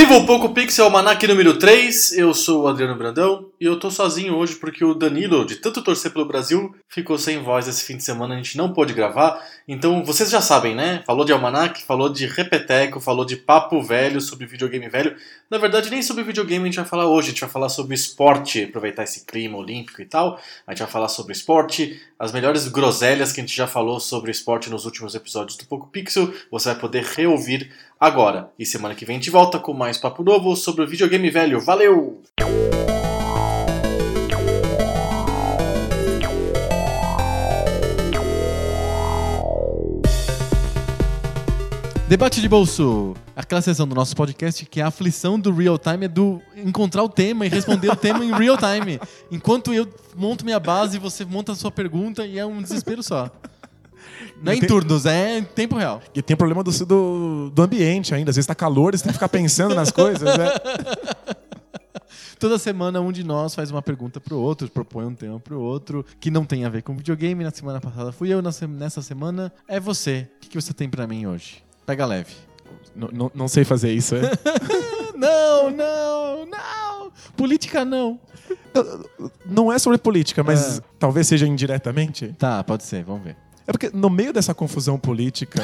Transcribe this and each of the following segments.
vivo, um pouco Pixel Almanac número 3, eu sou o Adriano Brandão e eu tô sozinho hoje porque o Danilo, de tanto torcer pelo Brasil, ficou sem voz esse fim de semana, a gente não pôde gravar. Então vocês já sabem, né? Falou de Almanac, falou de Repeteco, falou de papo velho sobre videogame velho. Na verdade, nem sobre videogame a gente vai falar hoje, a gente vai falar sobre esporte, aproveitar esse clima olímpico e tal. A gente vai falar sobre esporte, as melhores groselhas que a gente já falou sobre esporte nos últimos episódios do Poco Pixel, você vai poder reouvir agora. E semana que vem a gente volta com mais papo novo sobre o videogame velho. Valeu! Debate de bolso. Aquela sessão do nosso podcast que a aflição do real time é do encontrar o tema e responder o tema em real time. Enquanto eu monto minha base, você monta a sua pergunta e é um desespero só. Não é em tem- turnos, é em tempo real. E tem problema do, do, do ambiente ainda. Às vezes tá calor, você tem que ficar pensando nas coisas. né? Toda semana um de nós faz uma pergunta pro outro, propõe um tema pro outro, que não tem a ver com videogame. Na semana passada fui eu, nessa semana é você. O que, você tem pra mim hoje? Pega leve. Não sei fazer isso. É? Não, não, não! Política não. Não é sobre política, mas É. talvez seja indiretamente. Tá, pode ser, vamos ver. É porque no meio dessa confusão política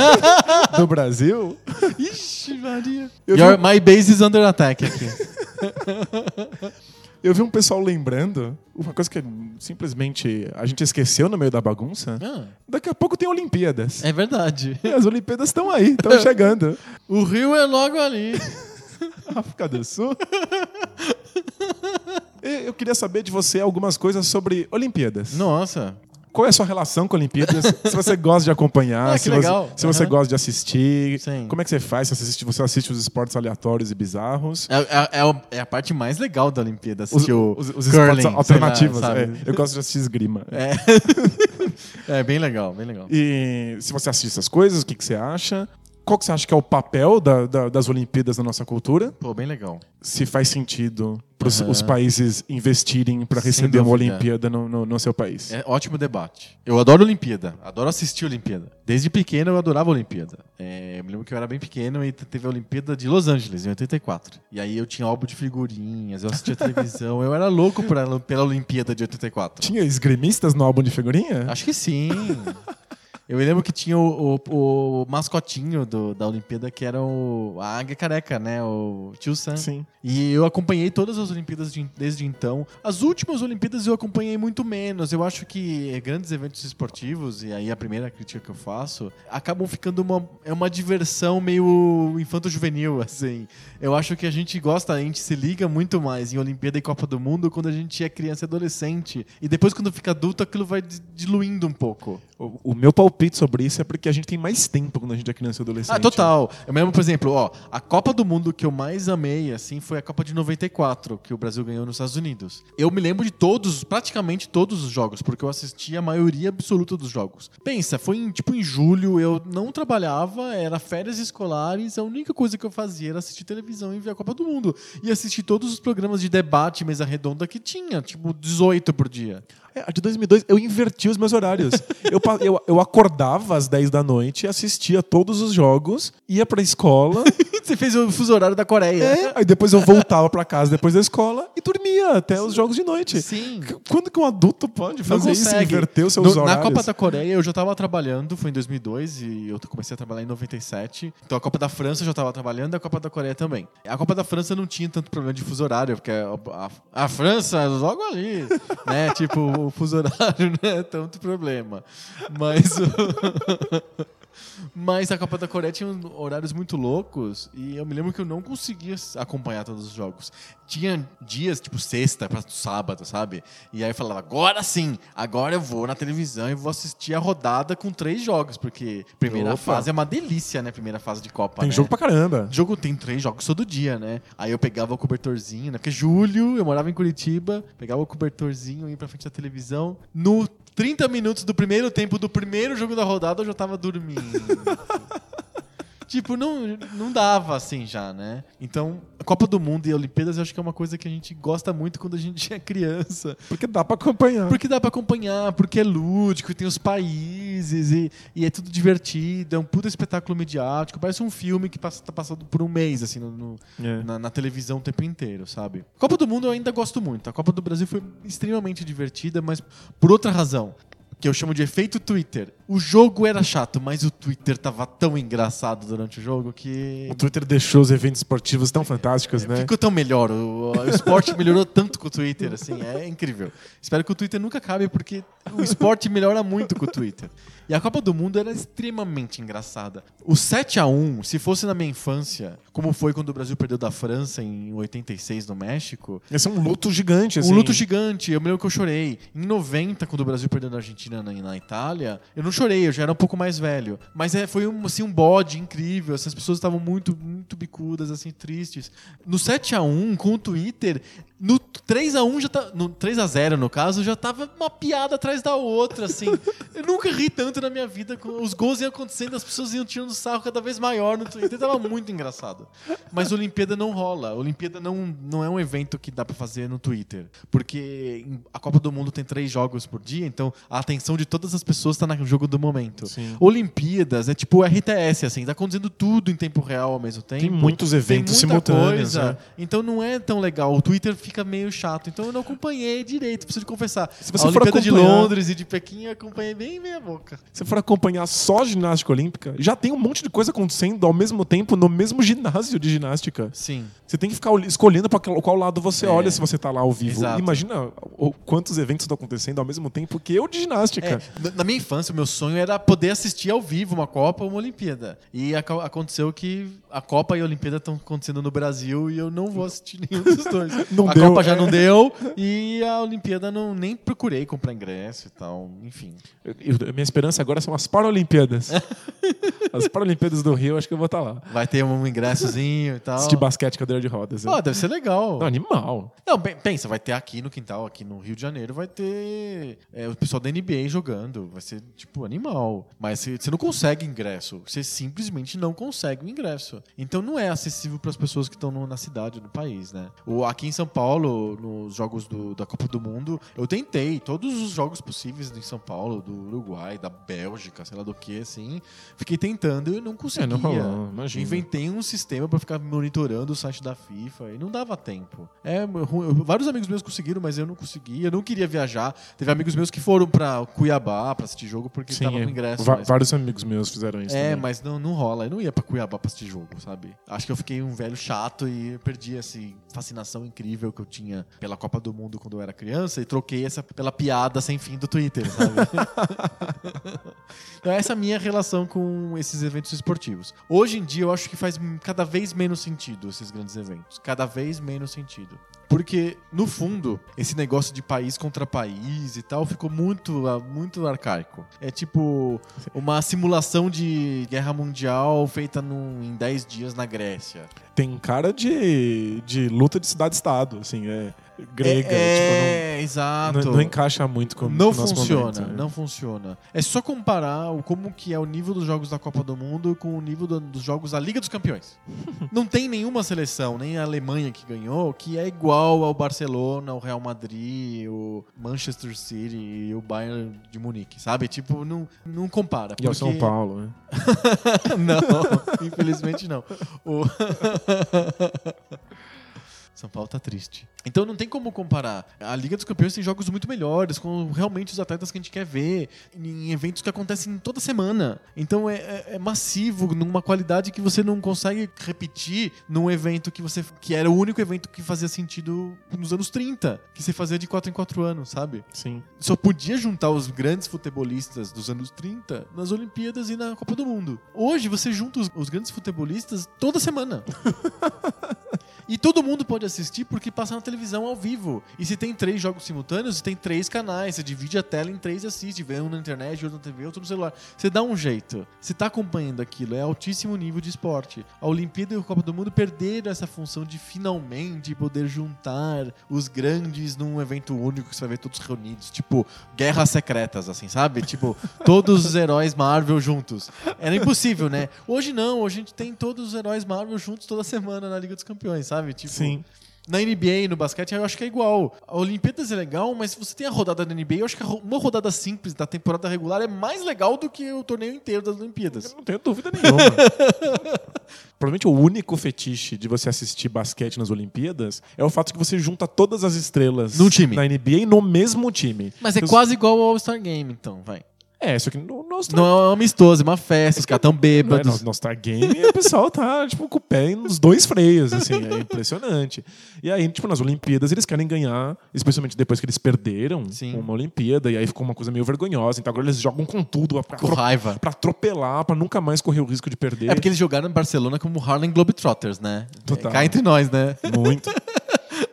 do Brasil, Ixi, Maria. Your, um- My base is under attack aqui. eu vi um pessoal lembrando uma coisa que simplesmente a gente esqueceu no meio da bagunça. Ah, Daqui a pouco tem Olimpíadas. é verdade. E as Olimpíadas estão aí, estão chegando. O Rio é logo ali. África do Sul. Eu queria saber de você algumas coisas sobre Olimpíadas. Nossa. Qual é a sua relação com Olimpíadas? se você gosta de acompanhar, Ah, se. Você, se você gosta de assistir, Sim. como é que você faz? Você assiste, você assiste os esportes aleatórios e bizarros? É, é- é é a parte mais legal da Olimpíada, Os, assistir o os- os curling, lá, alternativos. sabe? é. eu gosto de assistir esgrima. É. é bem legal, bem legal. E se você assiste essas coisas, o que, que você acha? Qual que você acha que é o papel da- da- das Olimpíadas na nossa cultura? Pô, bem legal. Se faz sentido para Aham. os países investirem para receber uma. Olimpíada no, no- no seu país? É ótimo debate. Eu adoro Olimpíada, adoro assistir Olimpíada. Desde pequeno eu adorava Olimpíada. É, eu me lembro que eu era bem pequeno e teve a Olimpíada de Los Angeles, em 84. E aí eu tinha álbum de figurinhas, eu assistia televisão, eu era louco por- pela Olimpíada de 84. Tinha esgrimistas no álbum de figurinha? Acho que sim. Eu me lembro que tinha o, o- o mascotinho do- da Olimpíada, que era o, a águia careca, né? O tio Sam. Sim. E eu acompanhei todas as Olimpíadas de- desde então. As últimas Olimpíadas eu acompanhei muito menos. Eu acho que grandes eventos esportivos, e aí a primeira crítica que eu faço, acabam ficando uma, é uma diversão meio infanto-juvenil, assim. Eu acho que a gente gosta, a gente se liga muito mais em Olimpíada e Copa do Mundo quando a gente é criança e adolescente. E depois, quando fica adulto, aquilo vai di- diluindo um pouco. O, o meu palpite sobre isso é porque a gente tem mais tempo quando a gente é criança e adolescente. Ah, total. Eu mesmo, por exemplo, ó, a Copa do Mundo que eu mais amei, assim, foi a Copa de 94, que o Brasil ganhou nos Estados Unidos. Eu me lembro de todos, praticamente todos os jogos, porque eu assisti a maioria absoluta dos jogos. Pensa, foi em, tipo em julho, eu não trabalhava, era férias escolares, a única coisa que eu fazia era assistir televisão e ver a Copa do Mundo. E assistir todos os programas de debate, mesa redonda que tinha, tipo 18 por dia. É, a de 2002, eu inverti os meus horários. eu, eu, eu acordava às 10 da noite, assistia todos os jogos, ia pra escola, Você fez o fuso horário da Coreia. é, aí depois eu voltava pra casa depois da escola e dormia até os jogos de noite. Sim. Quando que um adulto pode fazer isso inverter os seus No- horários? Na Copa da Coreia eu já estava trabalhando, foi em 2002 e eu comecei a trabalhar em 97. Então a Copa da França eu já estava trabalhando e a Copa da Coreia também. A Copa da França não tinha tanto problema de fuso horário, porque a, a- a França logo ali, né? Tipo, o fuso horário não é tanto problema. Mas o- Mas a Copa da Coreia tinha horários muito loucos e eu me lembro que eu não conseguia acompanhar todos os jogos. Tinha dias, tipo sexta para sábado, sabe? E aí eu falava, agora sim, agora eu vou na televisão e vou assistir a rodada com três jogos, porque primeira Opa. fase é uma delícia, né? Primeira fase de Copa, Tem né? jogo pra caramba. Jogo tem três jogos todo dia, né? Aí eu pegava o cobertorzinho, né? Porque julho, eu morava em Curitiba, pegava o cobertorzinho, ia pra frente da televisão. No 30 minutos do primeiro tempo do primeiro jogo da rodada, eu já tava dormindo. tipo, não, não dava assim já, né? Então, a Copa do Mundo e Olimpíadas eu acho que é uma coisa que a gente gosta muito quando a gente é criança. Porque dá pra acompanhar. Porque dá pra acompanhar, porque é lúdico, e tem os países, e, e é tudo divertido, é um puta espetáculo mediático, parece um filme que passa, tá passando por um mês, assim, no, no- É. na, na televisão o tempo inteiro, sabe? Copa do Mundo eu ainda gosto muito. A Copa do Brasil foi extremamente divertida, mas por outra razão. Que eu chamo de efeito Twitter. O jogo era chato, mas o Twitter tava tão engraçado durante o jogo que. O Twitter deixou os eventos esportivos tão fantásticos, né? Ficou tão melhor. O, o esporte melhorou tanto com o Twitter, assim, é incrível. Espero que o Twitter nunca acabe, porque o esporte melhora muito com o Twitter. E a Copa do Mundo era extremamente engraçada. O 7 a 1 se fosse na minha infância, como foi quando o Brasil perdeu da França em 86 no México, Esse é um luto gigante, assim. um luto gigante. Eu me lembro que eu chorei. Em 90, quando o Brasil perdeu da Argentina na, na Itália, eu não chorei, eu já era um pouco mais velho. Mas é, foi um, assim, um bode incrível. Essas pessoas estavam muito, muito bicudas, assim, tristes. No 7x1, com o Twitter, no 3x1 já tá. No 3x0, no caso, já tava uma piada atrás da outra, assim. eu nunca ri tanto na minha vida. com- Os gols iam acontecendo, as pessoas iam tirando sarro cada vez maior no Twitter. Tava muito engraçado. Mas Olimpíada não rola. Olimpíada não, não é um evento que dá pra fazer no Twitter. Porque a Copa do Mundo tem três jogos por dia, então a atenção de todas as pessoas tá no jogo do momento. Sim. Olimpíadas é tipo RTS, assim, tá acontecendo tudo em tempo real ao mesmo tempo. Tem muitos eventos Tem muita simultâneos, coisa, né? Então não é tão legal. O Twitter fica meio chato. Então eu não acompanhei direito, preciso confessar. Se você a for Olimpíada de Londres e de Pequim eu acompanhei bem meia boca. Se for acompanhar só ginástica olímpica, já tem um monte de coisa acontecendo ao mesmo tempo no mesmo ginásio de ginástica. Sim. Você tem que ficar ol- escolhendo para qual lado você É. olha se você tá lá ao vivo. Exato. Imagina quantos eventos estão acontecendo ao mesmo tempo que eu de ginástica. É, na- minha infância, o meu sonho era poder assistir ao vivo uma Copa ou uma Olimpíada. E aconteceu que a Copa e a Olimpíada estão acontecendo no Brasil e eu não vou assistir nenhum dos dois. Não a deu, Copa já é. não deu e a Olimpíada não nem procurei comprar ingresso e tal. Enfim. Eu- eu- minha esperança agora são as Paralimpíadas. as Paralimpíadas do Rio, acho que eu vou estar lá. Vai ter um ingressozinho e tal. Assistir basquete cadeira de rodas. é. Ah, deve ser legal. Não, animal. Não, pensa, vai ter aqui no quintal, aqui no Rio de Janeiro, vai ter é, o pessoal da NBA jogando. Vai ser, tipo, animal. Mas você você não consegue ingresso. Você simplesmente não consegue o ingresso. Então não é acessível para as pessoas que estão na cidade, no país, né? O, aqui em São Paulo, nos jogos do- da Copa do Mundo, eu tentei todos os jogos possíveis em São Paulo, do Uruguai, da Bélgica, sei lá do que, assim. Fiquei tentando e não conseguia. É, não rolou, imagina. Inventei um sistema para ficar monitorando o site da FIFA e não dava tempo. É, ru- vários amigos meus conseguiram, mas eu não consegui. Eu não queria viajar. Teve amigos meus que foram para Cuiabá para assistir jogo porque Sim, tava é. com ingresso. Va- mas- Vários amigos meus fizeram isso. é, também. mas não, não rola. Eu não ia pra Cuiabá pra assistir jogo, sabe? Acho que eu fiquei um velho chato e perdi essa fascinação incrível que eu tinha pela Copa do Mundo quando eu era criança e troquei essa pela piada sem fim do Twitter, sabe? então essa é a minha relação com esses eventos esportivos. Hoje em dia eu acho que faz cada vez menos sentido esses grandes eventos. Cada vez menos sentido. Porque, no fundo, esse negócio de país contra país e tal ficou muito, muito arcaico. É tipo uma simulação de guerra mundial feita em 10 dias na Grécia. Tem cara de, de luta de cidade-estado, assim, é grega. É, tipo, exato. não, não, não encaixa muito com Não funciona, momento, né? não funciona. É só comparar o, como que é o nível dos jogos da Copa do Mundo com o nível do- dos jogos da Liga dos Campeões. não tem nenhuma seleção, nem a Alemanha que ganhou, que é igual ao Barcelona, o Real Madrid, o Manchester City e o Bayern de Munique, sabe? Tipo, não, não compara. E ao porque- São Paulo, né? não, infelizmente não. O- São Paulo tá triste. Então não tem como comparar. A Liga dos Campeões tem jogos muito melhores, com realmente os atletas que a gente quer ver, em eventos que acontecem toda semana. Então é, é- é massivo, numa qualidade que você não consegue repetir num evento que você. que era o único evento que fazia sentido nos anos 30, que você fazia de 4 em 4 anos, sabe? Sim. Só podia juntar os grandes futebolistas dos anos 30 nas Olimpíadas e na Copa do Mundo. Hoje você junta os, os grandes futebolistas toda semana. E todo mundo pode assistir porque passa na televisão ao vivo. E se tem três jogos simultâneos, você tem três canais. Você divide a tela em três e assiste. Vê um na internet, outro na TV, outro no celular. Você dá um jeito. Você tá acompanhando aquilo. É altíssimo nível de esporte. A Olimpíada e a Copa do Mundo perderam essa função de finalmente poder juntar os grandes num evento único que você vai ver todos reunidos. Tipo, guerras secretas, assim, sabe? Tipo, todos os heróis Marvel juntos. Era impossível, né? Hoje não. Hoje a gente tem todos os heróis Marvel juntos toda semana na Liga dos Campeões, sabe? Tipo, Sim. Na NBA, no basquete, eu acho que é igual. A Olimpíadas é legal, mas se você tem a rodada da NBA, eu acho que uma rodada simples da temporada regular é mais legal do que o torneio inteiro das Olimpíadas. Eu não tenho dúvida nenhuma. Provavelmente o único fetiche de você assistir basquete nas Olimpíadas é o fato que você junta todas as estrelas Num time. na NBA no mesmo time. Mas é Os- quase igual ao All-Star Game, então, vai. É, só que no, no All-Star Não é um amistoso, é uma festa, os caras tão Não é, bêbados. no, no All-Star Game o pessoal tá, tipo, com o pé nos dois freios, assim, é impressionante. E aí, tipo, nas Olimpíadas eles querem ganhar, especialmente depois que eles perderam Sim. uma Olimpíada, e aí ficou uma coisa meio vergonhosa. Então agora eles jogam com tudo pra, Com raiva. pra atropelar, pra nunca mais correr o risco de perder. É porque eles jogaram em Barcelona como Harlem Globetrotters, né? Total. É, cá entre nós, né? Muito.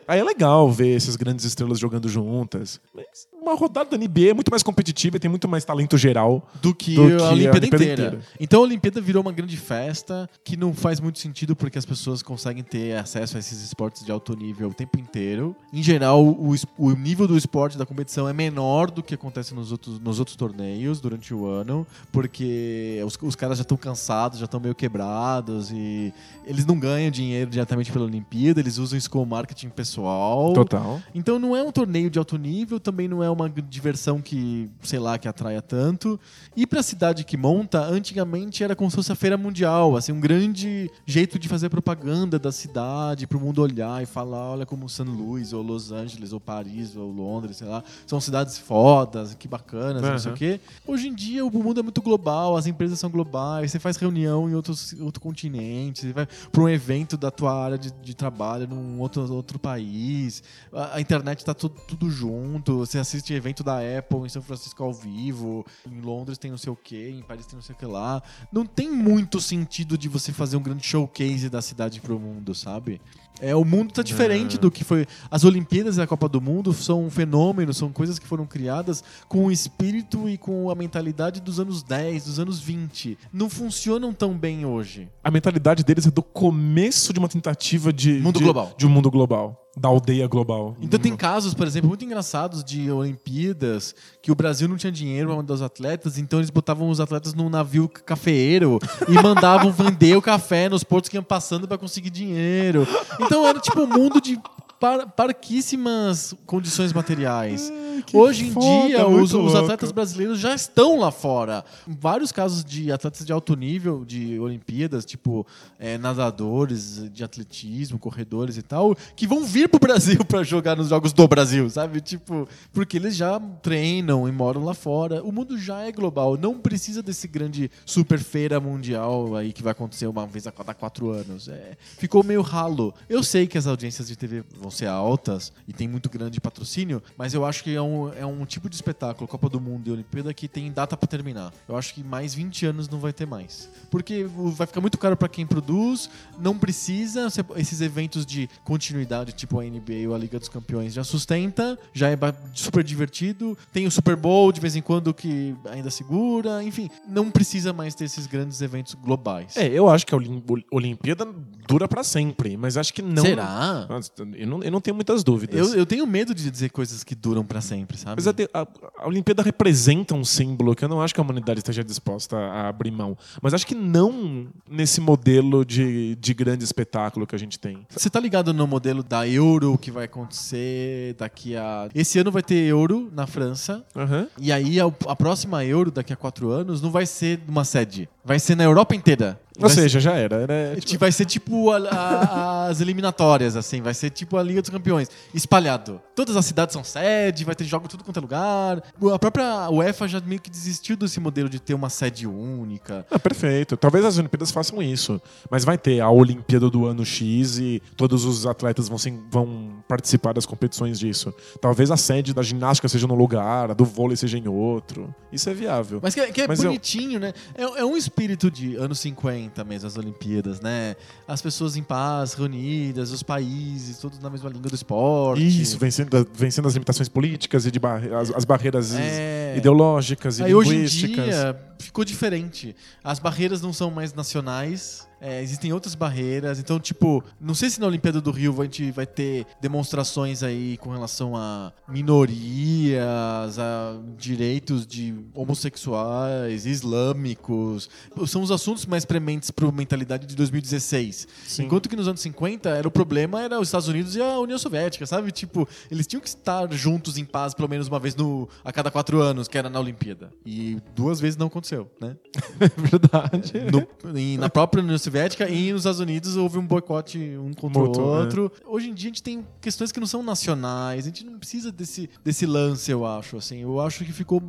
Aí é legal ver essas grandes estrelas jogando juntas. Mas uma rodada da NBA é muito mais competitiva e tem muito mais talento geral. do que, Do que a a Olimpíada, Olimpíada inteira. inteira. Então a Olimpíada virou uma grande festa que não faz muito sentido porque as pessoas conseguem ter acesso a esses esportes de alto nível o tempo inteiro. Em geral, o, o nível do esporte da competição é menor do que acontece nos outros, nos outros torneios durante o ano, porque os, os caras já estão cansados, já estão meio quebrados e eles não ganham dinheiro diretamente pela Olimpíada, eles usam isso como marketing pessoal. Total. Então não é um torneio de alto nível, também não é uma diversão que, sei lá, que atraia tanto. E pra cidade que monta, antigamente era como se fosse a feira mundial, assim, um grande jeito de fazer propaganda da cidade pro mundo olhar e falar, olha como San Luís, ou Los Angeles, ou Paris, ou Londres, sei lá, são cidades fodas, que bacanas, não sei o quê. Hoje em dia o mundo é muito global, as empresas são globais, você faz reunião em outros, outro continente, você vai para um evento da tua área de, de trabalho num outro, outro país, a, a internet tá tudo, tudo junto, você assiste evento da Apple em São Francisco ao vivo, em Londres tem não sei o que, em Paris tem não sei o que lá. Não tem muito sentido de você fazer um grande showcase da cidade pro mundo, sabe? É, o mundo tá diferente do que foi. As Olimpíadas e a Copa do Mundo são fenômenos, são coisas que foram criadas com o espírito e com a mentalidade dos anos 10, dos anos 20. Não funcionam tão bem hoje. A mentalidade deles é do começo de uma tentativa de. Mundo de- global. De um mundo global. Da aldeia global. Então tem casos, por exemplo, muito engraçados de Olimpíadas que o Brasil não tinha dinheiro para mandar os atletas, então eles botavam os atletas num navio cafeeiro e mandavam vender o café nos portos que iam passando para conseguir dinheiro. Então era tipo um mundo de par parquíssimas condições materiais. Que Hoje em foda, dia, os, os atletas brasileiros já estão lá fora. Vários casos de atletas de alto nível de Olimpíadas, tipo é, nadadores de atletismo, corredores e tal, que vão vir pro Brasil para jogar nos Jogos do Brasil, sabe? Tipo, porque eles já treinam e moram lá fora. O mundo já é global. Não precisa desse grande super feira mundial aí que vai acontecer uma vez a cada quatro anos. É, ficou meio ralo. Eu sei que as audiências de TV vão ser altas e tem muito grande patrocínio, mas eu acho que é um, é um tipo de espetáculo, Copa do Mundo e Olimpíada, que tem data pra terminar. Eu acho que mais 20 anos não vai ter mais. Porque vai ficar muito caro pra quem produz, não precisa, esses eventos de continuidade, tipo a NBA ou a Liga dos Campeões, já sustenta, já é super divertido, tem o Super Bowl de vez em quando que ainda segura, enfim, não precisa mais ter esses grandes eventos globais. É, eu acho que a Olim- Olimpíada dura pra sempre, mas acho que não. Será? Eu não, eu não tenho muitas dúvidas. Eu, eu tenho medo de dizer coisas que duram pra sempre, sabe? Mas a, a- a Olimpíada representa um símbolo que eu não acho que a humanidade esteja disposta a abrir mão. Mas acho que não nesse modelo de, de grande espetáculo que a gente tem. Você tá ligado no modelo da Euro que vai acontecer daqui a. Esse ano vai ter Euro na França. Aham. E aí a, a próxima Euro, daqui a quatro anos, não vai ser uma sede. Vai ser na Europa inteira. Ou seja, já era. era Tipo, Vai ser tipo a- a- as eliminatórias, assim. Vai ser tipo a Liga dos Campeões. Espalhado. Todas as cidades são sede, vai ter jogo em tudo quanto é lugar. A própria UEFA já meio que desistiu desse modelo de ter uma sede única. Ah, perfeito. Talvez as Olimpíadas façam isso. Mas vai ter a Olimpíada do ano X e todos os atletas vão, se- vão participar das competições disso. Talvez a sede da ginástica seja num lugar, a do vôlei seja em outro. Isso é viável. Mas que, é- que é Mas eu- bonitinho, né? É, é um espírito de anos 50 mesmo, as Olimpíadas, né? As pessoas em paz, reunidas, os países, todos na mesma língua do esporte. Isso, vencendo, vencendo as limitações políticas e de barre- as, as barreiras É. ideológicas e Aí hoje em linguísticas. dia ficou diferente. As barreiras não são mais nacionais. É, existem outras barreiras. Então, tipo, não sei se na Olimpíada do Rio a gente vai ter demonstrações aí com relação a minorias, a direitos de homossexuais, islâmicos. São os assuntos mais prementes para a mentalidade de 2016. Sim. Enquanto que nos anos 50 era o problema era os Estados Unidos e a União Soviética, sabe? Tipo, eles tinham que estar juntos em paz pelo menos uma vez no, a cada quatro anos, que era na Olimpíada. E duas vezes não aconteceu, né? Verdade. No- e na própria União Soviética e nos Estados Unidos houve um boicote um contra o outro. Hoje em dia a gente tem questões que não são nacionais, a gente não precisa desse, desse lance, eu acho. Assim, eu acho que ficou.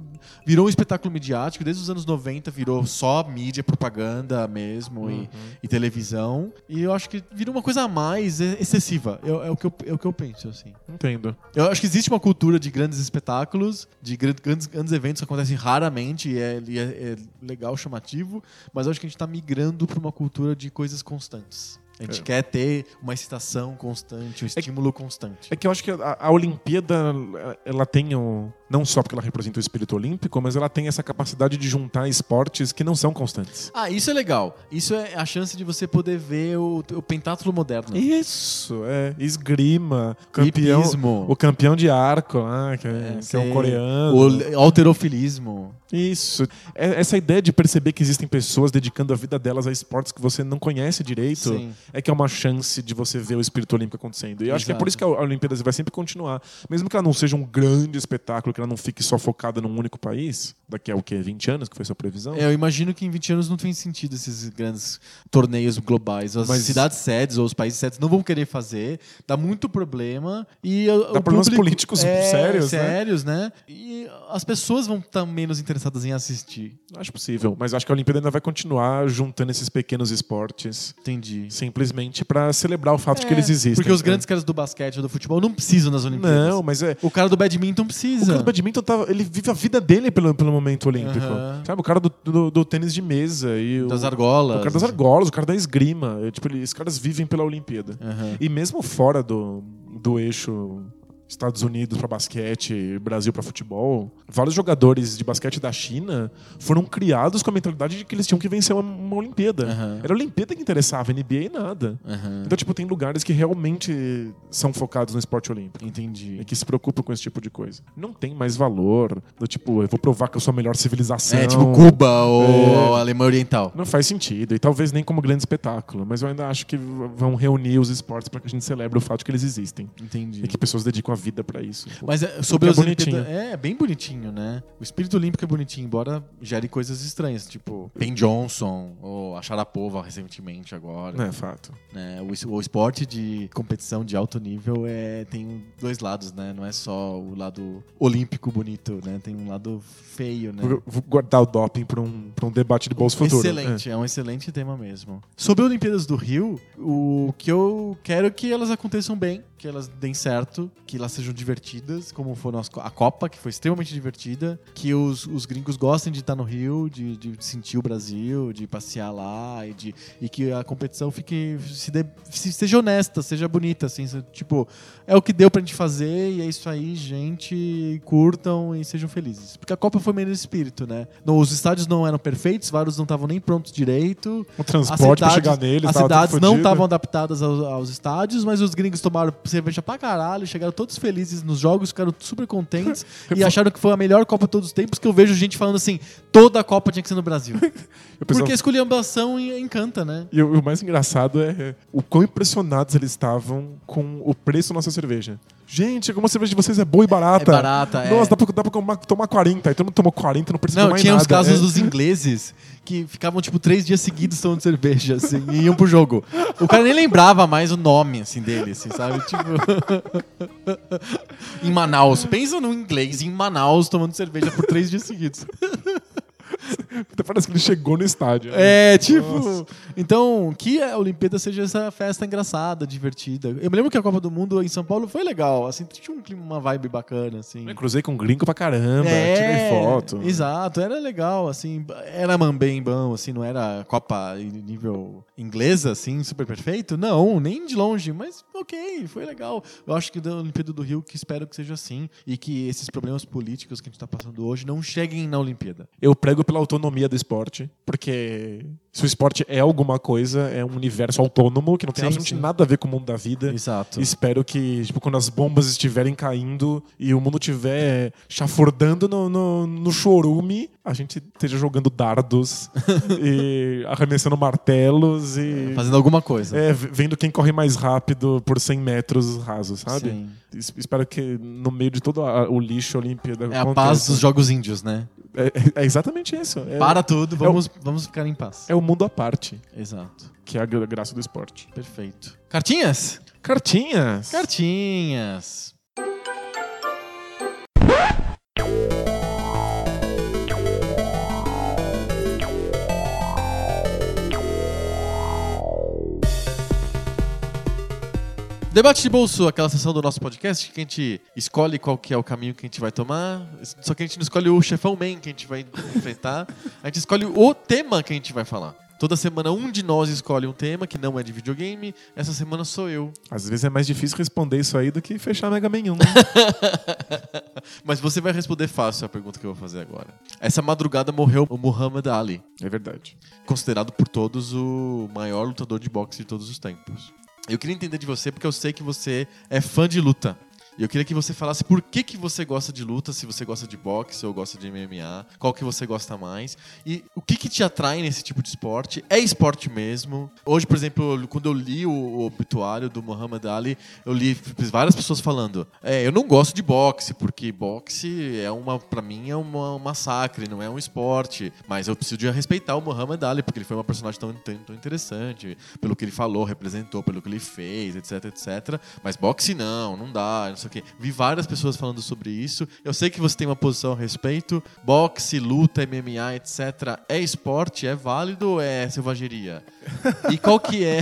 Virou um espetáculo midiático, desde os anos 90 virou só mídia, propaganda mesmo e, e televisão. E eu acho que virou uma coisa a mais é, excessiva. É, é o que eu, é o que eu penso, assim. Entendo. Eu acho que existe uma cultura de grandes espetáculos, de gran- grandes, grandes eventos que acontecem raramente e é, é- é legal, chamativo, mas eu acho que a gente está migrando para uma cultura de coisas constantes. A gente É. quer ter uma excitação constante, um estímulo constante. É que eu acho que a, a Olimpíada, ela tem o, não só porque ela representa o espírito olímpico, mas ela tem essa capacidade de juntar esportes que não são constantes. Ah, isso é legal. Isso é a chance de você poder ver o, o pentátulo moderno. Isso, é. Esgrima, campeão, Hipismo. o campeão de arco, ah, que, é, que é um coreano. O alterofilismo. Isso. É- Essa ideia de perceber que existem pessoas dedicando a vida delas a esportes que você não conhece direito Sim. É que é uma chance de você ver o espírito olímpico acontecendo. E eu acho que é por isso que a Olimpíadas vai sempre continuar. Mesmo que ela não seja um grande espetáculo, que ela não fique só focada num único país, daqui a o quê? 20 anos, que foi sua previsão? É, eu imagino que em 20 anos não tem sentido esses grandes torneios globais. As Mas- cidades sedes ou os países sedes não vão querer fazer, dá muito problema. E Dá problemas público- políticos é, sérios, né? sérios, né? E as pessoas vão estar menos interessadas em assistir. Acho possível. Mas acho que a Olimpíada ainda vai continuar juntando esses pequenos esportes. Entendi. Simplesmente pra celebrar o fato de que É, eles existem. Porque os grandes caras do basquete ou do futebol não precisam nas Olimpíadas. Não, mas é. O cara do badminton O precisa. cara do badminton tava, ele vive a vida dele pelo, pelo momento olímpico. Aham. Sabe? O cara do, do, do tênis de mesa e o, Das argolas. o cara das argolas, o cara da esgrima. É, tipo, eles, os caras vivem pela Olimpíada. Aham. E mesmo fora do, do eixo Estados Unidos para basquete, Brasil para futebol, vários jogadores de basquete da China foram criados com a mentalidade de que eles tinham que vencer uma, uma Olimpíada. Aham. Era a Olimpíada que interessava, NBA nada. Aham. Então, tipo, tem lugares que realmente são focados no esporte olímpico. Entendi. E que se preocupam com esse tipo de coisa. Não tem mais valor do tipo, eu vou provar que eu sou a melhor civilização. É, tipo Cuba ou É. Alemanha Oriental. Não faz sentido. E talvez nem como grande espetáculo. Mas eu ainda acho que vão reunir os esportes para que a gente celebre o fato de que eles existem. Entendi. E que pessoas dedicam a vida para isso. Mas é, sobre é as bonitinho. Olimpíadas. É, bem bonitinho, né? O espírito olímpico é bonitinho, embora gere coisas estranhas, tipo Ben Johnson ou a Sharapova recentemente agora. É fato. né? O, o esporte de competição de alto nível é, tem dois lados, né? Não é só o lado olímpico bonito, né? Tem um lado feio, né? Vou, vou guardar o doping para um, pra um debate de bolso futuro. Excelente, é. um excelente tema mesmo. Sobre as Olimpíadas do Rio, o que eu quero é que elas aconteçam bem, que elas deem certo, que elas sejam divertidas, como co- a Copa, que foi extremamente divertida, que os, os gringos gostem de estar no Rio, de, de sentir o Brasil, de passear lá e, de, e que a competição fique se dê- se- seja honesta, seja bonita, assim, tipo, é o que deu pra gente fazer e é isso aí, gente, curtam e sejam felizes. Porque a Copa foi meio nesse espírito, né? Os estádios não eram perfeitos, vários não estavam nem prontos direito. O transporte para As chegar neles. As cidades não estavam adaptadas aos, aos estádios, mas os gringos tomaram cerveja pra caralho, chegaram todos felizes nos jogos, ficaram super contentes e acharam que foi a melhor Copa de todos os tempos, que eu vejo gente falando assim, toda a Copa tinha que ser no Brasil. Pessoal- Porque a esculhambação en- encanta, né? E o, o mais engraçado é o quão impressionados eles estavam com o preço da nossa cerveja. Gente, como a cerveja de vocês é boa e barata. É barata, é. Nossa, dá pra, dá pra tomar, tomar 40. Aí todo mundo tomou 40 não precisa Não, mais tinha nada. os casos É. dos ingleses que ficavam, tipo, três dias seguidos tomando cerveja, assim, e iam pro jogo. O cara nem lembrava mais o nome, assim, dele, assim, sabe? Tipo... em Manaus. Pensa no inglês em Manaus tomando cerveja por três dias seguidos. Até parece que ele chegou no estádio. É, tipo. Nossa. Então, que a Olimpíada seja essa festa engraçada, divertida. Eu me lembro que a Copa do Mundo em São Paulo foi legal. Assim, tinha um clima, uma vibe bacana, assim. Eu cruzei com gringo pra caramba, É, tirei foto. Exato, era legal, assim, era bem bom, assim, não era Copa nível inglesa, assim, super perfeito, não, nem de longe, mas ok, foi legal. Eu acho que da Olimpíada do Rio, que espero que seja assim, e que esses problemas políticos que a gente tá passando hoje não cheguem na Olimpíada. Eu prego pela autonomia do esporte, porque se o esporte é alguma coisa, é um universo autônomo que não tem Sim, absolutamente sim. nada a ver com o mundo da vida. Exato. Espero que, tipo, quando as bombas estiverem caindo e o mundo estiver chafurdando no, no, no chorume, a gente esteja jogando dardos e arremessando martelos e Fazendo alguma coisa. é, vendo quem corre mais rápido por 100 metros rasos, sabe? Sim. Es- Espero que no meio de todo o lixo Olimpíada É a paz dos Jogos Índios, né? É, é- é exatamente isso. É, Para tudo, vamos, vamos ficar em paz. é o mundo à parte, Exato. que é a gra- graça do esporte. Perfeito. Cartinhas? Cartinhas. Cartinhas. Debate de bolso, aquela sessão do nosso podcast que a gente escolhe qual que é o caminho que a gente vai tomar. Só que a gente não escolhe o chefão man que a gente vai enfrentar. A gente escolhe o tema que a gente vai falar. Toda semana um de nós escolhe um tema que não é de videogame. Essa semana sou eu. Às vezes é mais difícil responder isso aí do que fechar Mega Man 1. Mas você vai responder fácil a pergunta que eu vou fazer agora. Essa madrugada morreu o Muhammad Ali, é verdade. considerado por todos o maior lutador de boxe de todos os tempos. Eu queria entender de você porque eu sei que você é fã de luta. E eu queria que você falasse por que, que você gosta de luta, se você gosta de boxe ou gosta de MMA, qual que você gosta mais. E o que, que te atrai nesse tipo de esporte? É esporte mesmo? Hoje, por exemplo, quando eu li o, obituário do Muhammad Ali, eu li várias pessoas falando: é, eu não gosto de boxe, porque boxe é uma, para mim, é uma, um massacre, não é um esporte. Mas eu preciso de respeitar o Muhammad Ali, porque ele foi uma personagem tão, tão, tão interessante, pelo que ele falou, representou, pelo que ele fez, etc, etc. Mas boxe não, não dá, não sei o quê. Vi várias pessoas falando sobre isso. Eu sei que você tem uma posição a respeito. Boxe, luta, MMA, etc. É esporte? É válido ou é selvageria? E qual que é?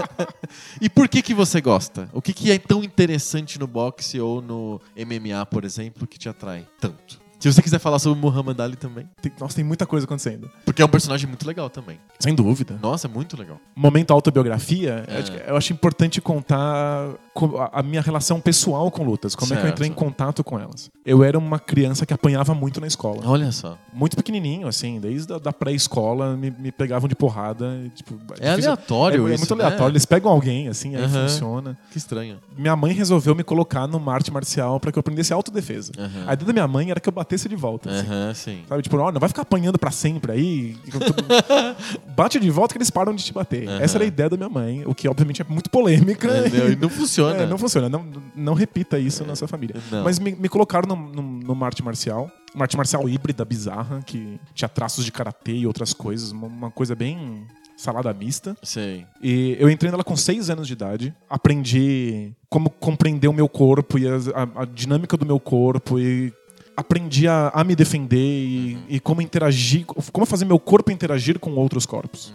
e por que que você gosta? O que que é tão interessante no boxe ou no MMA, por exemplo, que te atrai tanto? Se você quiser falar sobre o Muhammad Ali também. Tem- nossa, tem muita coisa acontecendo. Porque é um personagem muito legal também. Sem dúvida. Nossa, é muito legal. Momento autobiografia, É. eu acho importante contar co- a- minha relação pessoal com lutas. Como é que eu entrei em Certo. contato com elas. Eu era uma criança que apanhava muito na escola. Olha só. Muito pequenininho, assim, desde a da pré-escola me, me pegavam de porrada. Tipo, É difícil- aleatório é, é isso, muito né? aleatório. Eles pegam alguém, assim, aí Aham. funciona. Que estranho. Minha mãe resolveu me colocar numa arte marcial pra que eu aprendesse autodefesa. Aham. A ideia da minha mãe era que eu batesse de volta. assim. Aham, sim. Sabe, tipo, ó, não vai ficar apanhando pra sempre aí. Bate de volta que eles param de te bater. Aham. Essa era a ideia da minha mãe, o que obviamente é muito polêmica. É, não, e não funciona. É, não funciona. Não, não repita isso na sua família. Não. Mas me, me colocaram num- num- numa arte marcial. Uma arte marcial híbrida, bizarra, que tinha traços de karatê e outras coisas. Uma, uma coisa bem salada mista. Sei. E eu entrei nela com seis anos de idade. Aprendi como compreender o meu corpo e as- a, a dinâmica do meu corpo e aprendi a, a me defender e, e como interagir, como fazer meu corpo interagir com outros corpos.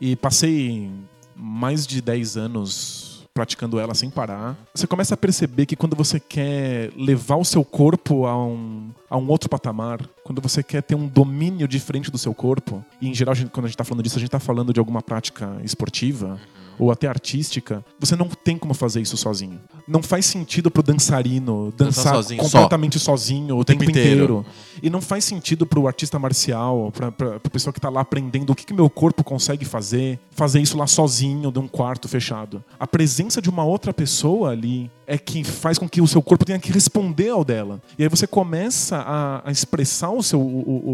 E passei mais de 10 anos praticando ela sem parar. Você começa a perceber que quando você quer levar o seu corpo a um, a um outro patamar, quando você quer ter um domínio diferente do seu corpo, e em geral, quando a gente tá falando disso, a gente tá falando de alguma prática esportiva ou até artística, você não tem como fazer isso sozinho. Não faz sentido pro dançarino Dançar dançar sozinho, completamente sozinho o, tempo, tempo inteiro. inteiro. E não faz sentido pro artista marcial, pra, pra, pra pessoa que tá lá aprendendo o que, que meu corpo consegue fazer, fazer isso lá sozinho, de um quarto fechado. A presença de uma outra pessoa ali é que faz com que o seu corpo tenha que responder ao dela. E aí você começa a, a expressar o seu, o, o,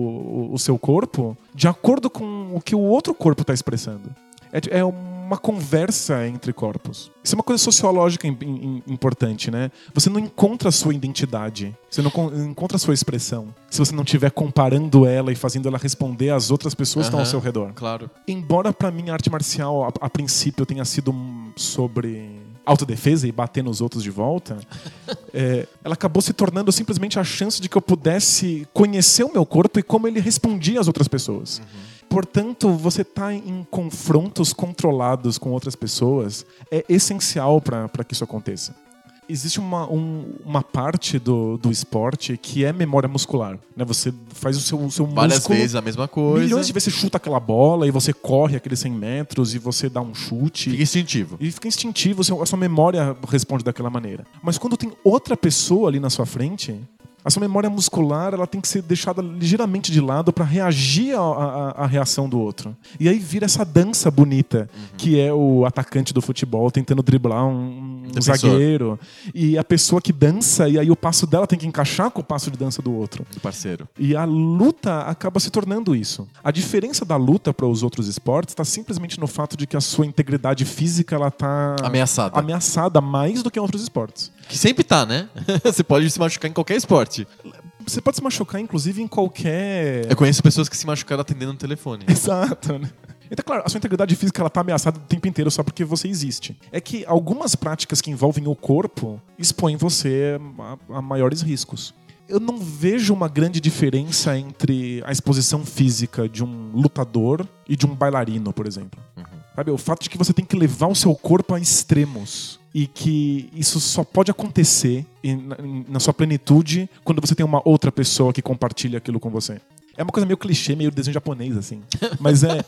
o- o seu corpo de acordo com o que o outro corpo está expressando. É, é uma conversa entre corpos. Isso é uma coisa sociológica im- im- importante, né? Você não encontra a sua identidade, você não con- encontra a sua expressão, se você não estiver comparando ela e fazendo ela responder às outras pessoas que estão ao seu redor. Claro. Embora pra mim a arte marcial, a, a princípio, tenha sido sobre autodefesa e bater nos outros de volta, é, ela acabou se tornando simplesmente a chance de que eu pudesse conhecer o meu corpo e como ele respondia às outras pessoas. Portanto, você estar em confrontos controlados com outras pessoas é essencial para que isso aconteça. Existe uma, um- uma parte do, do esporte que é memória muscular. Né? Você faz o seu, o seu Várias músculo vezes a mesma coisa. Milhões de vezes você chuta aquela bola e você corre aqueles 100 metros e você dá um chute. Fica instintivo. E fica instintivo, a sua memória responde daquela maneira. Mas quando tem outra pessoa ali na sua frente, a sua memória muscular ela tem que ser deixada ligeiramente de lado para reagir à, reação do outro. E aí vira essa dança bonita, que é o atacante do futebol tentando driblar um, um zagueiro. E a pessoa que dança, e aí o passo dela tem que encaixar com o passo de dança do outro. Do parceiro. E a luta acaba se tornando isso. A diferença da luta para os outros esportes está simplesmente no fato de que a sua integridade física ela tá Ameaçada. ameaçada mais do que em outros esportes. Que sempre tá, né? Você pode se machucar em qualquer esporte. Você pode se machucar, inclusive, em qualquer. Eu conheço pessoas que se machucaram atendendo no telefone. Exato, né? Então, claro, a sua integridade física ela tá ameaçada o tempo inteiro só porque você existe. É que algumas práticas que envolvem o corpo expõem você a, a maiores riscos. Eu não vejo uma grande diferença entre a exposição física de um lutador e de um bailarino, por exemplo. Sabe, o fato de que você tem que levar o seu corpo a extremos e que isso só pode acontecer na sua plenitude quando você tem uma outra pessoa que compartilha aquilo com você. É uma coisa meio clichê, meio desenho japonês, assim. Mas é.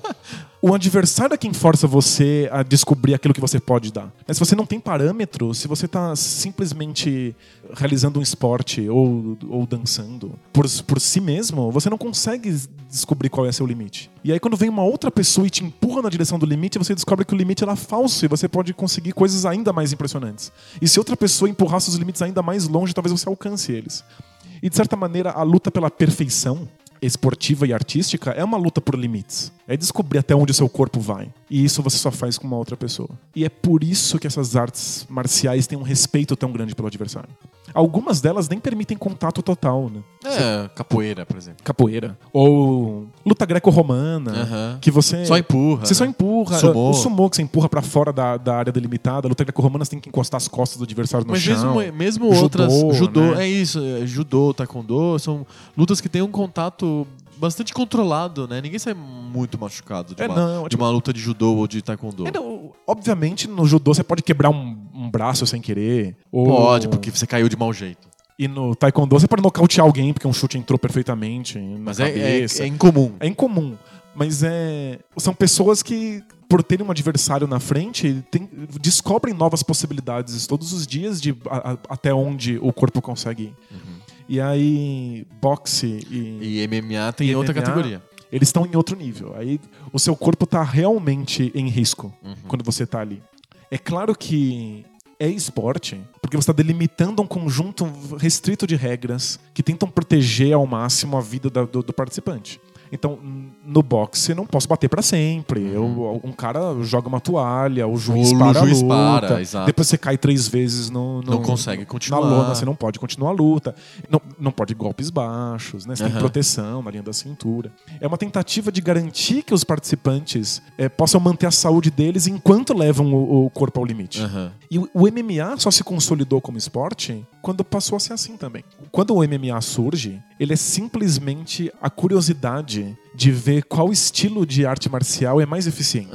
O adversário é quem força você a descobrir aquilo que você pode dar. Mas se você não tem parâmetro, se você tá simplesmente realizando um esporte ou, ou dançando por, por si mesmo, você não consegue descobrir qual é seu limite. E aí, quando vem uma outra pessoa e te empurra na direção do limite, você descobre que o limite era falso e você pode conseguir coisas ainda mais impressionantes. E se outra pessoa empurrasse os limites ainda mais longe, talvez você alcance eles. E de certa maneira, a luta pela perfeição esportiva e artística é uma luta por limites. É descobrir até onde o seu corpo vai. E isso você só faz com uma outra pessoa. E é por isso que essas artes marciais têm um respeito tão grande pelo adversário. Algumas delas nem permitem contato total, né? É, capoeira, por exemplo. Capoeira. Ou luta greco-romana, que você... Só empurra. Você só né? empurra. Sumô. O sumô que você empurra pra fora da, da área delimitada. A luta greco-romana você tem que encostar as costas do adversário no Mas chão. mesmo, mesmo Judô, outras. Judô, né? é isso. é, Judô, taekwondo, são lutas que têm um contato bastante controlado, né? Ninguém sai muito machucado de, É, uma, não, de tipo- uma luta de judô ou de taekwondo. É, não, obviamente, no judô você pode quebrar um, um braço sem querer. Ou... Pode, porque você caiu de mau jeito. E no taekwondo você pode nocautear alguém porque um chute entrou perfeitamente na Mas é, é, é incomum. É incomum. Mas é. São pessoas que, por terem um adversário na frente, tem- descobrem novas possibilidades todos os dias de a- a- até onde o corpo consegue ir. E aí, boxe e. E MMA tem E outra MMA, categoria. Eles estão em outro nível. Aí o seu corpo tá realmente em risco quando você tá ali. É claro que é esporte, porque você está delimitando um conjunto restrito de regras que tentam proteger ao máximo a vida da- do, do participante. Então, no boxe, não posso bater pra sempre. Eu- um cara joga uma toalha, o juiz O para juiz a luta. para, exato. Depois você cai três vezes no, no- Não consegue continuar. Na lona, você não pode continuar a luta. Não, não pode golpes baixos, né? Você tem Aham. proteção na linha da cintura. É uma tentativa de garantir que os participantes eh, possam manter a saúde deles enquanto levam o, o corpo ao limite. Aham. E o, o MMA só se consolidou como esporte quando passou a ser assim também. Quando o MMA surge, ele é simplesmente a curiosidade de ver qual estilo de arte marcial é mais eficiente.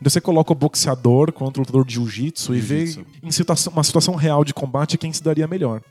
Então você coloca o boxeador contra o lutador de jiu-jitsu e vê em situação- uma situação real de combate quem se daria melhor.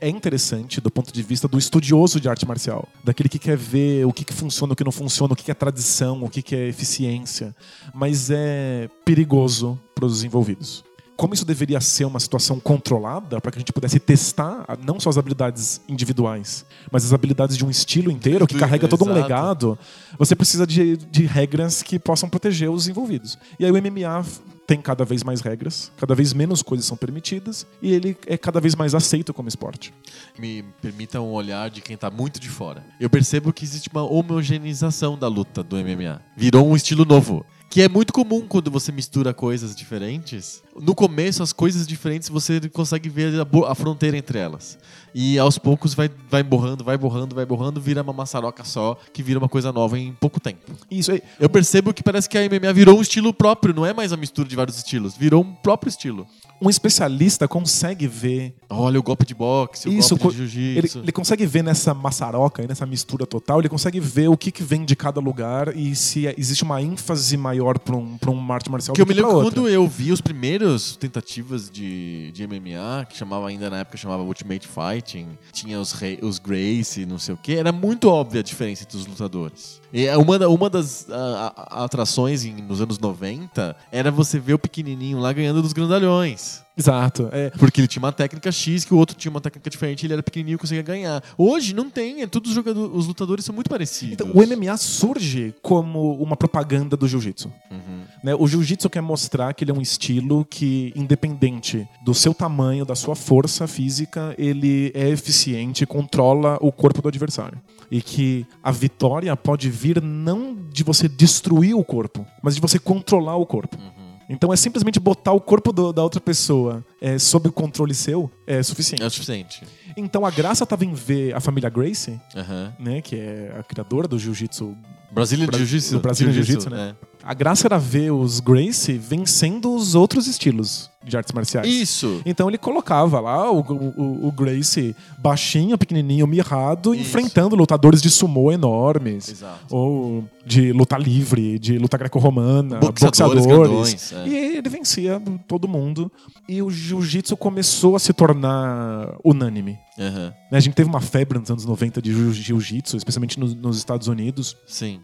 é interessante do ponto de vista do estudioso de arte marcial, daquele que quer ver o que, que funciona, o que não funciona, o que, que é tradição, o que, que é eficiência, mas é perigoso para os envolvidos como isso deveria ser uma situação controlada para que a gente pudesse testar não só as habilidades individuais, mas as habilidades de um estilo inteiro que carrega todo um legado, você precisa de, de regras que possam proteger os envolvidos. E aí o MMA tem cada vez mais regras, cada vez menos coisas são permitidas e ele é cada vez mais aceito como esporte. Me permita um olhar de quem está muito de fora. Eu percebo que existe uma homogeneização da luta do MMA. Virou um estilo novo. Que é muito comum quando você mistura coisas diferentes. No começo, as coisas diferentes você consegue ver a, a fronteira entre elas. E aos poucos vai, vai borrando, vai borrando, vai borrando, vira uma maçaroca só, que vira uma coisa nova em pouco tempo. Isso aí. Eu percebo que parece que a MMA virou um estilo próprio, não é mais a mistura de vários estilos, virou um próprio estilo um especialista consegue ver. Olha o golpe de boxe, o Isso, golpe de jiu-jitsu. Ele, ele, consegue ver nessa maçaroca, nessa mistura total, ele consegue ver o que, que vem de cada lugar e se existe uma ênfase maior para um, pra um arte marcial que eu me lembro outra. quando eu vi os primeiros tentativas de, de MMA, que chamava ainda na época chamava Ultimate Tinha os, rei, os Gracie, não sei o que, era muito óbvia a diferença entre os lutadores. E é uma, uma das a, a, atrações em, nos anos 90 era você ver o pequenininho lá ganhando dos grandalhões. Exato. É. Porque ele tinha uma técnica X que o outro tinha uma técnica diferente, ele era pequenininho e conseguia ganhar. Hoje não tem, é, todos os, jogadores, os lutadores são muito parecidos. Então, o MMA surge como uma propaganda do jiu-jitsu. Uhum. Né? O jiu-jitsu quer mostrar que ele é um estilo que, independente do seu tamanho, da sua força física, ele é eficiente, controla o corpo do adversário. E que a vitória pode vir não de você destruir o corpo, mas de você controlar o corpo. Uhum. Então é simplesmente botar o corpo do, da outra pessoa é, sob o controle seu é suficiente. É suficiente. Então a graça estava em ver a família Gracie, né, que é a criadora do jiu-jitsu Brasília Bra Jiu-Jitsu. Brasília Jiu-Jitsu, Jiu né? É. A graça era ver os Gracie vencendo os outros estilos de artes marciais. Isso. Então ele colocava lá o, o, o Gracie baixinho, pequenininho, mirrado, Isso. enfrentando lutadores de sumô enormes. Exato. Ou de luta livre, de luta greco-romana, boxeadores. boxeadores. é. E ele vencia todo mundo. E o jiu-jitsu começou a se tornar unânime. Uhum. A gente teve uma febre nos anos 90 de jiu-jitsu, especialmente no, nos Estados Unidos. Sim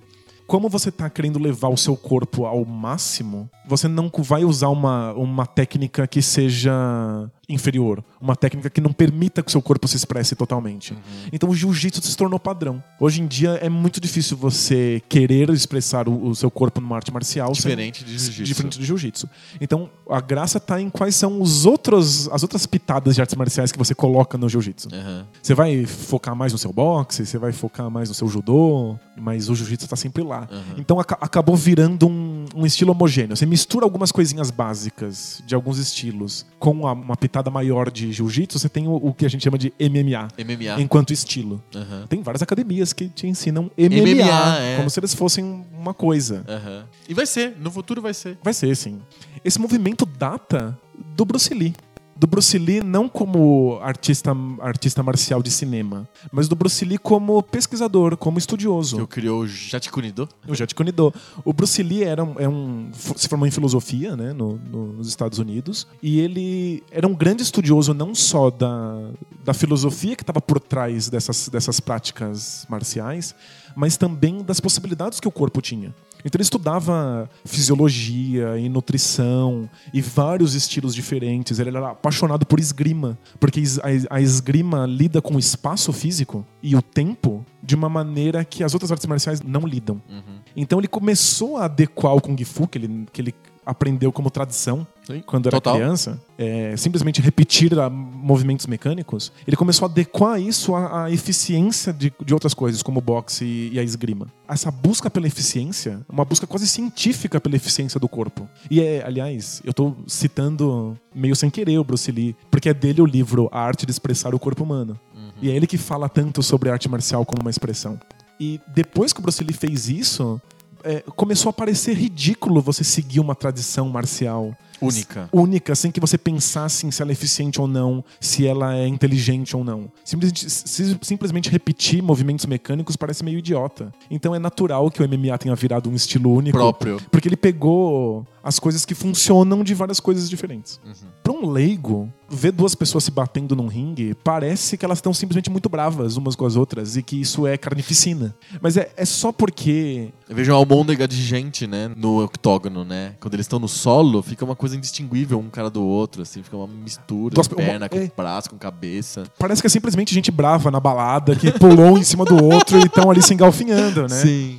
como você está querendo levar o seu corpo ao máximo, você não vai usar uma, uma técnica que seja inferior, uma técnica que não permita que o seu corpo se expresse totalmente. Uhum. Então o jiu-jitsu se tornou padrão. Hoje em dia é muito difícil você querer expressar o, o seu corpo numa arte marcial diferente sem, de jiu-jitsu. Diferente do jiu-jitsu. Então a graça está em quais são os outros, as outras pitadas de artes marciais que você coloca no jiu-jitsu. Uhum. Você vai focar mais no seu boxe, você vai focar mais no seu judô, mas o jiu-jitsu está sempre lá. Uhum. Então ac acabou virando um, um estilo homogêneo. Você mistura algumas coisinhas básicas de alguns estilos com uma, uma pitada maior de jiu-jitsu, você tem o, o, que a gente chama de MMA. MMA. Enquanto estilo. Uhum. Tem várias academias que te ensinam MMA, MMA é. como se eles fossem uma coisa. Uhum. E vai ser, no futuro vai ser. Vai ser, sim. Esse movimento data do Bruce Lee do Bruce Lee não como artista, artista marcial de cinema, mas do Bruce Lee como pesquisador, como estudioso. Que criou o Jet Kunido. O Jet Kunido. O Bruce Lee era um, é um, se formou em filosofia né, no, no, nos Estados Unidos e ele era um grande estudioso não só da, da filosofia que estava por trás dessas, dessas práticas marciais, mas também das possibilidades que o corpo tinha. Então ele estudava fisiologia e nutrição e vários estilos diferentes. Ele era apaixonado por esgrima, porque a esgrima lida com o espaço físico e o tempo de uma maneira que as outras artes marciais não lidam. Uhum. Então ele começou a adequar o Kung Fu, que ele, que ele aprendeu como tradição Sim, quando era total. criança, é, simplesmente repetir a, movimentos mecânicos, ele começou a adequar isso à, à eficiência de, de, outras coisas, como o boxe e, e, a esgrima. Essa busca pela eficiência, uma busca quase científica pela eficiência do corpo. E é, aliás, eu estou citando meio sem querer o Bruce Lee, porque é dele o livro A Arte de Expressar o Corpo Humano. Uhum. E é ele que fala tanto sobre arte marcial como uma expressão. E depois que o Bruce Lee fez isso, é, começou a parecer ridículo você seguir uma tradição marcial. Única. única, sem que você pensasse em se ela é eficiente ou não, se ela é inteligente ou não. Simplesmente, si- simplesmente repetir movimentos mecânicos parece meio idiota. Então é natural que o MMA tenha virado um estilo único. Próprio. Porque ele pegou as coisas que funcionam de várias coisas diferentes. Pra um leigo, ver duas pessoas se batendo num ringue parece que elas estão simplesmente muito bravas umas com as outras e que isso é carnificina. Mas é, é só porque Eu vejo uma almôndega de gente, né, no octógono, né? Quando eles estão no solo, fica uma coisa indistinguível um cara do outro, assim, fica uma mistura Duas de pe- uma- perna com é. braço, com cabeça. parece que é simplesmente gente brava na balada que pulou um em cima do outro e estão ali se engalfinhando, né? Sim.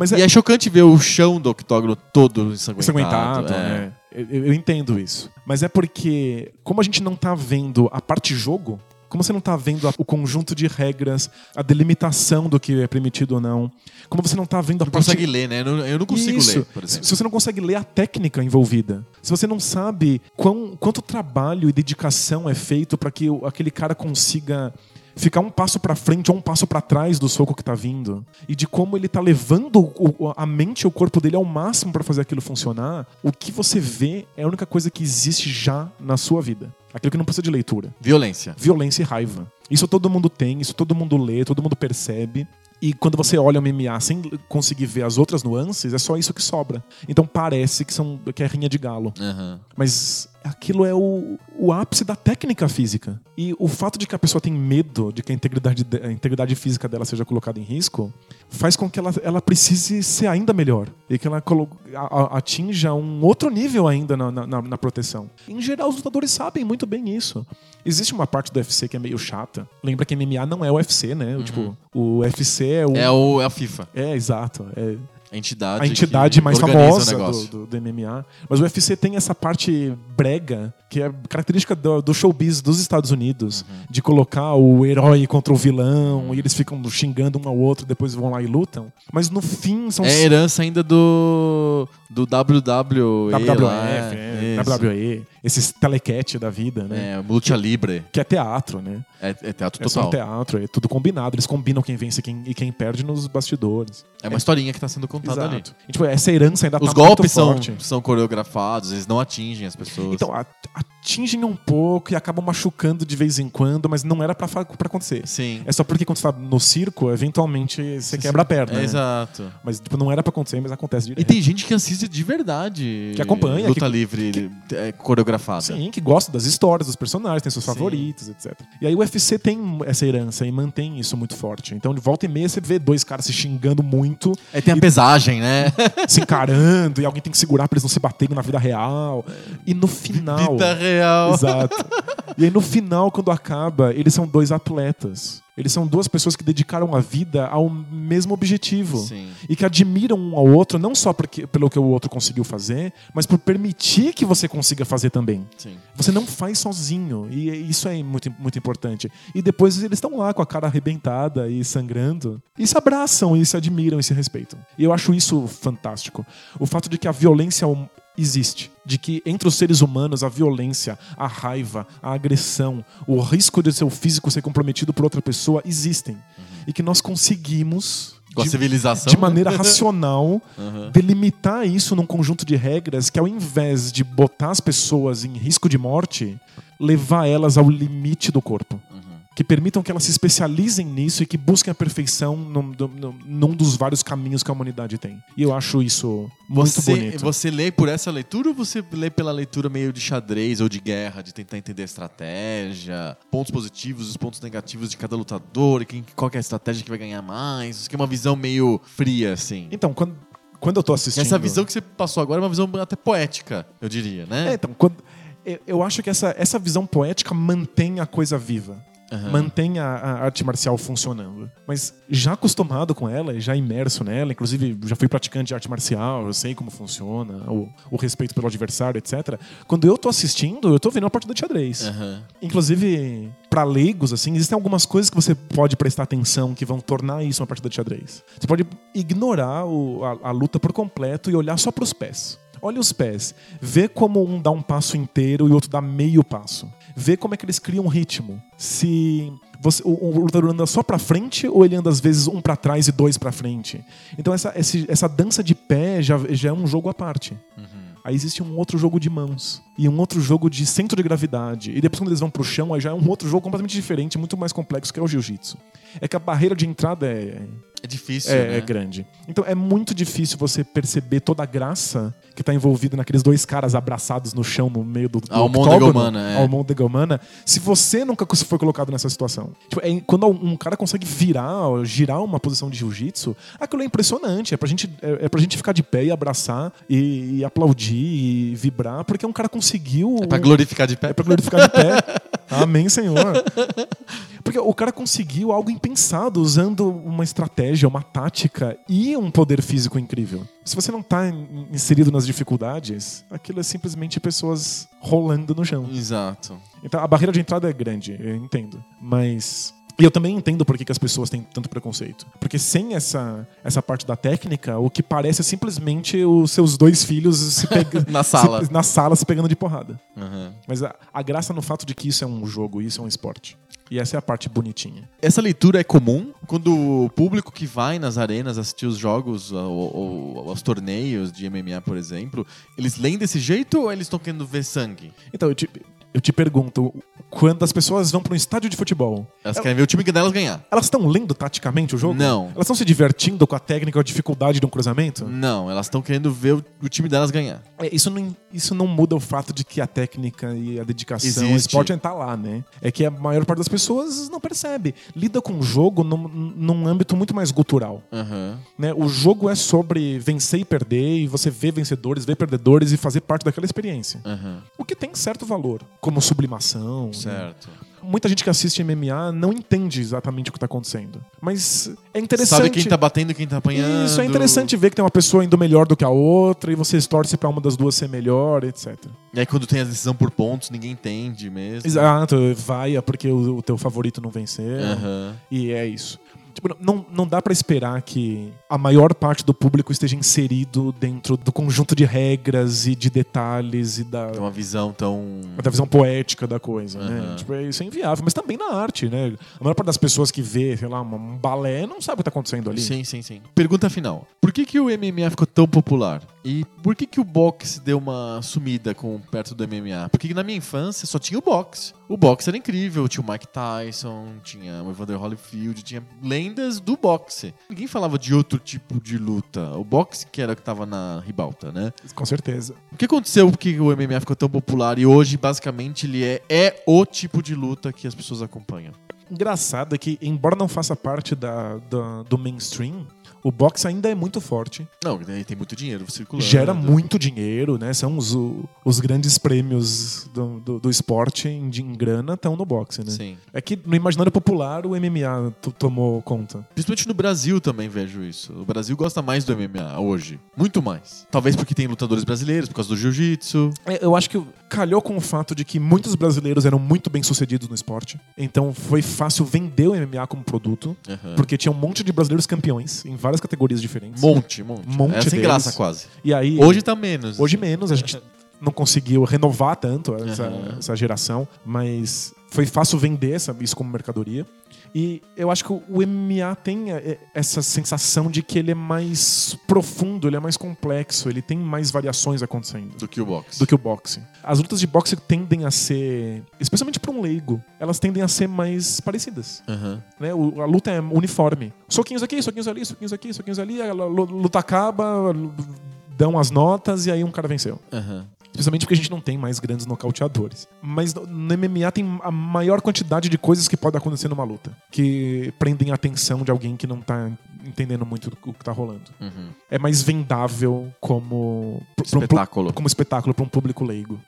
Mas E é chocante ver o chão do octógono todo ensanguentado. ensanguentado, é. né? Eu, eu entendo isso. Mas é porque, como a gente não tá vendo a parte jogo, como você não tá vendo a- o conjunto de regras, a delimitação do que é permitido ou não, como você não tá vendo a Não parte... consegue ler, né? Eu não, consigo Isso. ler, por Se exemplo. se você não consegue ler a técnica envolvida, se você não sabe quão, quanto trabalho e dedicação é feito para que aquele cara consiga ficar um passo pra frente ou um passo pra trás do soco que tá vindo e de como ele tá levando a mente e o corpo dele ao máximo pra fazer aquilo funcionar, o que você vê é a única coisa que existe já na sua vida. Aquilo que não precisa de leitura Violência. violência e raiva. Isso todo mundo tem, isso todo mundo lê, todo mundo percebe. E quando você olha o MMA sem conseguir ver as outras nuances, é só isso que sobra. Então parece que, são, que é rinha de galo. Aham. Mas aquilo é o, o ápice da técnica física. E o fato de que a pessoa tem medo de que a integridade, de- a integridade física dela seja colocada em risco faz com que ela, ela precise ser ainda melhor. E que ela colo- a- a- atinja um outro nível ainda na, na- na- proteção. Em geral, os lutadores sabem muito bem isso. Existe uma parte do UFC que é meio chata. Lembra que MMA não é o UFC, né? O, Tipo, o UFC é o. É, o, é a FIFA. É, exato. É, A entidade, a entidade mais famosa do, do, do MMA. Mas o UFC tem essa parte brega, que é característica do, do showbiz dos Estados Unidos, Uhum. de colocar o herói contra o vilão, e eles ficam xingando um ao outro, depois vão lá e lutam. Mas no fim são. É herança ainda do, do WWE. WWF, lá, é. WWE, esses telecat da vida, né? É, luta libre. Que é teatro, né? É, é teatro É total. teatro, é tudo combinado. Eles combinam quem vence e quem, e quem perde nos bastidores. É uma historinha que tá sendo contada ali. Exato. E, tipo, essa herança ainda Os tá golpes são, forte. são coreografados, eles não atingem as pessoas. Então, a- atingem um pouco e acabam machucando de vez em quando, mas não era pra acontecer. Sim. É só porque quando você tá no circo, eventualmente você quebra a perna. É, né? exato. Mas tipo, não era pra acontecer, mas acontece direto. E tem gente que assiste de verdade. Que acompanha, Luta que- livre é, coreografada. Sim, que gosta das histórias dos personagens, tem seus Sim. favoritos, etc. E aí o UFC tem essa herança e mantém isso muito forte. Então, de volta e meia, você vê dois caras se xingando muito, É, tem a pesagem, né? se encarando, e alguém tem que segurar pra eles não se baterem na vida real. E no final. Vida real. Exato. E aí no final, quando acaba, eles são dois atletas. Eles são duas pessoas que dedicaram a vida ao mesmo objetivo. Sim. E que admiram um ao outro, não só porque, pelo que o outro conseguiu fazer, mas por permitir que você consiga fazer também. Sim. Você não faz sozinho. E isso é muito, muito importante. E depois eles estão lá com a cara arrebentada e sangrando. E se abraçam, e se admiram e se respeitam. E eu acho isso fantástico. O fato de que a violência existe. De que entre os seres humanos a violência, a raiva, a agressão, o risco de seu físico ser comprometido por outra pessoa existem. E que nós conseguimos. Com a de- civilização. de maneira racional, Uhum. delimitar isso num conjunto de regras que, ao invés de botar as pessoas em risco de morte, levar elas ao limite do corpo. Que permitam que elas se especializem nisso e que busquem a perfeição num, num- num dos vários caminhos que a humanidade tem. E eu acho isso muito Você, bonito. você lê por essa leitura ou você lê pela leitura meio de xadrez ou de guerra, de tentar entender a estratégia, pontos positivos e os pontos negativos de cada lutador, quem, qual que é a estratégia que vai ganhar mais? Isso que é uma visão meio fria, assim. Então, quando, quando eu tô assistindo. Essa visão que você passou agora é uma visão até poética, eu diria, né? É, então, quando, eu, eu acho que essa, essa visão poética mantém a coisa viva. Aham. Mantém a, a arte marcial funcionando. Mas já acostumado com ela, já imerso nela, inclusive já fui praticante de arte marcial, eu sei como funciona, o, o respeito pelo adversário, etc. Quando eu tô assistindo, eu tô vendo a partida de xadrez. Aham. Inclusive, pra leigos, assim, existem algumas coisas que você pode prestar atenção que vão tornar isso uma partida de xadrez. Você pode ignorar o- a, a luta por completo e olhar só pros pés. Olha os pés. Vê como um dá um passo inteiro e o outro dá meio passo. Vê como é que eles criam ritmo. Se você, o, o lutador anda só pra frente ou ele anda às vezes um pra trás e dois pra frente. Então essa, esse- essa dança de pé já, já é um jogo à parte. Aí existe um outro jogo de mãos. E um outro jogo de centro de gravidade. E depois, quando eles vão pro chão, aí já é um outro jogo completamente diferente, muito mais complexo, que é o jiu-jitsu. É que a barreira de entrada é, É difícil, é, né? é grande. Então é muito difícil você perceber toda a graça que tá envolvida naqueles dois caras abraçados no chão no meio do, do humana, é. almôndega humana, se você nunca foi colocado nessa situação. Tipo, é- quando um cara consegue virar, girar uma posição de jiu-jitsu, aquilo é impressionante. É pra, gente, é, é pra gente ficar de pé e abraçar e, e aplaudir e vibrar, porque um cara conseguiu. É pra glorificar de pé. É pra glorificar de pé. Amém, Senhor. Porque o cara conseguiu algo impensado usando uma estratégia, uma tática e um poder físico incrível. Se você não tá in- inserido nas dificuldades, aquilo é simplesmente pessoas rolando no chão. Exato. Então a barreira de entrada é grande, eu entendo. Mas. E eu também entendo por que, que as pessoas têm tanto preconceito. Porque sem essa, essa parte da técnica, o que parece é simplesmente os seus dois filhos se pegando. Na sala. na sala se pegando de porrada. Uhum. Mas a, a graça no fato de que isso é um jogo, isso é um esporte. E essa é a parte bonitinha. Essa leitura é comum quando o público que vai nas arenas assistir os jogos ou, ou aos torneios de MMA, por exemplo, eles leem desse jeito ou eles estão querendo ver sangue? Então, eu te, eu te pergunto, quando as pessoas vão para um estádio de futebol, Elas querem ver o time delas ganhar. elas estão lendo taticamente o jogo? Não. Elas estão se divertindo com a técnica ou a dificuldade de um cruzamento? Não, elas estão querendo ver o, o time delas ganhar. É, Isso não, isso não muda o fato de que a técnica e a dedicação, o Existe. esporte tá lá, né? É que a maior parte das pessoas não percebe. Lida com o jogo num, num âmbito muito mais gutural. Aham. né? O jogo é sobre vencer e perder, e você vê vencedores, vê perdedores e fazer parte daquela experiência. Aham. O que tem certo valor, como sublimação. né? Certo. Muita gente que assiste MMA não entende exatamente o que está acontecendo. Mas é interessante. Sabe quem tá batendo e quem tá apanhando. Isso, é interessante ver que tem uma pessoa indo melhor do que a outra e você torce pra uma das duas ser melhor, etc. E aí quando tem a decisão por pontos, ninguém entende mesmo. Exato, vai porque o, o teu favorito não venceu. Aham. E é isso. Tipo, não, não dá pra esperar que a maior parte do público esteja inserido dentro do conjunto de regras e de detalhes e da, Tem uma visão tão. da visão poética da coisa, né? Aham. Tipo, é- isso é inviável. Mas também na arte, né? A maior parte das pessoas que vê, sei lá, um balé não sabe o que tá acontecendo ali. Sim, sim, sim. Pergunta final. Por que, que o MMA ficou tão popular? E por que, que o boxe deu uma sumida com perto do MMA? Porque na minha infância só tinha o boxe. O boxe era incrível. Tinha o Mike Tyson, tinha o Evander Holyfield, tinha lendas do boxe. Ninguém falava de outro tipo de luta. O boxe que era o que tava na ribalta, né? Com certeza. O que aconteceu que o MMA ficou tão popular e hoje, basicamente, ele é, é o tipo de luta que as pessoas acompanham? Engraçado é que, embora não faça parte da, da- do mainstream, o boxe ainda é muito forte. Não, tem tem muito dinheiro circulando. Gera muito dinheiro, né? São os, os grandes prêmios do, do, do esporte em, em grana estão no boxe, né? Sim. É que no imaginário popular o MMA to- tomou conta. Principalmente no Brasil também vejo isso. O Brasil gosta mais do MMA hoje. Muito mais. Talvez porque tem lutadores brasileiros, por causa do jiu-jitsu. É, Eu acho que calhou com o fato de que muitos brasileiros eram muito bem sucedidos no esporte. Então foi fácil vender o MMA como produto, Aham. porque tinha um monte de brasileiros campeões em várias categorias diferentes. Monte, monte. Monte é sem deles. graça quase. E aí Hoje tá menos. Hoje menos, a gente não conseguiu renovar tanto essa, Aham. essa geração, mas foi fácil vender essa, isso como mercadoria. E eu acho que o MMA tem é, essa sensação de que ele é mais profundo, ele é mais complexo, ele tem mais variações acontecendo Do que o boxe. do que o boxe. As lutas de boxe tendem a ser, especialmente para um leigo, elas tendem a ser mais parecidas. Aham. Né? O- a luta é uniforme. Soquinhos aqui, soquinhos ali, soquinhos aqui, soquinhos ali, a lu- luta acaba, dão as notas e aí um cara venceu. Aham. Especialmente porque a gente não tem mais grandes nocauteadores. Mas no MMA tem a maior quantidade de coisas que podem acontecer numa luta. Que prendem a atenção de alguém que não tá entendendo muito o que tá rolando. Uhum. É mais vendável como... pra um Espetáculo. como espetáculo para um público leigo.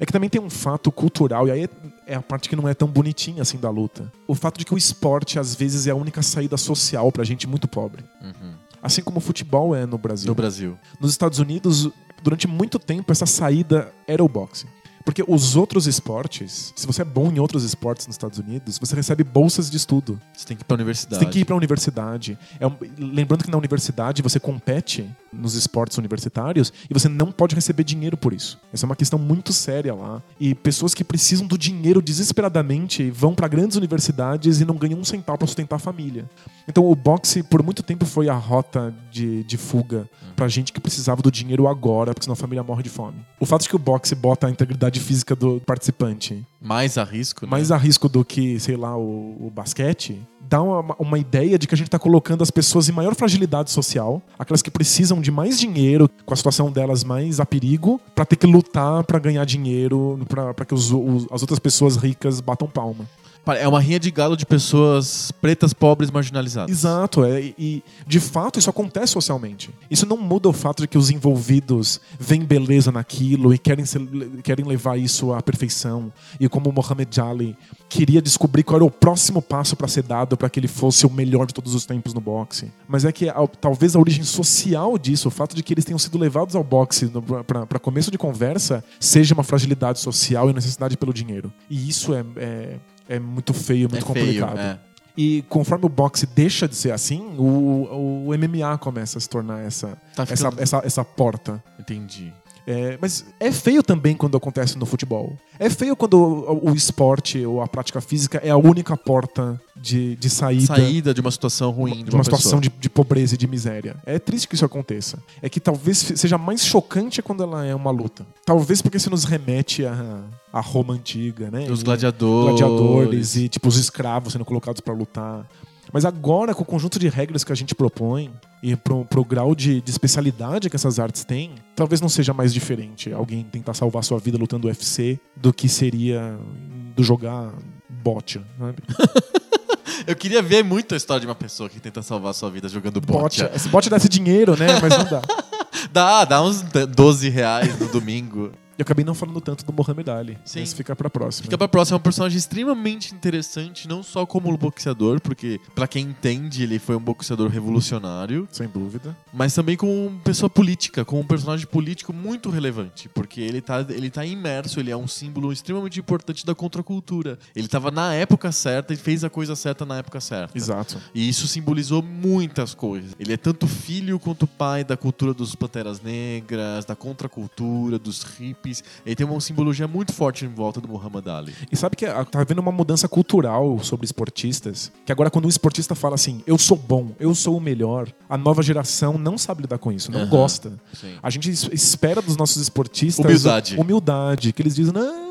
É que também tem um fato cultural, e aí é a parte que não é tão bonitinha assim da luta. O fato de que o esporte, às vezes, é a única saída social pra gente muito pobre. Uhum. Assim como o futebol é no Brasil. No Brasil. Nos Estados Unidos, durante muito tempo, essa saída era o boxe. Porque os outros esportes, se você é bom em outros esportes nos Estados Unidos, você recebe bolsas de estudo. Você tem que ir pra universidade. Você tem que ir para a universidade. É um- lembrando que na universidade você compete nos esportes universitários e você não pode receber dinheiro por isso. Essa é uma questão muito séria lá. E pessoas que precisam do dinheiro desesperadamente vão para grandes universidades e não ganham um centavo para sustentar a família. Então o boxe por muito tempo foi a rota de, de fuga pra gente que precisava do dinheiro agora, porque senão a família morre de fome. O fato de que o boxe bota a integridade física do participante Mais a risco, né? mais a risco do que, sei lá, o, o basquete, dá uma, uma ideia de que a gente está colocando as pessoas em maior fragilidade social, aquelas que precisam de mais dinheiro, com a situação delas mais a perigo, para ter que lutar para ganhar dinheiro, para que os- os- as outras pessoas ricas batam palma. É uma rinha de galo de pessoas pretas, pobres, marginalizadas. Exato, é, e- de fato isso acontece socialmente. Isso não muda o fato de que os envolvidos veem beleza naquilo e querem, ser- querem levar isso à perfeição. E como Mohamed Ali queria descobrir qual era o próximo passo para ser dado para que ele fosse o melhor de todos os tempos no boxe. Mas é que a- talvez a origem social disso, o fato de que eles tenham sido levados ao boxe para começo de conversa, seja uma fragilidade social e necessidade pelo dinheiro. E isso é, é, é muito feio, É muito feio, complicado. é. E conforme o boxe deixa de ser assim, o, o MMA começa a se tornar essa, Tá essa, ficando- essa, essa porta. Entendi. É, mas é feio também quando acontece no futebol. É feio quando o, o esporte ou a prática física é a única porta de, de saída, Saída de uma situação ruim, de de uma, situação de, de pobreza e de miséria. É triste que isso aconteça. É que talvez seja mais chocante quando ela é uma luta. Talvez porque isso nos remete à, à Roma antiga, né? Os gladiadores. gladiadores e tipo os escravos sendo colocados pra lutar. Mas agora, com o conjunto de regras que a gente propõe e pro, pro grau de, de especialidade que essas artes têm, talvez não seja mais diferente alguém tentar salvar sua vida lutando UFC do que seria do jogar bote, sabe? Eu queria ver muito a história de uma pessoa que tenta salvar sua vida jogando. Bote. Esse bote dá esse dinheiro, né? Mas não dá. Dá, dá uns 12 reais no domingo. Eu acabei não falando tanto do Mohamed Ali. Sim. Mas fica pra próxima. Fica pra próxima, é um personagem extremamente interessante, não só como boxeador, porque pra quem entende, ele foi um boxeador revolucionário, Sem dúvida. mas também como pessoa política, como um personagem político muito relevante, porque ele tá, ele tá imerso, ele é um símbolo extremamente importante da contracultura. Ele tava na época certa e fez a coisa certa na época certa. Exato. E isso simbolizou muitas coisas. Ele é tanto filho quanto pai da cultura dos Panteras Negras, da contracultura, dos hippies. Ele tem uma simbologia muito forte em volta do Muhammad Ali. E sabe que tá havendo uma mudança cultural sobre esportistas, que agora quando um esportista fala assim, eu sou bom, eu sou o melhor, a nova geração não sabe lidar com isso, não gosta. Sim. A gente es- espera dos nossos esportistas Humildade. humildade, que eles dizem, não,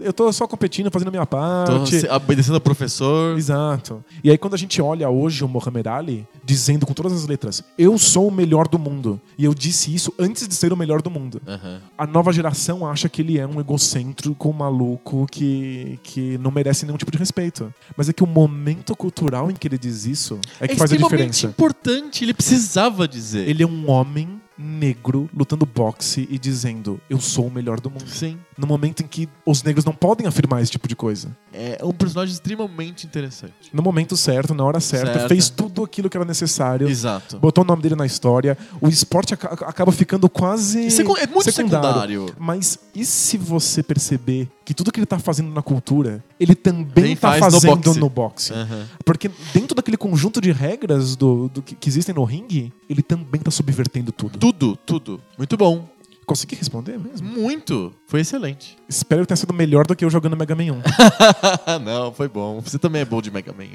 eu tô só competindo, fazendo a minha Tô parte. se- obedecendo ao professor. Exato. E aí quando a gente olha hoje o Mohamed Ali dizendo com todas as letras, eu sou o melhor do mundo, e eu disse isso antes de ser o melhor do mundo. Aham. A nova geração acha que ele é um egocêntrico, um maluco que, que não merece nenhum tipo de respeito. Mas é que o momento cultural em que ele diz isso é que faz a diferença. importante, ele precisava dizer. Ele é um homem negro lutando boxe e dizendo eu sou o melhor do mundo. Sim. No momento em que os negros não podem afirmar esse tipo de coisa. É um personagem extremamente interessante. No momento certo, na hora certa, Certo. fez tudo aquilo que era necessário. Exato. Botou o nome dele na história. O esporte aca- acaba ficando quase. Secu- é muito secundário. Mas e se você perceber que tudo que ele tá fazendo na cultura, ele também Ele tá faz no fazendo boxe. no boxe? Aham. Porque dentro daquele conjunto de regras do, do que, que existem no ringue, ele também tá subvertendo tudo. Tudo, tudo. Muito bom. Consegui responder mesmo? Muito. Foi excelente. Espero que tenha sido melhor do que eu jogando Mega Man 1. Não, foi bom. Você também é bom de Mega Man 1.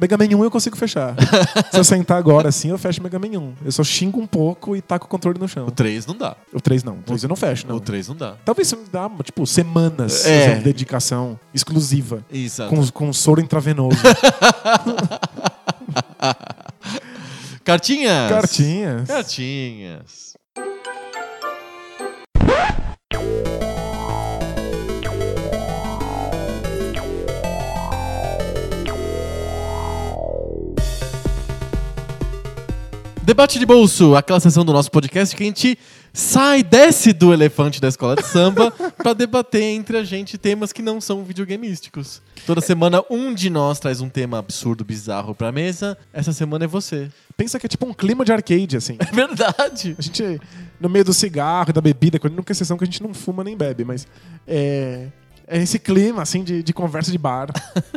Mega Man 1 eu consigo fechar. Se eu sentar agora assim, eu fecho Mega Man 1. Eu só xingo um pouco e taco o controle no chão. O 3 não dá. O 3 não. O 3 eu não fecho, não. O 3 não dá. Talvez isso me dá, tipo, semanas É. de dedicação exclusiva. Exato. Com, com soro intravenoso. Cartinhas. Cartinhas. Cartinhas. Debate de bolso, aquela sessão do nosso podcast que a gente sai, desce do elefante da escola de samba pra debater entre a gente temas que não são videogameísticos. Toda semana um de nós traz um tema absurdo, bizarro pra mesa. Essa semana é você. Pensa que é tipo um clima de arcade, assim. É verdade. A gente no meio do cigarro e da bebida, com única exceção que a gente não fuma nem bebe, mas é, é esse clima, assim, de, de conversa de bar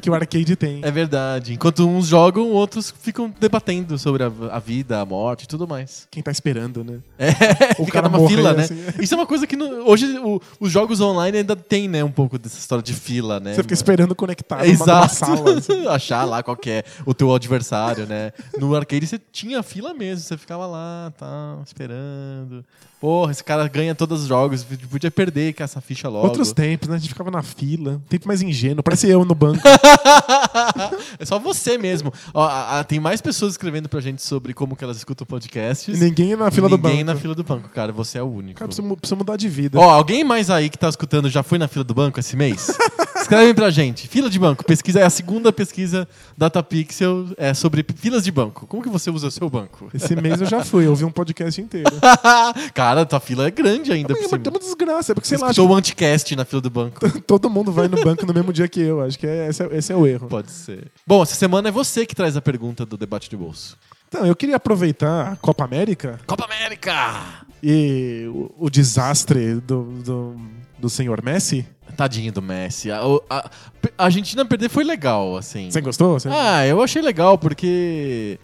que o arcade tem. É verdade. Enquanto uns jogam, outros ficam debatendo sobre a, a vida, a morte e tudo mais. Quem tá esperando, né? É, O fica cara numa morrer, fila, né? assim. Isso é uma coisa que no- hoje o- os jogos online ainda tem, né, um pouco dessa história de fila, né? Você fica esperando conectar É, numa, sala. assim. Achar lá qual que é o teu adversário, né? No arcade você tinha fila mesmo, você ficava lá, tá, esperando. Porra, esse cara ganha todos os jogos, podia perder com essa ficha logo. Outros tempos, né? A gente ficava na fila. Tempo mais ingênuo. Parece eu no banco. é só você mesmo. Ó, a- a- tem mais pessoas escrevendo pra gente sobre como que elas escutam podcasts. ninguém na fila do banco. Ninguém na fila do banco, cara. Você é o único. Cara, precisa, precisa mudar de vida. Ó, alguém mais aí que tá escutando já foi na fila do banco esse mês? Escreve pra gente. Fila de banco. Pesquisa é a segunda pesquisa Datapixel é sobre filas de banco. Como que você usa o seu banco? Esse mês eu já fui, eu ouvi um podcast inteiro. Cara, tua fila é grande ainda. Mas por é uma desgraça, é porque sei lá, Escutou o anticast na fila do banco. acho todo mundo vai no banco no mesmo dia que eu. Acho que é, esse, é, esse é o erro. Pode ser. Bom, essa semana é você que traz a pergunta do debate de bolso. Então, eu queria aproveitar a Copa América Copa América! e o, o desastre do, do, do senhor Messi. Tadinho do Messi. A, a- a Argentina perder foi legal, assim. Você gostou? Você- Ah, eu achei legal, porque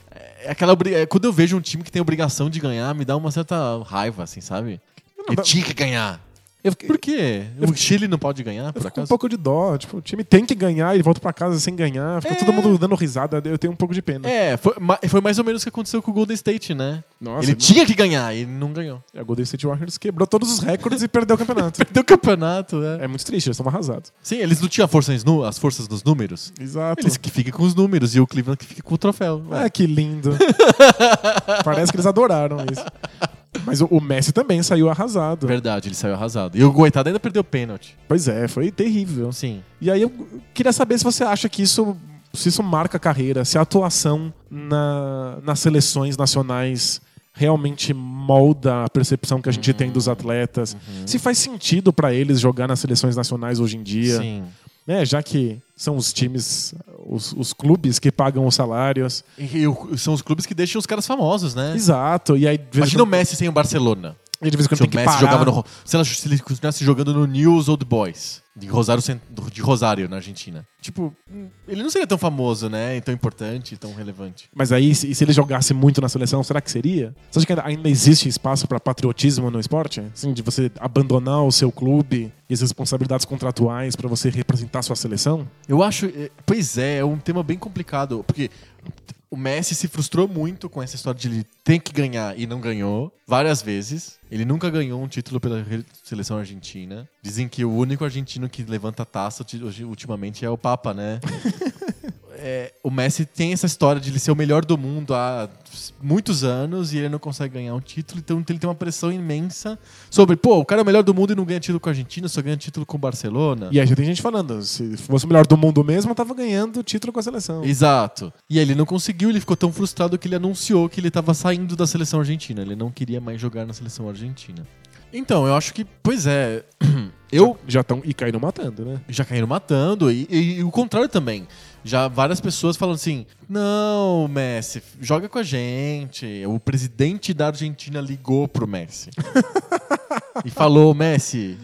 aquela é, quando eu vejo um time que tem obrigação de ganhar, me dá uma certa raiva, assim, sabe? Dá- tinha que ganhar. Eu Por quê? O Chile não pode ganhar, eu por fico com um acaso? pouco de dó. Tipo, o time tem que ganhar e volta pra casa sem ganhar. Fica É. todo mundo dando risada. Eu tenho um pouco de pena. É, foi, foi mais ou menos o que aconteceu com o Golden State, né? Nossa, ele não- tinha que ganhar e não ganhou. A Golden State Warriors quebrou todos os recordes e perdeu o campeonato. Perdeu o campeonato, né? É muito triste, eles estão arrasados. Sim, eles não tinham a força, nu- as forças dos números. Exato. Eles que ficam com os números e o Cleveland que fica com o troféu. Ah, que lindo. Parece que eles adoraram isso. Mas o, Messi também saiu arrasado. Verdade, ele saiu arrasado. E o Goitado ainda perdeu o pênalti. Pois é, foi terrível. Sim. E aí eu queria saber se você acha que isso, se isso marca a carreira, se a atuação na, nas seleções nacionais realmente molda a percepção que a gente tem dos atletas. Se faz sentido pra eles jogar nas seleções nacionais hoje em dia, Sim. Né? Já que são os times, os, os clubes que pagam os salários. E, e são os clubes que deixam os caras famosos, né? Exato. E aí Imagina o Messi sem o Barcelona. E de vez em quando Se tem que parar. jogava no. Se, ela, se ele continuasse jogando no News Old Boys, de Rosário, de Rosário, na Argentina. Tipo, ele não seria tão famoso, né? E tão importante, tão relevante. Mas aí, se, se ele jogasse muito na seleção, será que seria? Você acha que ainda, ainda existe espaço para patriotismo no esporte? Assim, de você abandonar o seu clube e as responsabilidades contratuais para você representar a sua seleção? Eu acho. eh, Pois é, é um tema bem complicado. Porque o Messi se frustrou muito com essa história de ele ter que ganhar e não ganhou várias vezes. Ele nunca ganhou um título pela seleção argentina. Dizem que o único argentino que levanta a taça ultimamente é o Papa, né? É, o Messi tem essa história de ele ser o melhor do mundo há muitos anos e ele não consegue ganhar um título, então ele tem uma pressão imensa sobre, pô, o cara é o melhor do mundo e não ganha título com a Argentina, só ganha título com o Barcelona. E aí já tem gente falando, se fosse o melhor do mundo mesmo, eu tava ganhando título com a seleção. Exato. E aí ele não conseguiu, ele ficou tão frustrado que ele anunciou que ele estava saindo da seleção argentina. Ele não queria mais jogar na seleção argentina. Então, eu acho que, pois é, eu Já estão e caíram matando, né? já caíram matando e, e- e o contrário também. Já várias pessoas falando assim: não, Messi, joga com a gente. O presidente da Argentina ligou pro Messi e falou: Messi,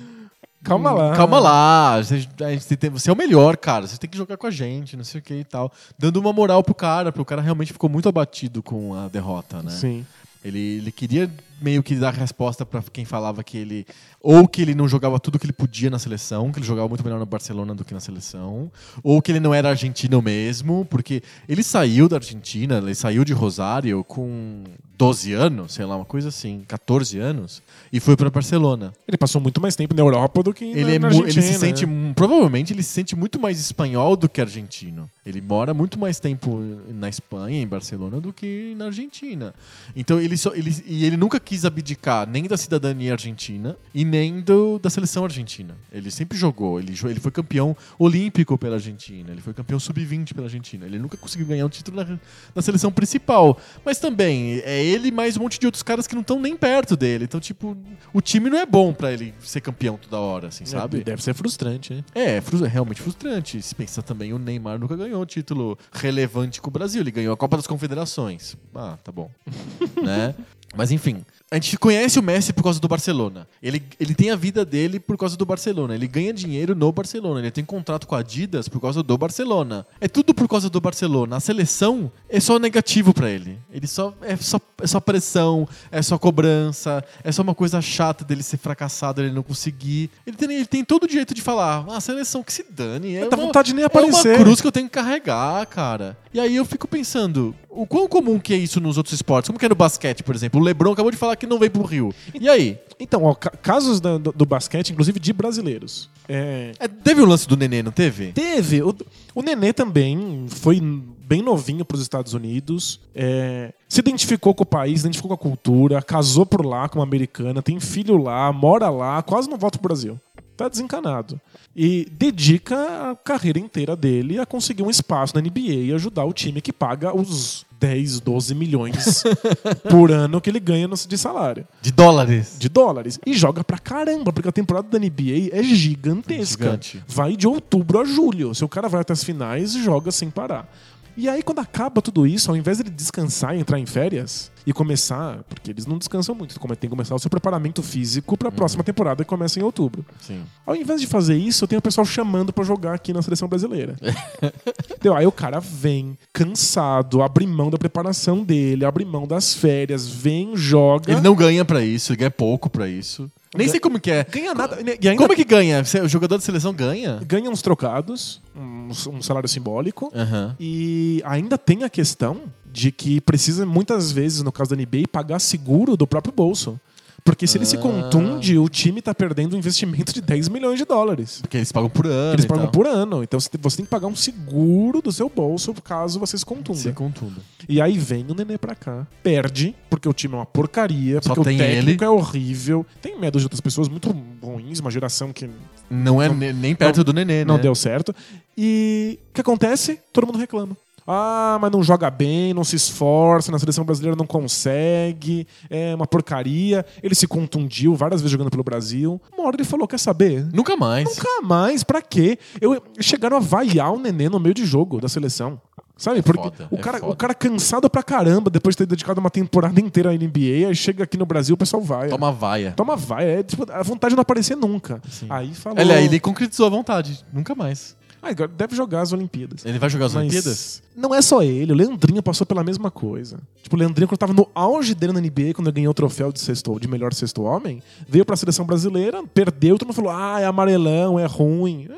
Calma lá. Calma lá. Você, a gente tem- você é o melhor, cara. Você tem que jogar com a gente, não sei o que e tal. Dando uma moral pro cara, porque o cara realmente ficou muito abatido com a derrota, né? Sim. Ele, ele queria meio que dar resposta pra quem falava que ele. Ou que ele não jogava tudo que ele podia na seleção, que ele jogava muito melhor no Barcelona do que na seleção. Ou que ele não era argentino mesmo, porque ele saiu da Argentina, ele saiu de Rosário com 12 anos, sei lá, uma coisa assim, 14 anos, e foi pra Barcelona. Ele passou muito mais tempo na Europa do que Ele, na, é na ele se sente, mu- provavelmente ele se sente muito mais espanhol do que argentino. Ele mora muito mais tempo na Espanha, em Barcelona, do que na Argentina. Então ele só, ele, e ele nunca quis abdicar nem da cidadania argentina e nem do, da seleção argentina. Ele sempre jogou. Ele, ele foi campeão olímpico pela Argentina. Ele foi campeão sub-20 pela Argentina. Ele nunca conseguiu ganhar um título na, na seleção principal. Mas também é ele mais um monte de outros caras que não estão nem perto dele. Então, tipo, o time não é bom pra ele ser campeão toda hora, assim, sabe? Deve ser frustrante, né? É, é fru- é realmente frustrante. Se pensar também, o Neymar nunca ganhou um título relevante com o Brasil. Ele ganhou a Copa das Confederações. Ah, tá bom. né? Mas enfim, A gente conhece o Messi por causa do Barcelona. Ele, ele tem a vida dele por causa do Barcelona. Ele ganha dinheiro no Barcelona. Ele tem contrato com a Adidas por causa do Barcelona. É tudo por causa do Barcelona. A seleção é só negativo pra ele. Ele só é só é só pressão, é só cobrança, é só uma coisa chata dele ser fracassado, ele não conseguir. Ele tem, ele tem todo o direito de falar: "Ah, a seleção que se dane". É Dá uma- vontade de nem é aparecer. uma cruz que eu tenho que carregar, cara. E aí eu fico pensando, o quão comum que é isso nos outros esportes? Como que é no basquete, por exemplo? O LeBron acabou de falar que não vem pro Rio. E aí? Então, ó, ca- casos da- do, do basquete, inclusive de brasileiros. É, É, teve o lance do Nenê, não teve? Teve. O, o Nenê também foi bem novinho para os Estados Unidos. é, se identificou com o país, se identificou com a cultura, casou por lá com uma americana, tem filho lá, mora lá, quase não volta pro Brasil. Tá desencanado. E dedica a carreira inteira dele a conseguir um espaço na NBA e ajudar o time que paga os 10, 12 milhões por ano que ele ganha de salário De dólares. de dólares. E joga pra caramba, porque a temporada da NBA é gigantesca. Gigante. Vai de outubro a julho. Se o cara vai até as finais, joga sem parar. E aí, quando acaba tudo isso, ao invés de ele descansar e entrar em férias e começar, porque eles não descansam muito, como tem que começar o seu preparamento físico pra próxima temporada que começa em outubro. Sim. Ao invés de fazer isso, eu tenho o pessoal chamando pra jogar aqui na seleção brasileira. Entendeu? Aí o cara vem cansado, abre mão da preparação dele, abre mão das férias, vem, joga. Ele não ganha pra isso, ele ganha pouco pra isso. Nem sei como que é. ganha nada. E ainda Como é que ganha? O jogador de seleção ganha? ganha uns trocados, um, um salário simbólico, Aham. e ainda tem a questão de que precisa muitas vezes, no caso da NBA, pagar seguro do próprio bolso. Porque se ele se Ah. contunde, o time tá perdendo um investimento de 10 milhões de dólares. Porque eles pagam por ano. Eles e pagam tal. por ano. Então você tem- você tem que pagar um seguro do seu bolso caso você se contunda. Se contundo. E aí vem o Nenê pra cá. Perde, porque o time é uma porcaria, Só porque tem o técnico ele. é horrível. Tem médios de outras pessoas muito ruins, uma geração que Não é ne- nem perto do Nenê, não né? deu certo. E o que acontece? Todo mundo reclama. Ah, mas não joga bem, não se esforça, na seleção brasileira não consegue, é uma porcaria. Ele se contundiu várias vezes jogando pelo Brasil. Uma hora ele falou: quer saber? Nunca mais. Nunca mais, pra quê? Eu, chegaram a vaiar o nenê no meio de jogo da seleção. Sabe? Porque foda, o, é cara, foda. o cara cansado pra caramba depois de ter dedicado uma temporada inteira à NBA, aí chega aqui no Brasil, o pessoal vai. Toma vaia. Toma vai. É tipo, a vontade de não aparecer nunca. Sim. Aí falou. Ele, ele concretizou a vontade. Nunca mais. Ah, deve jogar as Olimpíadas. Ele vai jogar as Mas Olimpíadas? Não é só ele, o Leandrinho passou pela mesma coisa. Tipo, o Leandrinho, quando tava no auge dele na NBA, quando ele ganhou o troféu de, sexto, de melhor sexto homem, veio pra seleção brasileira, perdeu, todo mundo falou: ah, é amarelão, é ruim.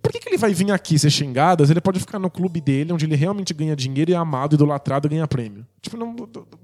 Por que, que ele vai vir aqui ser xingado? Ele pode ficar no clube dele, onde ele realmente ganha dinheiro e é amado, idolatrado e ganha prêmio. Tipo, não,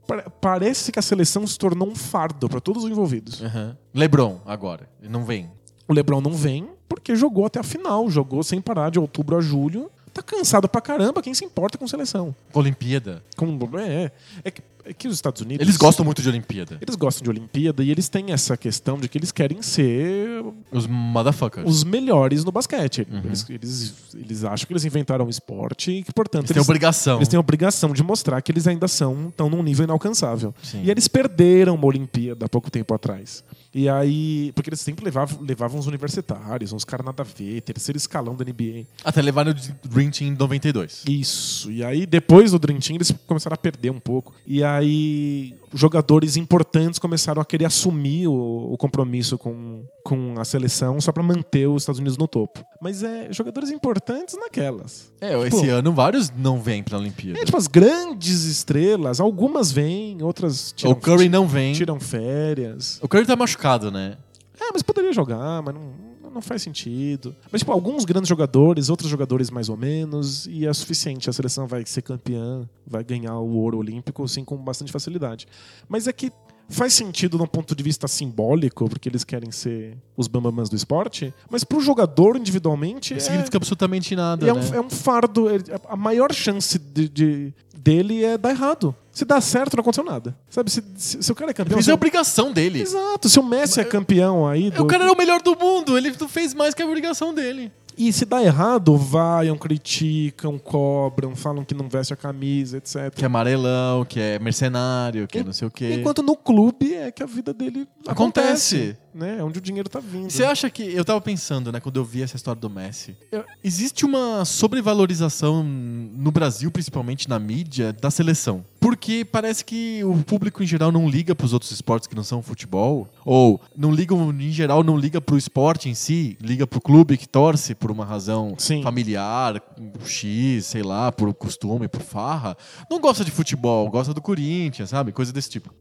pare- parece que a seleção se tornou um fardo pra todos os envolvidos. Aham. Lebron, agora. Ele não vem. O Lebron não vem porque jogou até a final, jogou sem parar de outubro a julho. Tá cansado pra caramba, quem se importa com seleção? Olimpíada. Com, é, é, que, é que os Estados Unidos. Eles gostam muito de Olimpíada. Eles gostam de Olimpíada e eles têm essa questão de que eles querem ser Os motherfuckers. os melhores no basquete. Uhum. Eles, eles, eles acham que eles inventaram um esporte e que, portanto, Eles têm obrigação. eles têm obrigação de mostrar que eles ainda são estão num nível inalcançável. Sim. E eles perderam uma Olimpíada há pouco tempo atrás. E aí, porque eles sempre levavam, levavam uns universitários, uns caras nada a ver, terceiro escalão da NBA. Até levaram o Dream Team em 92. Isso. E aí, depois do Dream Team, eles começaram a perder um pouco. E aí, jogadores importantes começaram a querer assumir o, o compromisso com, com a seleção só pra manter os Estados Unidos no topo. Mas é jogadores importantes naquelas. É, esse Pô. ano vários não vêm pra Olimpíada. É, tipo, as grandes estrelas, algumas vêm, outras tiram, o Curry não vem. tiram férias. O Curry tá machucado, né? É, mas poderia jogar, mas não, não faz sentido. Mas, tipo, alguns grandes jogadores, outros jogadores mais ou menos, e é suficiente. A seleção vai ser campeã, vai ganhar o ouro olímpico, assim, com bastante facilidade. Mas é que faz sentido um ponto de vista simbólico, porque eles querem ser os bambamãs do esporte, mas pro jogador individualmente. Não é- significa absolutamente nada, é, né? um, é um fardo. ele- A maior chance de, de- dele é dar errado. Se dá certo, não aconteceu nada. Sabe, se, se- se o cara é campeão. Isso é obrigação dele. Exato, se o Messi é campeão aí. do- O cara era o melhor do mundo, ele fez mais que a obrigação dele. E se dá errado, vaiam, criticam, cobram, falam que não veste a camisa, etc. Que é amarelão, que é mercenário, que é não sei o quê. Enquanto no clube é que a vida dele acontece. Acontece. né? É onde o dinheiro tá vindo. E Você acha que. Eu tava pensando, né, quando eu vi essa história do Messi. existe uma sobrevalorização no Brasil, principalmente na mídia, da seleção. Porque parece que o público em geral não liga pros outros esportes que não são futebol. Ou não liga, em geral, não liga pro esporte em si, liga pro clube que torce por uma razão Sim. familiar, X, sei lá, por costume, por farra. Não gosta de futebol, gosta do Corinthians, sabe? Coisa desse tipo.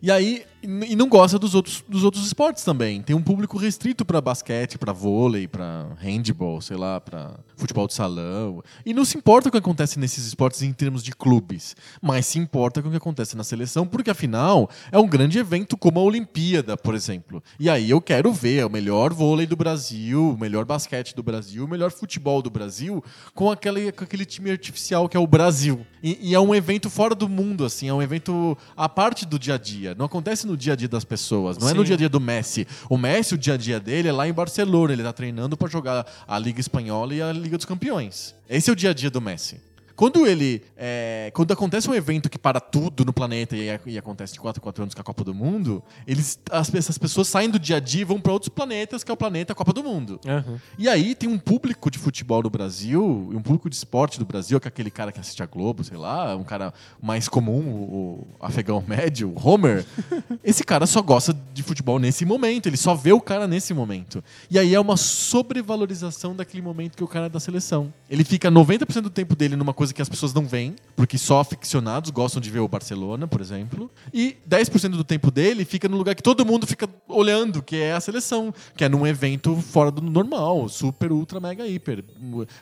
E aí, e não gosta dos outros, dos outros esportes também. Tem um público restrito pra basquete, pra vôlei, pra handball, sei lá, pra futebol de salão. E não se importa com o que acontece nesses esportes em termos de clubes, mas se importa com o que acontece na seleção, porque afinal é um grande evento como a Olimpíada, por exemplo. E aí eu quero ver o melhor vôlei do Brasil, o melhor basquete do Brasil, o melhor futebol do Brasil, com aquele, com aquele time artificial que é o Brasil. E, e é um evento fora do mundo, assim, é um evento à parte do dia a dia. Não acontece no dia a dia das pessoas, não é no Sim. dia a dia do Messi. O Messi, o dia a dia dele é lá em Barcelona, ele tá treinando pra jogar a Liga Espanhola e a Liga dos Campeões. Esse é o dia a dia do Messi. Quando ele. é, quando acontece um evento que para tudo no planeta e, e acontece de 4 em 4 anos com a Copa do Mundo, eles, as, essas pessoas saem do dia a dia e vão para outros planetas, que é o planeta Copa do Mundo. Aham. E aí tem um público de futebol no Brasil, e um público de esporte do Brasil, que é aquele cara que assiste a Globo, sei lá, um cara mais comum, o, o afegão médio, o Homer. Esse cara só gosta de futebol nesse momento, ele só vê o cara nesse momento. E aí é uma sobrevalorização daquele momento que o cara é da seleção. Ele fica 90% do tempo dele numa coisa que as pessoas não veem, porque só aficionados gostam de ver o Barcelona, por exemplo. E 10% do tempo dele fica no lugar que todo mundo fica olhando, que é a seleção, que é num evento fora do normal, super, ultra, mega, hiper,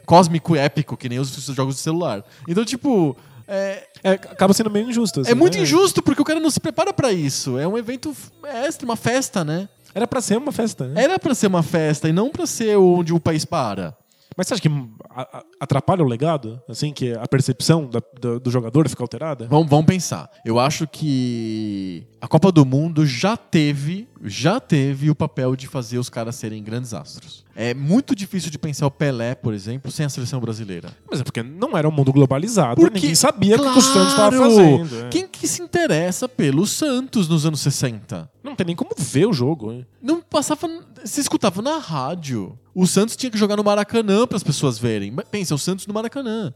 cósmico, épico, que nem os jogos de celular. Então, tipo, é, É, acaba sendo meio injusto. assim, é muito né? injusto porque o cara não se prepara pra isso. É um evento extra, uma festa, né? Era pra ser uma festa, né? Era pra ser uma festa e não pra ser onde o país para. Mas você acha que atrapalha o legado? Assim, que a percepção da- do, do jogador fica alterada? Vamos, vamos pensar. Eu acho que a Copa do Mundo já teve, já teve o papel de fazer os caras serem grandes astros. É muito difícil de pensar o Pelé, por exemplo, sem a seleção brasileira. Mas é porque não era um mundo globalizado. Porque- ninguém sabia o que o Santos estava Claro! fazendo. é. Quem que se interessa pelo Santos nos anos 60? Não tem nem como ver o jogo. hein? Não passava. Se escutava na rádio. O Santos tinha que jogar no Maracanã para as pessoas verem. Pensa, o Santos no Maracanã.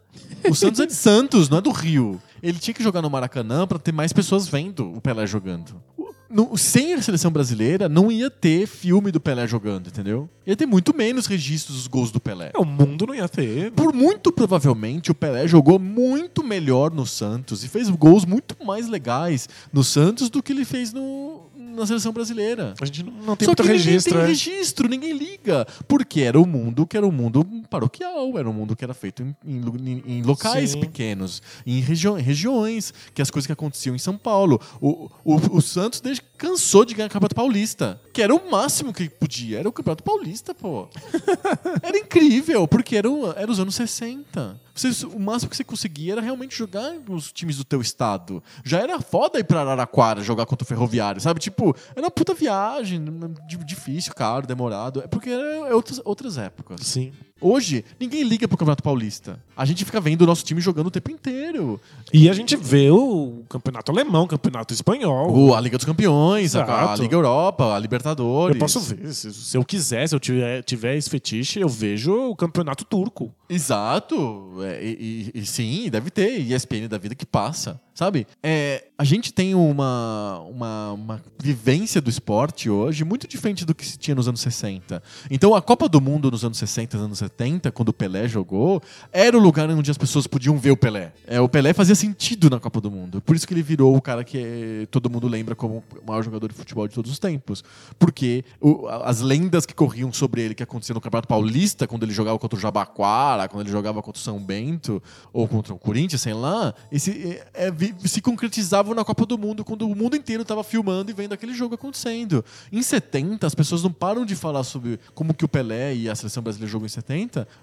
O Santos é de Santos, não é do Rio. Ele tinha que jogar no Maracanã para ter mais pessoas vendo o Pelé jogando. No- sem a seleção brasileira, não ia ter filme do Pelé jogando, entendeu? Ia ter muito menos registros dos gols do Pelé. É, O mundo não ia ter. Por muito provavelmente o Pelé jogou muito melhor no Santos e fez gols muito mais legais no Santos do que ele fez no, na seleção brasileira. A gente não, não tem Só muito que registro. ninguém é. tem registro, ninguém liga. Porque era um mundo que era um mundo paroquial, era um mundo que era feito em, em em- em locais Sim. pequenos, em regi regiões, que as coisas que aconteciam em São Paulo. O, o, o Santos desde cansou de ganhar o Campeonato Paulista, que era o máximo que podia, era o Campeonato Paulista, pô. Era incrível, porque era, o- era os anos 60. Você- o máximo que você conseguia era realmente jogar nos times do teu estado. Já era foda ir pra Araraquara jogar contra o Ferroviário, sabe? Tipo, era uma puta viagem, di- difícil, caro, demorado. É porque era outras, outras épocas. Sim. Hoje, ninguém liga pro Campeonato Paulista. A gente fica vendo o nosso time jogando o tempo inteiro. E a gente vê o campeonato alemão, o campeonato espanhol. O- a Liga dos Campeões, a, a. Liga Europa, a Libertadores. Eu posso ver. Se, se eu quiser, se eu tiver, tiver esse fetiche, eu vejo o campeonato turco. Exato. É, e, e- sim, deve ter. ESPN da vida que passa. Sabe? É, a gente tem uma, uma, uma vivência do esporte hoje muito diferente do que se tinha nos anos 60. Então a Copa do Mundo nos anos 60, anos 70, quando o Pelé jogou, era o lugar onde as pessoas podiam ver o Pelé. É, o Pelé fazia sentido na Copa do Mundo. Por isso que ele virou o cara que todo mundo lembra como o maior jogador de futebol de todos os tempos. Porque o- as lendas que corriam sobre ele, que aconteciam no Campeonato Paulista, quando ele jogava contra o Jabaquara, quando ele jogava contra o São Bento, ou contra o Corinthians, sei lá, esse, é, é, se concretizavam na Copa do Mundo, quando o mundo inteiro estava filmando e vendo aquele jogo acontecendo. Em 70, as pessoas não param de falar sobre como que o Pelé e a seleção brasileira jogou em 70,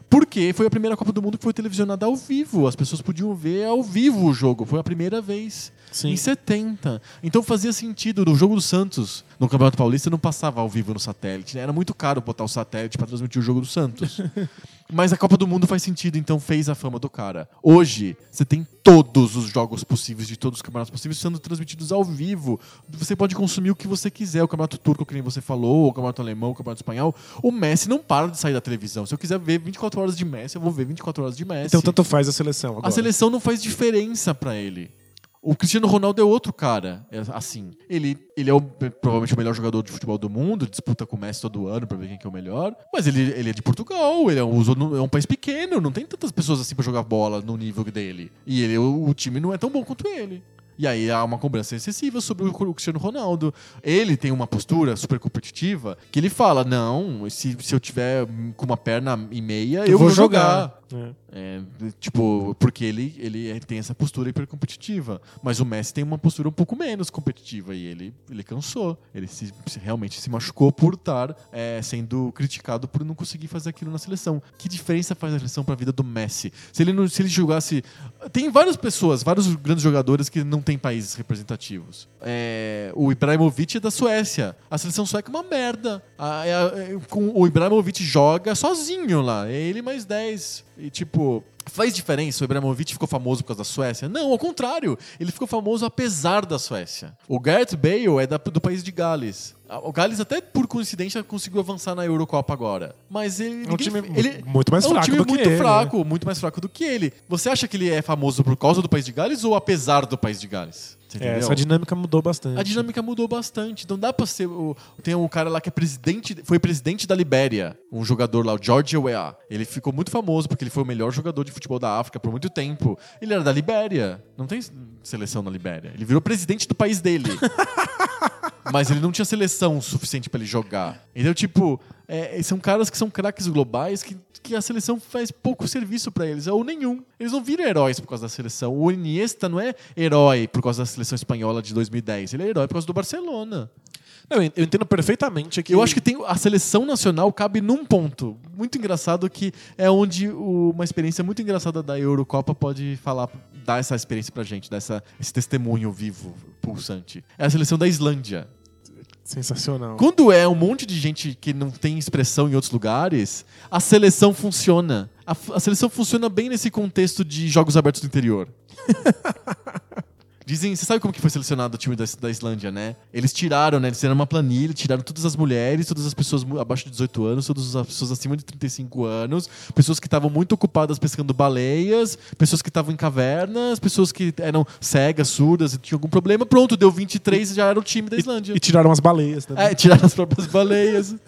porque foi a primeira Copa do Mundo que foi televisionada ao vivo. As pessoas podiam ver ao vivo o jogo. Foi a primeira vez. Sim. Em 70. Então fazia sentido. No jogo do Santos, no Campeonato Paulista, não passava ao vivo no satélite. né? Era muito caro botar o satélite para transmitir o jogo do Santos. Mas a Copa do Mundo faz sentido, então fez a fama do cara. Hoje, você tem todos os jogos possíveis de todos os campeonatos possíveis sendo transmitidos ao vivo. Você pode consumir o que você quiser. O campeonato turco, que nem você falou, o campeonato alemão, o campeonato espanhol. O Messi não para de sair da televisão. Se eu quiser ver 24 horas de Messi, eu vou ver 24 horas de Messi. Então tanto faz a seleção agora. A seleção não faz diferença pra ele. O Cristiano Ronaldo é outro cara, é assim. Ele, ele é o, provavelmente o melhor jogador de futebol do mundo, disputa com o Messi todo ano pra ver quem que é o melhor. Mas ele, ele é de Portugal, ele é um, é um país pequeno, não tem tantas pessoas assim pra jogar bola no nível dele. E ele, o, o time não é tão bom quanto ele. E aí há uma cobrança excessiva sobre o Cristiano Ronaldo. Ele tem uma postura super competitiva que ele fala: não, se, se eu tiver com uma perna e meia, eu, Eu vou vou jogar. É. É, tipo, porque ele, ele tem essa postura hiper competitiva. Mas o Messi tem uma postura um pouco menos competitiva e ele, ele cansou. Ele se, realmente se machucou por estar é, sendo criticado por não conseguir fazer aquilo na seleção. Que diferença faz a seleção pra vida do Messi? Se ele, não, se ele jogasse. Tem várias pessoas, vários grandes jogadores que não têm países representativos. É, o Ibrahimovic é da Suécia. A seleção sueca é uma merda. A- é- é- com- o Ibrahimovic joga sozinho lá. É ele mais 10. E tipo. Faz diferença? O Ibrahimovic ficou famoso por causa da Suécia? Não, ao contrário. Ele ficou famoso apesar da Suécia. O Gareth Bale é da- do país de Gales. O Gales até por coincidência conseguiu avançar na Eurocopa agora. Mas ele. É um ninguém- time ele muito mais é um fraco time do que muito ele, né? fraco, muito mais fraco do que ele. Você acha que ele é famoso por causa do país de Gales ou apesar do país de Gales? É, essa dinâmica mudou bastante. A dinâmica mudou bastante. Então dá pra ser. O, tem um cara lá que é presidente. Foi presidente da Libéria. Um jogador lá, o George Weah. Ele ficou muito famoso porque ele foi o melhor jogador de futebol da África por muito tempo. Ele era da Libéria. Não tem seleção na Libéria. Ele virou presidente do país dele. Mas ele não tinha seleção suficiente pra ele jogar. Então, tipo, é, são caras que são craques globais que, que a seleção faz pouco serviço pra eles, ou nenhum. Eles não viram heróis por causa da seleção. O Iniesta não é herói por causa da seleção espanhola de 2010. Ele é herói por causa do Barcelona. Não, eu entendo perfeitamente que. Eu acho que tem a seleção nacional cabe num ponto muito engraçado que é onde o- uma experiência muito engraçada da Eurocopa pode falar, dar essa experiência pra gente, dar essa, esse testemunho vivo, pulsante. É a seleção da Islândia. Sensacional. Quando é um monte de gente que não tem expressão em outros lugares, a seleção funciona. A, a seleção funciona bem nesse contexto de jogos abertos do interior. Dizem, você sabe como que foi selecionado o time da, da Islândia, né? Eles tiraram, né? Eles fizeram uma planilha, tiraram todas as mulheres, todas as pessoas abaixo de 18 anos, todas as pessoas acima de 35 anos, pessoas que estavam muito ocupadas pescando baleias, pessoas que estavam em cavernas, pessoas que eram cegas, surdas e tinham algum problema. Pronto, deu 23 e já era o time da Islândia. E tiraram as baleias também. É, tirar as próprias baleias.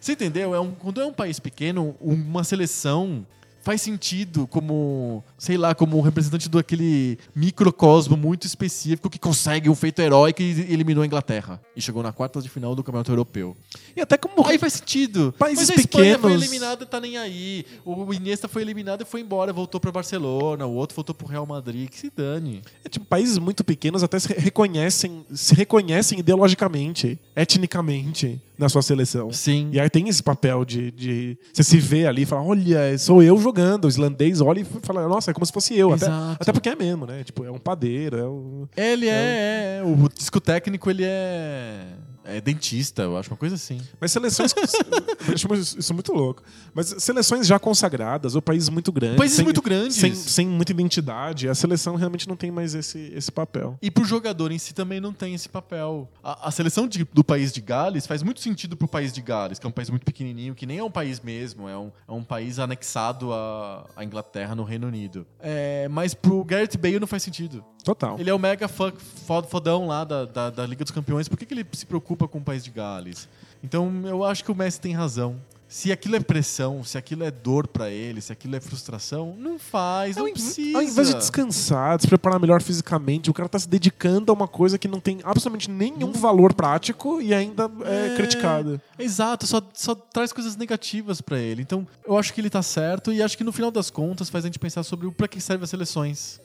Você entendeu? É um, quando é um país pequeno, uma seleção faz sentido como, sei lá, como representante daquele microcosmo muito específico que consegue um feito heróico e eliminou a Inglaterra. E chegou na quarta de final do Campeonato Europeu. E até como. Aí faz sentido. Países Mas a Espanha foi pequenos- eliminada, tá nem aí. O Iniesta foi eliminado e foi embora, voltou pra Barcelona. O outro voltou pro Real Madrid. Que se dane. É, tipo, países muito pequenos até se reconhecem, se reconhecem ideologicamente, etnicamente na sua seleção. Sim. E aí tem esse papel de, de você se vê ali e fala, olha, sou eu jogando. O islandês olha e fala, nossa, é como se fosse eu. Até, até porque é mesmo, né? Tipo, é um padeiro, é um... Ele é, é, é. O disco técnico, ele é. É dentista, eu acho, uma coisa assim. Mas seleções. eu acho isso muito louco. Mas seleções já consagradas, ou países muito grandes. Países sem- muito grandes. Sem, sem muita identidade, a seleção realmente não tem mais esse, esse papel. E pro jogador em si também não tem esse papel. A, a seleção de- do país de Gales faz muito sentido pro país de Gales, que é um país muito pequenininho, que nem é um país mesmo, é um, é um país anexado à, à Inglaterra no Reino Unido. É, mas pro Gareth Bale não faz sentido. Total. Ele é o mega fodão lá da, da, da Liga dos Campeões. Por que, que ele se preocupa com o país de Gales? Então eu acho que o Messi tem razão. Se aquilo é pressão, se aquilo é dor pra ele, se aquilo é frustração, não faz, não Ao, precisa. ao invés de descansar, de se preparar melhor fisicamente, o cara tá se dedicando a uma coisa que não tem absolutamente nenhum valor prático e ainda é, É. criticada. Exato, só, só traz coisas negativas pra ele. Então, eu acho que ele tá certo e acho que no final das contas faz a gente pensar sobre o pra que servem as seleções.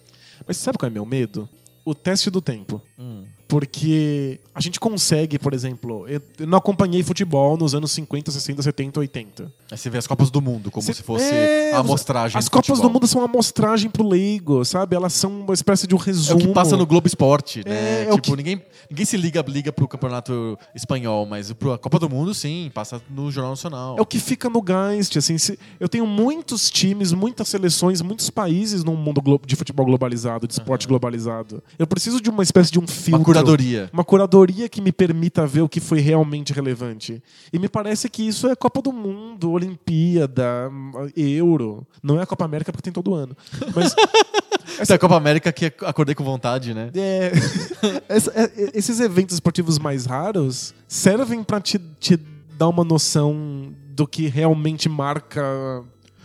Mas sabe qual é meu medo? O teste do tempo. Porque a gente consegue, por exemplo, eu não acompanhei futebol nos anos 50, 60, 70, 80. Aí você vê as Copas do Mundo como Cê- se fosse É, a amostragem As do Copas futebol. do Mundo são uma amostragem pro leigo, sabe? Elas são uma espécie de um É resumo. o que passa no Globo Esporte, né? É, é tipo, que- ninguém, ninguém se liga, liga pro campeonato espanhol, mas pro a Copa do Mundo, sim, passa no Jornal Nacional. É o que fica no Geist, assim, se- eu tenho muitos times, muitas seleções, muitos países no mundo de futebol globalizado, de esporte globalizado. Eu preciso de uma espécie de um filtro. Uma curadoria. Uma curadoria que me permita ver o que foi realmente relevante. E me parece que isso é Copa do Mundo, Olimpíada, Euro. Não é a Copa América porque tem todo ano. Mas, Essa é a Copa América que acordei com vontade, né? É, essa- é, esses eventos esportivos mais raros servem pra te, te dar uma noção do que realmente marca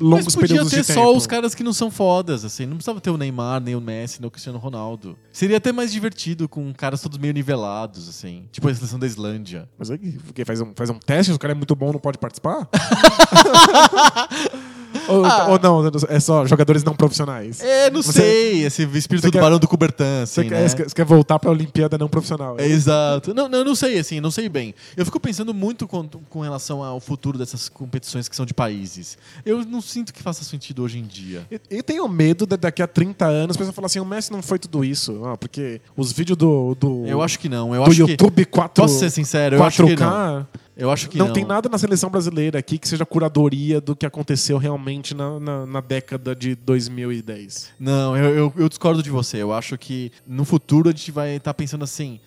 longos Mas podia períodos ter de tempo. só os caras que não são fodas, assim. Não precisava ter o Neymar, nem o Messi, nem o Cristiano Ronaldo. Seria até mais divertido com caras todos meio nivelados, assim. Tipo a seleção da Islândia. Mas aí, o quê? Faz um, faz um teste, o cara é muito bom, não pode participar? ou, Ah. ou não, é só jogadores não profissionais? É, não Você- sei. Esse espírito do quer- Barão do Coubertin, assim, Você, quer, né? você quer- você quer voltar pra Olimpíada não profissional? É, exato. Não, não, não sei, assim, não sei bem. Eu fico pensando muito com, com relação ao futuro dessas competições que são de países. Eu não sinto que faça sentido hoje em dia. E, e tenho medo de daqui a 30 anos a pessoa falar assim: o Messi não foi tudo isso. Ah, porque os vídeos do, do, Eu acho que não. Eu do acho que. YouTube 4, Posso ser sincero? Eu acho que 4K. não. Eu acho que não, não. tem nada na seleção brasileira aqui que seja curadoria do que aconteceu realmente na, na, na década de 2010. Não, eu, eu, eu discordo de você. Eu acho que no futuro a gente vai estar pensando assim.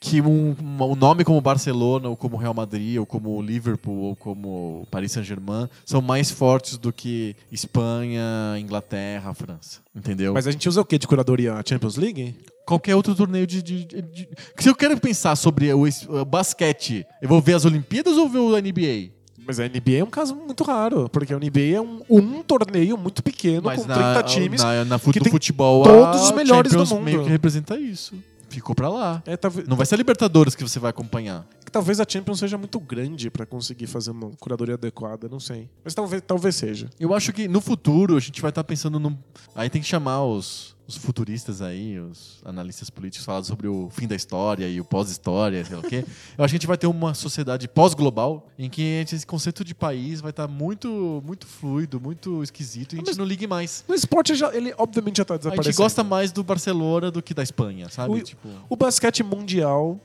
Que um, um nome como Barcelona, ou como Real Madrid, ou como Liverpool, ou como Paris Saint-Germain são mais fortes do que Espanha, Inglaterra, França. Entendeu? Mas a gente usa o que de curadoria? A Champions League? Qualquer outro torneio de, de- de- de- Se eu quero pensar sobre o, o basquete, eu vou ver as Olimpíadas ou ver o NBA? Mas a NBA é um caso muito raro, porque a NBA é um, um torneio muito pequeno, Mas com na, 30 times. na, na fu- que do tem futebol, todos os melhores do Champions mundo. meio que representa isso. Ficou pra lá. É, talvez, Não vai ser a Libertadores que você vai acompanhar. que talvez a Champions seja muito grande pra conseguir fazer uma curadoria adequada, não sei. Mas talvez, talvez seja. Eu acho que no futuro a gente vai estar pensando num. Aí tem que chamar os, os futuristas aí, os analistas políticos, falar sobre o fim da história e o pós-história, sei lá o quê. Eu acho que a gente vai ter uma sociedade pós-global em que a gente- esse conceito de país vai estar muito, muito fluido, muito esquisito e a gente Mas- não ligue mais. No esporte, já, ele obviamente já tá A desaparecendo. gente gosta mais do Barcelona do que da Espanha, sabe? O- Tipo, O basquete mundial,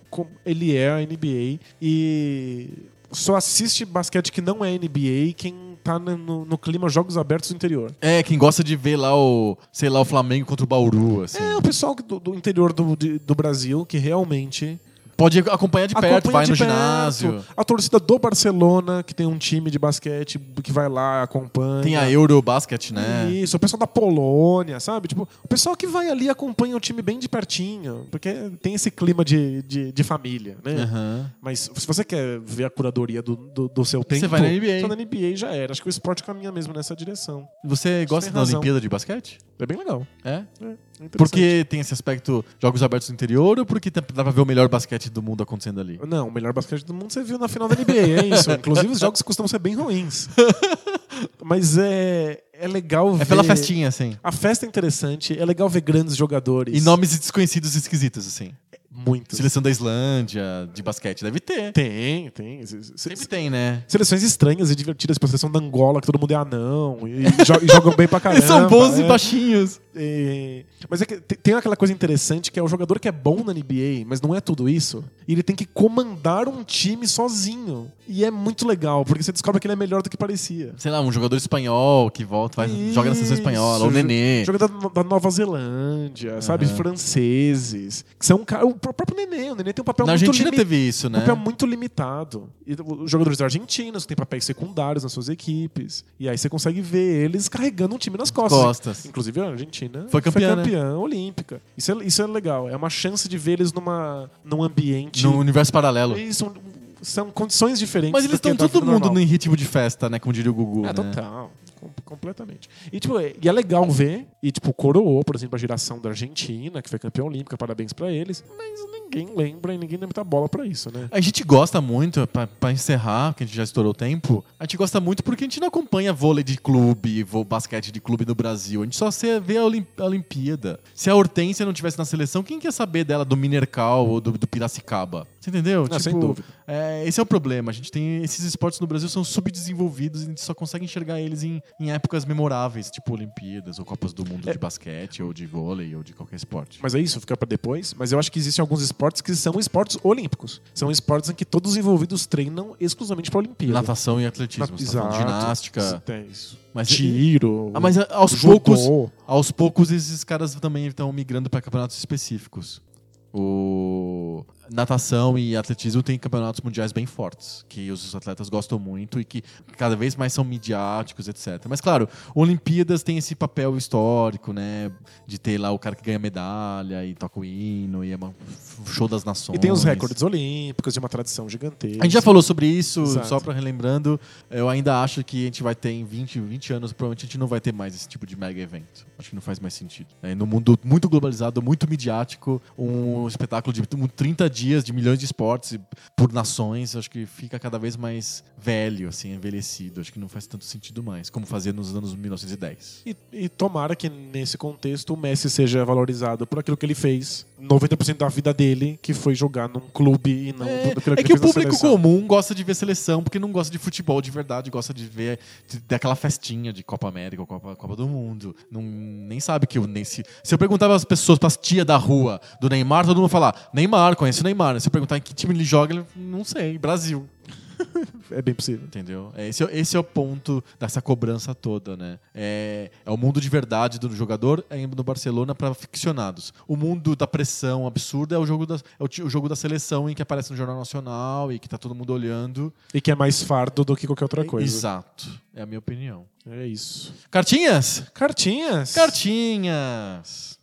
ele é a NBA, e só assiste basquete que não é NBA quem tá no, no- clima Jogos Abertos do interior. é, quem gosta de ver lá o, sei lá, o Flamengo contra o Bauru, assim. É, o pessoal do, do interior do, de- do Brasil que realmente Pode acompanhar de perto, acompanha vai de no perto. ginásio. A torcida do Barcelona, que tem um time de basquete que vai lá, acompanha. Tem a Eurobasket, né? Isso, o pessoal da Polônia, sabe? Tipo, o pessoal que vai ali acompanha o time bem de pertinho, porque tem esse clima de, de, de família, né? Aham. Mas se você quer ver a curadoria do, do, do seu tempo, Você vai na NBA. Só na NBA já era. Acho que o esporte caminha mesmo nessa direção. Você gosta da razão. Olimpíada de basquete? É bem legal. É? É. Porque tem esse aspecto Jogos Abertos no interior ou porque dá pra ver o melhor basquete do mundo acontecendo ali? Não, o melhor basquete do mundo você viu na final da NBA, é isso. Inclusive os jogos costumam ser bem ruins. Mas é, é legal ver. É pela festinha, assim. A festa é interessante, é legal ver grandes jogadores. E nomes desconhecidos e esquisitos, assim. Muitos. Seleção da Islândia, de basquete. Deve ter. Tem, tem. Se- se- Sempre tem, né? Seleções estranhas e divertidas, tipo a seleção da Angola, que todo mundo é anão, e, jo- e jogam bem pra caramba. Eles são bons e é. baixinhos. É, Mas é que te- tem aquela coisa interessante que é o jogador que é bom na NBA, mas não é tudo isso. E ele tem que comandar um time sozinho. E é muito legal, porque você descobre que ele é melhor do que parecia. Sei lá, um jogador espanhol que volta, vai, joga na seleção espanhola, o Nenê. Joga da, da Nova Zelândia, sabe? Aham. Franceses. Que são o pró- próprio Nenê. O Nenê tem um papel Na muito Argentina teve isso, um né? papel muito limitado. E os jogadores argentinos que têm papéis secundários nas suas equipes. E aí você consegue ver eles carregando um time nas costas. Costas. Inclusive a Argentina Foi campeã, né? campeã olímpica. Isso é, isso é legal. É uma chance de ver eles numa, num ambiente. No universo paralelo. Isso, um- são condições diferentes. Mas eles estão todo mundo normal. em ritmo de festa, né? Como diria o Gugu. É, né? total. Com- completamente. E, tipo, é, e é legal ver. E, tipo, coroou, por exemplo, a geração da Argentina, que foi campeã olímpica, parabéns pra eles. Mas ninguém lembra e ninguém dá muita bola pra isso, né? A gente gosta muito, pra encerrar, que a gente já estourou o tempo, a gente gosta muito porque a gente não acompanha vôlei de clube, basquete de clube no Brasil. A gente só vê a, a Olimpíada. Se a Hortência não tivesse na seleção, quem quer saber dela do Minercal ou do, do Piracicaba? Você entendeu? Não, sem dúvida. é, esse é o problema. A gente tem. Esses esportes no Brasil são subdesenvolvidos e a gente só consegue enxergar eles em, em épocas memoráveis, tipo Olimpíadas ou Copas do Mundo É. de basquete, ou de vôlei, ou de qualquer esporte. Mas é isso, fica pra depois. Mas eu acho que existem alguns esportes que são esportes olímpicos. São esportes em que todos os envolvidos treinam exclusivamente pra Olimpíada. Natação e atletismo. Na- tá de Exato. ginástica. É isso. Mas Tiro. Ah, mas aos judô. poucos, aos poucos esses caras também estão migrando para campeonatos específicos. O natação e atletismo têm campeonatos mundiais bem fortes, que os atletas gostam muito e que cada vez mais são midiáticos, etc. Mas claro, Olimpíadas tem esse papel histórico, né, de ter lá o cara que ganha medalha e toca o hino e é um show das nações. E tem os recordes olímpicos de uma tradição gigantesca. A gente já falou sobre isso, Exato. só pra relembrando. Eu ainda acho que a gente vai ter em 20, 20 anos, provavelmente a gente não vai ter mais esse tipo de mega evento. Acho que não faz mais sentido. É, no mundo muito globalizado, muito midiático, um espetáculo de 30 dias, de milhões de esportes por nações, acho que fica cada vez mais velho, assim, envelhecido. Acho que não faz tanto sentido mais, como fazia nos anos 1910. E, e tomara que nesse contexto o Messi seja valorizado por aquilo que ele fez 90% da vida dele, que foi jogar num clube e não É, por aquilo é ele que o público comum gosta de ver seleção, porque não gosta de futebol de verdade, gosta de ver de, daquela festinha de Copa América ou Copa, Copa do Mundo. Não, nem sabe que eu nem se. Se eu perguntar para as pessoas, para as tias da rua do Neymar, todo mundo falar: Neymar, conhece o Neymar. Se eu perguntar em que time ele joga, ele não sei, Brasil. É bem possível. Entendeu? É, Esse, é- esse é o ponto dessa cobrança toda, né? É, é o mundo de verdade do jogador é no Barcelona para ficcionados. O mundo da pressão absurda é o jogo da, é o, o jogo da seleção em que aparece no Jornal Nacional e que tá todo mundo olhando. E que é mais fardo do que qualquer outra coisa. Exato. É a minha opinião. É isso. Cartinhas? Cartinhas. Cartinhas!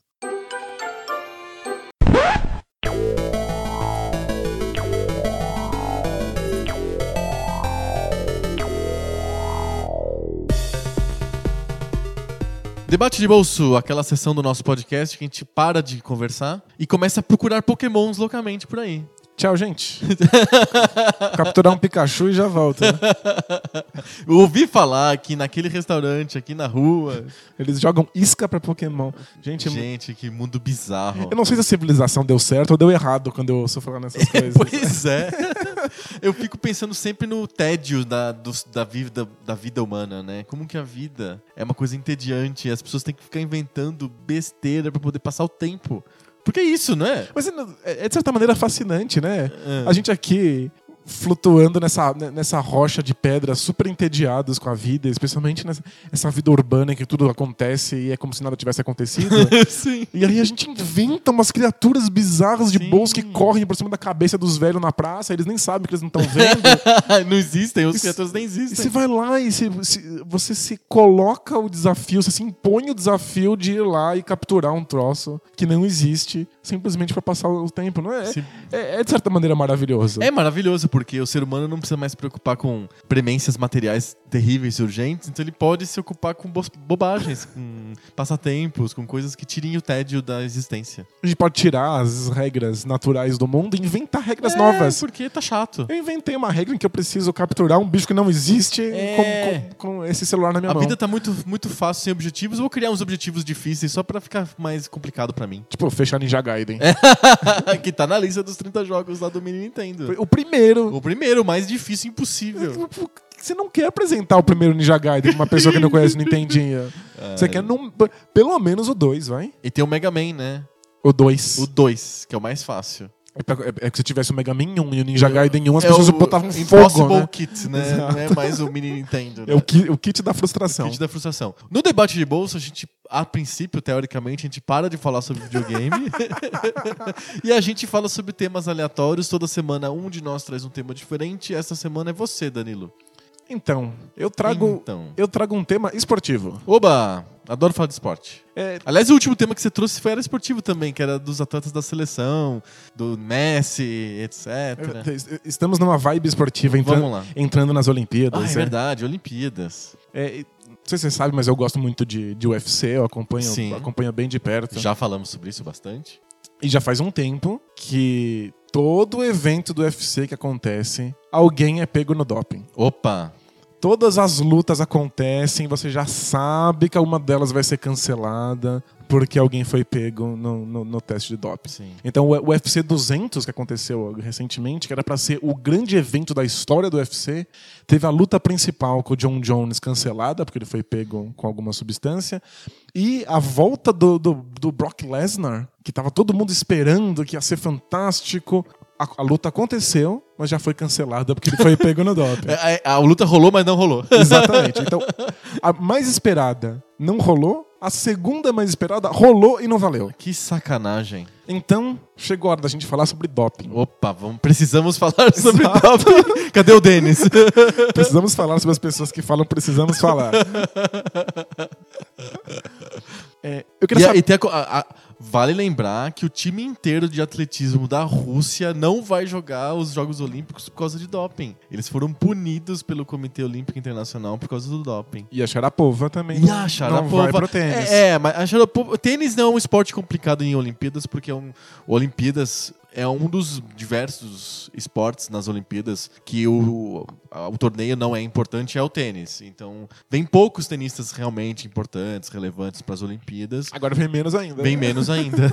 Debate de bolso, aquela sessão do nosso podcast que a gente para de conversar e começa a procurar pokémons loucamente por aí. Tchau, gente. Capturar um Pikachu e já volta. né? Eu ouvi falar que naquele restaurante aqui na rua. Eles jogam isca pra Pokémon. Gente, Gente, que mundo bizarro. eu não sei se a civilização deu certo ou deu errado quando eu ouço falar nessas coisas. Pois é. Eu fico pensando sempre no tédio da, dos- da, vida, da vida humana, né? Como que a vida é uma coisa entediante e as pessoas têm que ficar inventando besteira pra poder passar o tempo. Porque é isso, né? Mas é é de certa maneira fascinante, né? É. A gente aqui flutuando nessa, nessa rocha de pedra, super entediados com a vida, especialmente nessa essa vida urbana em que tudo acontece e é como se nada tivesse acontecido. E aí a gente inventa umas criaturas bizarras de Sim. que correm por cima da cabeça dos velhos na praça, eles nem sabem que eles não estão vendo. não existem, os criaturas nem E você existem. vai lá e se- se- você se coloca o desafio, você se impõe o desafio de ir lá e capturar um troço que não existe, simplesmente pra passar o tempo. Não é? É, é de certa maneira maravilhoso. É maravilhoso, porque o ser humano não precisa mais se preocupar com premências materiais terríveis e urgentes, então ele pode se ocupar com bo- bobagens, com passatempos, com coisas que tirem o tédio da existência. A gente pode tirar as regras naturais do mundo e inventar regras É, novas. porque tá chato. Eu inventei uma regra em que eu preciso capturar um bicho que não existe É. com, com- com esse celular na minha A mão. vida tá muito, muito fácil sem objetivos. Eu vou criar uns objetivos difíceis só pra ficar mais complicado pra mim. Tipo, fechar Ninja Gaiden. que tá na lista dos 30 jogos lá do Mini Nintendo. O primeiro. O primeiro, o mais difícil impossível. Você não quer apresentar o primeiro Ninja Gaiden pra uma pessoa que não conhece o Nintendinho. É. Você quer num- pelo menos o 2, vai? E tem o Mega Man, né? O 2. O 2, que é o mais fácil. É, é- é que se tivesse o Mega Man 1 e o Ninja Gaiden 1, as é pessoas o botavam Impossible fogo, né? Kit, né? Exato. Não é mais o Mini Nintendo. É o, ki- o kit da frustração. Kit da frustração. No debate de bolsa, a gente, a princípio, teoricamente, a gente para de falar sobre videogame e a gente fala sobre temas aleatórios. Toda semana um de nós traz um tema diferente. Essa semana é você, Danilo. Então, eu trago, Então. eu trago um tema esportivo. Oba! Adoro falar de esporte. É, Aliás, o último tema que você trouxe foi era esportivo também, que era dos atletas da seleção, do Messi, etc. é, estamos numa vibe esportiva entrando, Vamos lá. entrando nas Olimpíadas. Ah, é né? verdade, Olimpíadas. É, não sei se você sabe, mas eu gosto muito de, de UFC, eu acompanho, Sim. acompanho bem de perto. Já falamos sobre isso bastante. E já faz um tempo que todo evento do UFC que acontece, alguém é pego no doping. Opa! Todas as lutas acontecem, você já sabe que uma delas vai ser cancelada porque alguém foi pego no, no- no teste de doping. Sim. Então o UFC 200 que aconteceu recentemente, que era pra ser o grande evento da história do UFC, teve a luta principal com o John Jones cancelada porque ele foi pego com alguma substância e a volta do, do, do Brock Lesnar, que tava todo mundo esperando que ia ser fantástico. A, a luta aconteceu, mas já foi cancelada porque ele foi pego no doping. É, A, a luta rolou, mas não rolou. Exatamente. Então, a mais esperada não rolou A segunda mais esperada rolou e não valeu. Que sacanagem. Então, chegou a hora da gente falar sobre doping. Opa, vamos, precisamos falar sobre Exato. doping. Cadê o Denis? Precisamos falar sobre as pessoas que falam precisamos falar. É, eu queria E, saber. e tem a a- a- vale lembrar que o time inteiro de atletismo da Rússia não vai jogar os Jogos Olímpicos por causa de doping. Eles foram punidos pelo Comitê Olímpico Internacional por causa do doping. E a Sharapova também. E não- a não Sharapova... vai pro tênis. É, é, mas a Sharapova... Tênis não é um esporte complicado em Olimpíadas, porque é um... Olimpíadas é um dos diversos esportes nas Olimpíadas que o, o torneio não é importante, é o tênis. Então, vem poucos tenistas realmente importantes, relevantes para as Olimpíadas. Agora vem menos ainda. Bem menos ainda.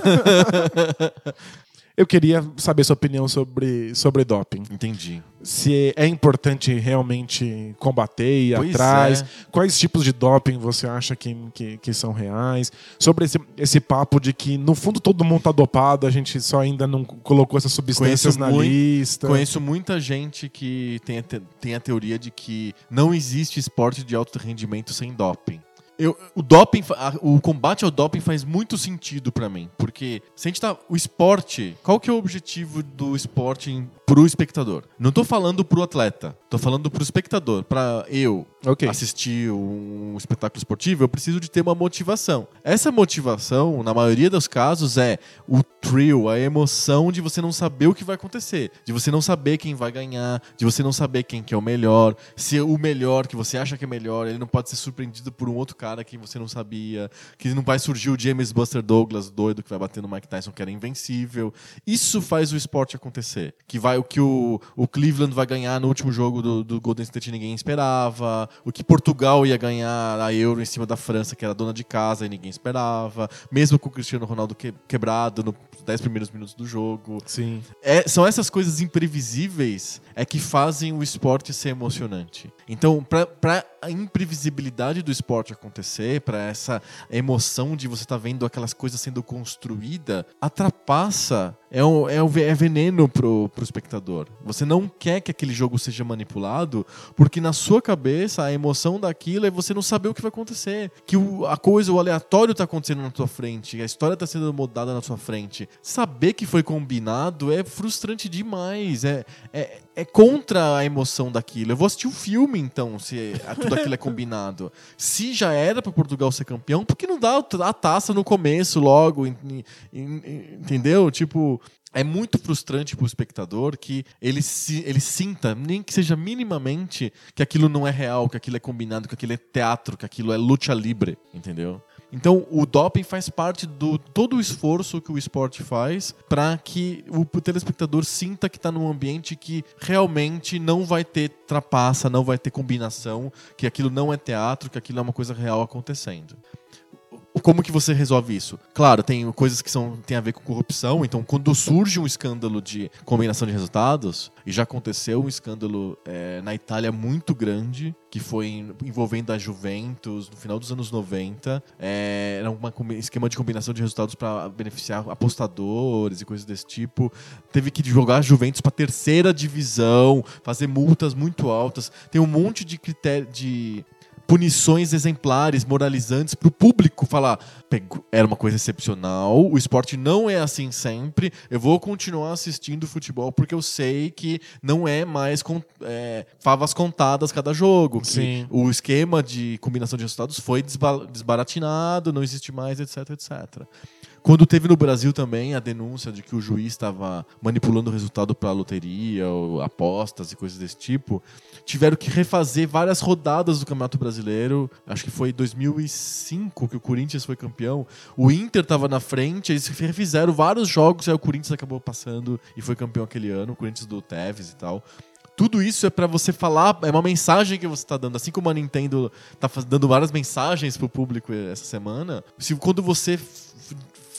Eu queria saber sua opinião sobre, sobre doping. Entendi. Se é importante realmente combater, ir Pois atrás. é. Quais tipos de doping você acha que, que, que são reais? Sobre esse, esse papo de que, no fundo, todo mundo tá dopado, a gente só ainda não colocou essas substâncias Conheço na mui- lista. Conheço muita gente que tem a, te- tem a teoria de que não existe esporte de alto rendimento sem doping. Eu, o doping, o combate ao doping faz muito sentido pra mim, porque se a gente tá, o esporte, qual que é o objetivo do esporte em, pro espectador? Não tô falando pro atleta, tô falando pro espectador, Pra eu Ok. assistir um espetáculo esportivo, eu preciso de ter uma motivação. Essa motivação, na maioria dos casos, é o thrill, a emoção de você não saber o que vai acontecer, de você não saber quem vai ganhar, de você não saber quem que é o melhor, se o melhor que você acha que é melhor, ele não pode ser surpreendido por um outro cara que você não sabia, que não vai surgir o James Buster Douglas doido que vai bater no Mike Tyson que era invencível. Isso faz o esporte acontecer. Que vai o que o, o Cleveland vai ganhar no último jogo do, do Golden State ninguém esperava, o que Portugal ia ganhar a Euro em cima da França, que era dona de casa e ninguém esperava, mesmo com o Cristiano Ronaldo que- quebrado nos 10 primeiros minutos do jogo. Sim. É, são essas coisas imprevisíveis é que fazem o esporte ser emocionante. Então, para a imprevisibilidade do esporte acontecer, para essa emoção de você estar vendo aquelas coisas sendo construída, atrapassa, é, um, é, um, é veneno pro, pro espectador. Você não quer que aquele jogo seja manipulado, porque na sua cabeça a emoção daquilo é você não saber o que vai acontecer. Que o- a coisa, o aleatório está acontecendo na tua frente, a história está sendo mudada na sua frente. Saber que foi combinado é frustrante demais. É, é, é contra a emoção daquilo. Eu vou assistir o filme, então, se a- tudo aquilo é combinado. Se já era para Portugal ser campeão, por que não dá a taça no começo, logo? entendeu? Tipo. É muito frustrante pro espectador que ele, se, ele sinta, nem que seja minimamente, que aquilo não é real, que aquilo é combinado, que aquilo é teatro, que aquilo é luta livre, entendeu? Então, o doping faz parte do todo o esforço que o esporte faz para que o telespectador sinta que está num ambiente que realmente não vai ter trapaça, não vai ter combinação, que aquilo não é teatro, que aquilo é uma coisa real acontecendo. Como que você resolve isso? Claro, tem coisas que são, tem a ver com corrupção, então quando surge um escândalo de combinação de resultados, e já aconteceu um escândalo é, na Itália muito grande, que foi envolvendo a Juventus no final dos anos 90, é, era um esquema de combinação de resultados para beneficiar apostadores e coisas desse tipo. Teve que jogar a Juventus para terceira divisão, fazer multas muito altas. Tem um monte de critério de punições exemplares, moralizantes para o público falar, "Pegou- era uma coisa excepcional, o esporte não é assim sempre, eu vou continuar assistindo futebol porque eu sei que não é mais com, é, favas contadas cada jogo, Sim. o esquema de combinação de resultados foi desba- desbaratinado, não existe mais, etc, etc. Quando teve no Brasil também a denúncia de que o juiz estava manipulando o resultado para loteria, apostas e coisas desse tipo, tiveram que refazer várias rodadas do Campeonato Brasileiro. Acho que foi 2005 que o Corinthians foi campeão. O Inter estava na frente, eles refizeram vários jogos, aí o Corinthians acabou passando e foi campeão aquele ano, o Corinthians do Tevez e tal. Tudo isso é pra você falar, é uma mensagem que você tá dando. Assim como a Nintendo tá faz- dando várias mensagens pro público essa semana, se quando você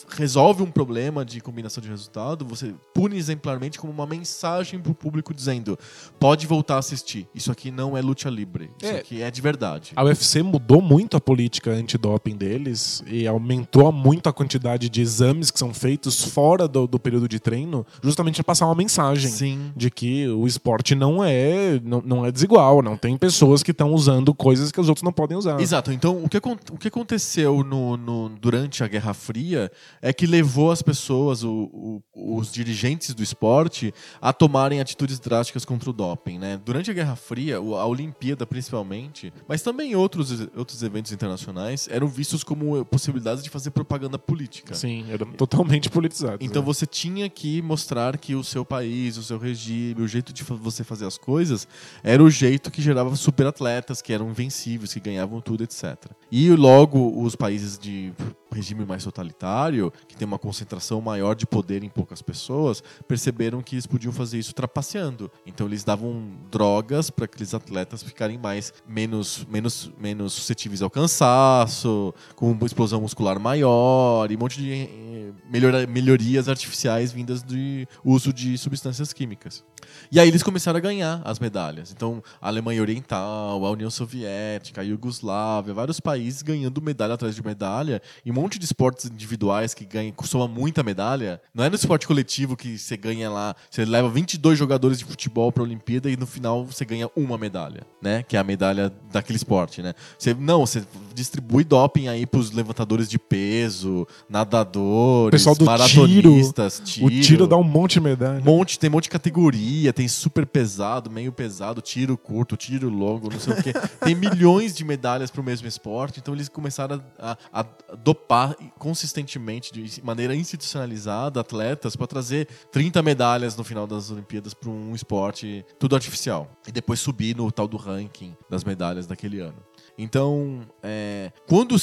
resolve um problema de combinação de resultado, você pune exemplarmente como uma mensagem pro público dizendo: pode voltar a assistir. Isso aqui não é luta livre. Isso É. aqui é de verdade. A UFC mudou muito a política antidoping deles e aumentou muito a quantidade de exames que são feitos fora do, do período de treino, justamente para passar uma mensagem Sim. de que o esporte não é, não, não é desigual, não tem pessoas que estão usando coisas que os outros não podem usar. Exato. Então, o que, o que aconteceu no, no- durante a Guerra Fria é que levou as pessoas, o- o- os dirigentes do esporte, a tomarem atitudes drásticas contra o doping. Né? Durante a Guerra Fria, a Olimpíada principalmente, mas também outros, outros eventos internacionais, eram vistos como possibilidades de fazer propaganda política. Sim, eram totalmente politizados. Então né? você tinha que mostrar que o seu país, o seu regime, o jeito de você fazer as coisas era o jeito que gerava superatletas, que eram invencíveis, que ganhavam tudo, etc. E logo os países de regime mais totalitário, que tem uma concentração maior de poder em poucas pessoas, perceberam que eles podiam fazer isso trapaceando. Então eles davam drogas para aqueles atletas ficarem mais menos menos menos suscetíveis ao cansaço, com uma explosão muscular maior e um monte de eh, melhora- melhorias artificiais vindas de uso de substâncias químicas. E aí eles começaram a ganhar as medalhas. Então, a Alemanha Oriental, a União Soviética, a Iugoslávia, vários países ganhando medalha atrás de medalha, e um monte de esportes individuais que ganham, soma muita medalha. Não é no esporte coletivo que você ganha lá, você leva 22 jogadores de futebol para a Olimpíada e no final você ganha uma medalha, né? Que é a medalha daquele esporte, né? Você, não, você distribui doping aí pros levantadores de peso, nadadores, Pessoal do maratonistas, O tiro dá um monte de medalha. monte, tem um monte de categoria, tem super pesado, meio pesado, tiro curto, tiro longo, não sei o quê. Tem milhões de medalhas pro mesmo esporte, então eles começaram a, a- a dopar consistentemente, de maneira institucionalizada, atletas para trazer 30 medalhas no final das Olimpíadas para um esporte tudo artificial. E depois subir no tal do ranking das medalhas daquele ano. Então, é, quando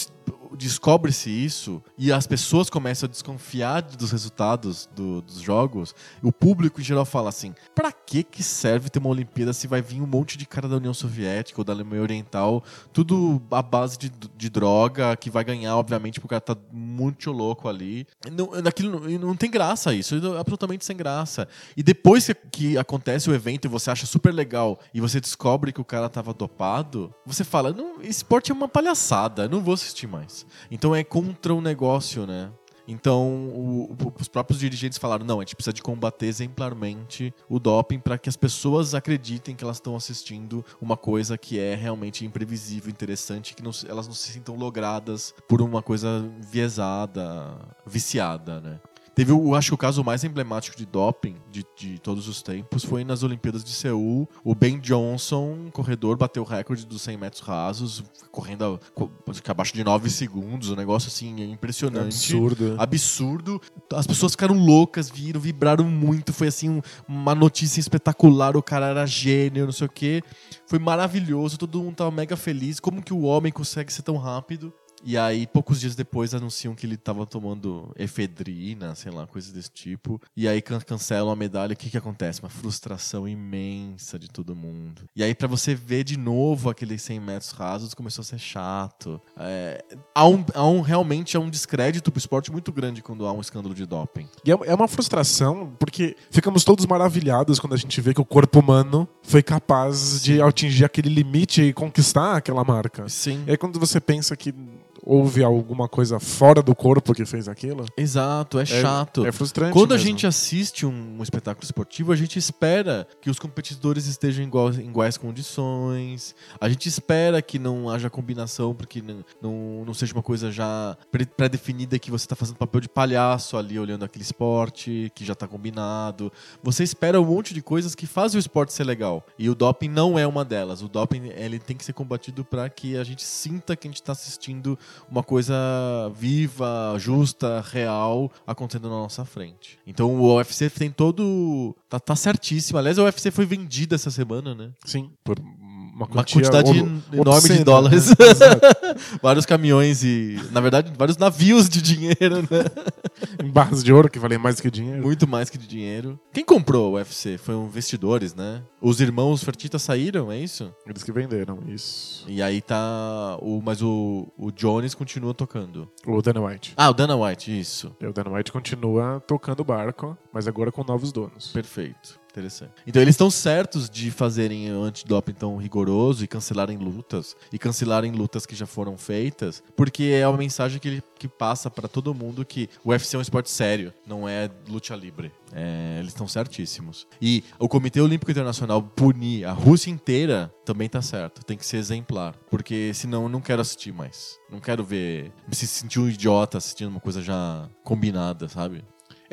descobre-se isso e as pessoas começam a desconfiar dos resultados do- dos jogos, o público em geral fala assim: pra que que serve ter uma Olimpíada se vai vir um monte de cara da União Soviética ou da Alemanha Oriental, tudo à base de, de droga, que vai ganhar, obviamente, porque o cara tá muito louco ali. Não, naquilo, não- tem graça isso, é absolutamente sem graça. E depois que, que acontece o evento e você acha super legal e você descobre que o cara tava dopado, você fala: não, esporte é uma palhaçada, não vou assistir mais. Então é contra o negócio, né? Então, o- o- os próprios dirigentes falaram: não, a gente precisa de combater exemplarmente o doping para que as pessoas acreditem que elas estão assistindo uma coisa que é realmente imprevisível, interessante, que não elas não se sintam logradas por uma coisa viesada, viciada, né? Teve, o, acho que o caso mais emblemático de doping de, de todos os tempos foi nas Olimpíadas de Seul. O Ben Johnson, corredor, bateu o recorde dos 100 metros rasos, correndo a- abaixo de 9 segundos. Um negócio assim impressionante Absurdo. absurdo. As pessoas ficaram loucas, viram, vibraram muito. Foi assim, um- uma notícia espetacular. O cara era gênio, não sei o quê. Foi maravilhoso, todo mundo tava mega feliz. Como que o homem consegue ser tão rápido? E aí, poucos dias depois, anunciam que ele tava tomando efedrina, sei lá, coisas desse tipo. E aí can cancelam a medalha. O que que acontece? Uma frustração imensa de todo mundo. E aí, pra você ver de novo aqueles 100 metros rasos, começou a ser chato. É, há, um, há um- realmente há um descrédito pro esporte muito grande quando há um escândalo de doping. E é é uma frustração, porque ficamos todos maravilhados quando a gente vê que o corpo humano foi capaz de atingir aquele limite e conquistar aquela marca. Sim. E aí quando você pensa que houve alguma coisa fora do corpo que fez aquilo, Exato, é, chato. é frustrante Quando a mesmo. gente assiste um, um espetáculo esportivo, a gente espera que os competidores estejam em iguais, em iguais condições. A gente espera que não haja combinação, porque não, não, não seja uma coisa já pré-definida que você está fazendo papel de palhaço ali olhando aquele esporte, que já está combinado. Você espera um monte de coisas que fazem o esporte ser legal. E o doping não é uma delas. O doping ele tem que ser combatido para que a gente sinta que a gente está assistindo uma coisa viva, justa, real acontecendo na nossa frente. Então o UFC tem todo. Tá, tá certíssimo. Aliás, a UFC foi vendida essa semana, né? Sim, por uma, Uma quantia quantidade ob- enorme de obscena, dólares. né? Vários caminhões e, na verdade, vários navios de dinheiro, né? em barras de ouro que valem mais que dinheiro. Muito mais que de dinheiro. Quem comprou o UFC? Foi um investidores, né? Os irmãos Fertitta saíram, é isso? Eles que venderam, isso. E aí tá. O, mas o, o Jones continua tocando. O Dana White. Ah, o Dana White, isso. E o Dana White continua tocando o barco, mas agora com novos donos. Perfeito. Interessante. Então eles estão certos de fazerem antidoping tão rigoroso e cancelarem lutas e cancelarem lutas que já foram feitas, porque é uma mensagem que, ele, que passa pra todo mundo que o UFC é um esporte sério, não é luta livre. É, eles estão certíssimos. E o Comitê Olímpico Internacional punir a Rússia inteira também tá certo. Tem que ser exemplar. Porque senão eu não quero assistir mais. Não quero ver. Me sentir um idiota assistindo uma coisa já combinada, sabe?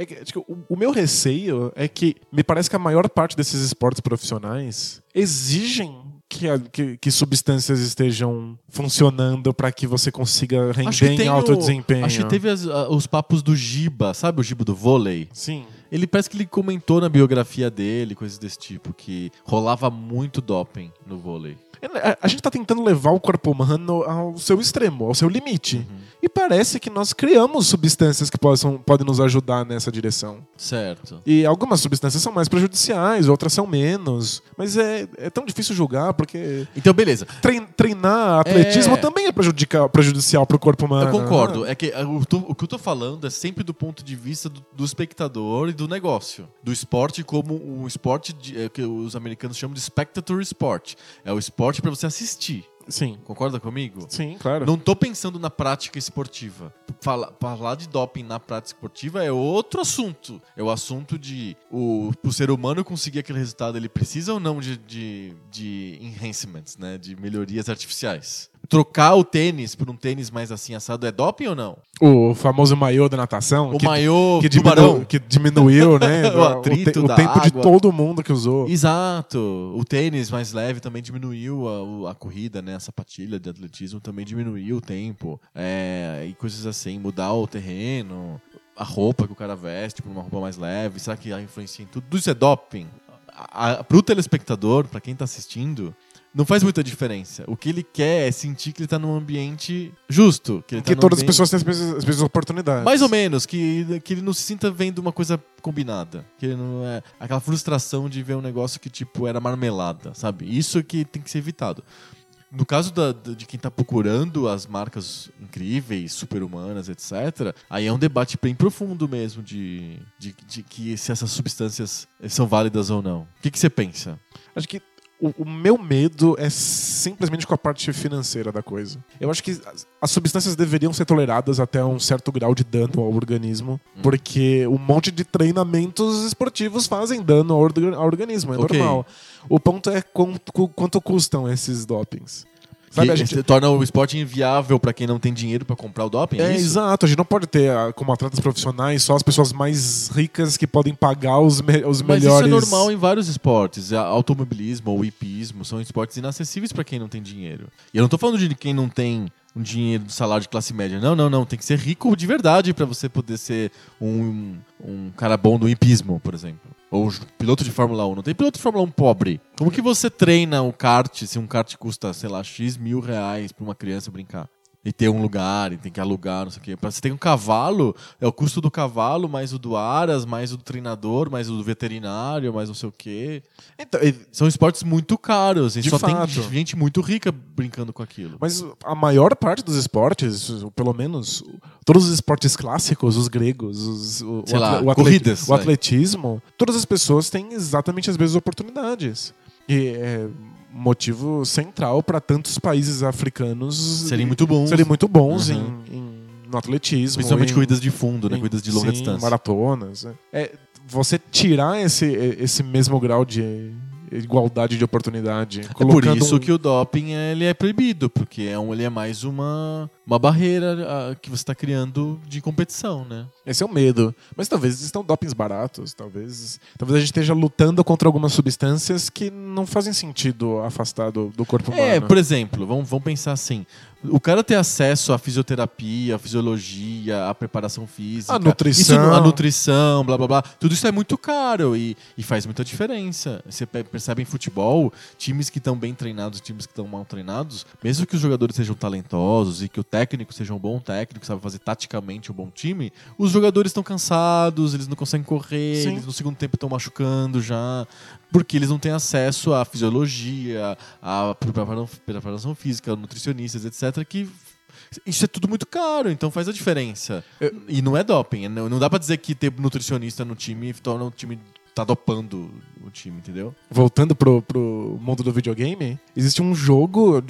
É que, que o, o meu receio é que me parece que a maior parte desses esportes profissionais exigem que, que- que substâncias estejam funcionando para que você consiga render em alto o- desempenho. Acho que teve as- os papos do Giba, sabe o Giba do vôlei? Sim. Ele parece que ele comentou na biografia dele, coisas desse tipo, que rolava muito doping no vôlei. A, a gente tá tentando levar o corpo humano ao seu extremo, ao seu limite. Uhum. E parece que nós criamos substâncias que possam, podem nos ajudar nessa direção. Certo. E algumas substâncias são mais prejudiciais, outras são menos. Mas é, é tão difícil julgar, porque Então, beleza. trein- treinar atletismo É. também é prejudicial pro corpo humano. Eu concordo. né? É que o, tu- o que eu tô falando é sempre do ponto de vista do, do espectador e do negócio. Do esporte como um esporte de- é, que os americanos chamam de spectator sport. É o esporte pra você assistir. Sim, Concorda comigo? sim, claro. Não tô pensando na prática esportiva. Fala- falar de doping na prática esportiva é outro assunto. É o assunto de o, o ser humano conseguir aquele resultado, ele precisa ou não de, de, de enhancements, né? De melhorias artificiais. Trocar o tênis por um tênis mais assim assado é doping ou não? O famoso maiô da natação. O que, maiô que, que diminuiu, né? O atrito te- o tempo de água. todo mundo que usou. Exato. O tênis mais leve também diminuiu a, o- a corrida, né? A sapatilha de atletismo também diminuiu o tempo. É, e coisas assim, mudar o terreno, a roupa que o cara veste por uma roupa mais leve. Será que influencia em tudo? Tudo isso é doping? A, a, pro telespectador, pra quem tá assistindo, não faz muita diferença. O que ele quer é sentir que ele tá num ambiente justo. Que, ele Que tá todas as ambiente- pessoas têm as mesmas, as mesmas oportunidades. mais ou menos, que, que ele não se sinta vendo uma coisa combinada. Que ele não é. Aquela frustração de ver um negócio que, tipo, era marmelada, sabe? Isso que tem que ser evitado. No caso da- de quem tá procurando as marcas incríveis, super-humanas, etc., aí é um debate bem profundo mesmo de, de, de que se essas substâncias são válidas ou não. O que, que você pensa? Acho que o, o meu medo é simplesmente com a parte financeira da coisa. Eu acho que as, as substâncias deveriam ser toleradas até um certo grau de dano ao organismo, Hum. porque um monte de treinamentos esportivos fazem dano ao, orga- ao organismo, é Ok. normal. O ponto é quanto, quanto custam esses dopings. Sabe, a gente, torna o esporte inviável pra quem não tem dinheiro pra comprar o doping? É, É, exato. A gente não pode ter, ah, como atletas profissionais, só as pessoas mais ricas que podem pagar os, me- os Mas melhores. isso é normal em vários esportes. A- Automobilismo ou hipismo são esportes inacessíveis pra quem não tem dinheiro. E eu não tô falando de quem não tem um dinheiro do salário de classe média. Não, não, não. Tem que ser rico de verdade pra você poder ser um, um cara bom no hipismo, por exemplo. Ou piloto de Fórmula 1. Não tem piloto de Fórmula 1 pobre. Como que você treina o kart se um kart custa, sei lá, X mil reais pra uma criança brincar? E ter um lugar, e tem que alugar, não sei o quê. Você ter um cavalo, é o custo do cavalo, mais o do aras, mais o do treinador, mais o do veterinário, mais não sei o quê. Então, e- São esportes muito caros, e De só fato. tem gente muito rica brincando com aquilo. Mas a maior parte dos esportes, pelo menos todos os esportes clássicos, os gregos, os, o, o lá, o corridas, o atletismo, todas as pessoas têm exatamente as mesmas oportunidades. E é motivo central para tantos países africanos Serem muito bons. serem muito bons Uhum. em, em- no atletismo. Principalmente em- corridas de fundo, né? em- Corridas de longa sim, distância. maratonas. né? É, você tirar esse, esse mesmo grau de igualdade de oportunidade. É por isso um- que o doping ele é proibido, porque é um, ele é mais uma, uma barreira ah, que você está criando de competição, né? Esse é o medo. Mas talvez existam dopings baratos, talvez, talvez a gente esteja lutando contra algumas substâncias que não fazem sentido afastar do, do corpo humano. É, por exemplo, vamos, vamos pensar assim. O cara ter acesso à fisioterapia, à fisiologia, à preparação física, A nutrição. isso a nutrição, blá blá blá, tudo isso é muito caro e, e faz muita diferença. Você pe- percebe em futebol, times que estão bem treinados, times que estão mal treinados, mesmo que os jogadores sejam talentosos e que o técnico seja um bom técnico, sabe fazer taticamente um bom time, os jogadores estão cansados, eles não conseguem correr, Sim. eles no segundo tempo estão machucando já, porque eles não têm acesso à fisiologia, à preparação, física, nutricionistas, etc. Que isso é tudo muito caro, então faz a diferença. Eu- E não é doping. Não, não dá pra dizer que ter nutricionista no time torna o time. tá dopando o time, entendeu? Voltando pro, pro mundo do videogame, existe um jogo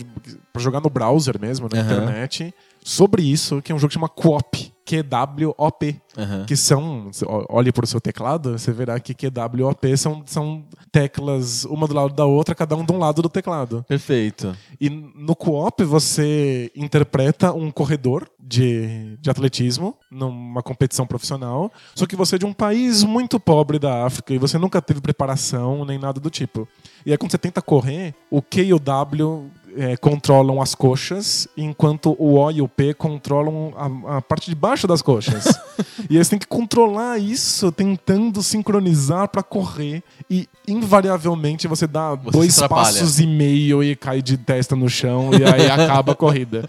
pra jogar no browser mesmo, na Aham. internet, sobre isso, que é um jogo que chama QWOP. QWOP. Aham. Que são, olhe pro seu teclado, você verá que QWOP são, são teclas uma do lado da outra, cada um de um lado do teclado. Perfeito. E no co-op você interpreta um corredor de, de atletismo numa competição profissional, só que você é de um país muito pobre da África e você nunca teve preparação nem nada do tipo. E aí quando você tenta correr, o Q e o W é, controlam as coxas, enquanto o O e o P controlam a, a parte de baixo das coxas. e você tem que controlar isso tentando sincronizar pra correr e invariavelmente você dá Você dois passos e meio e cai de testa no chão e aí acaba a corrida.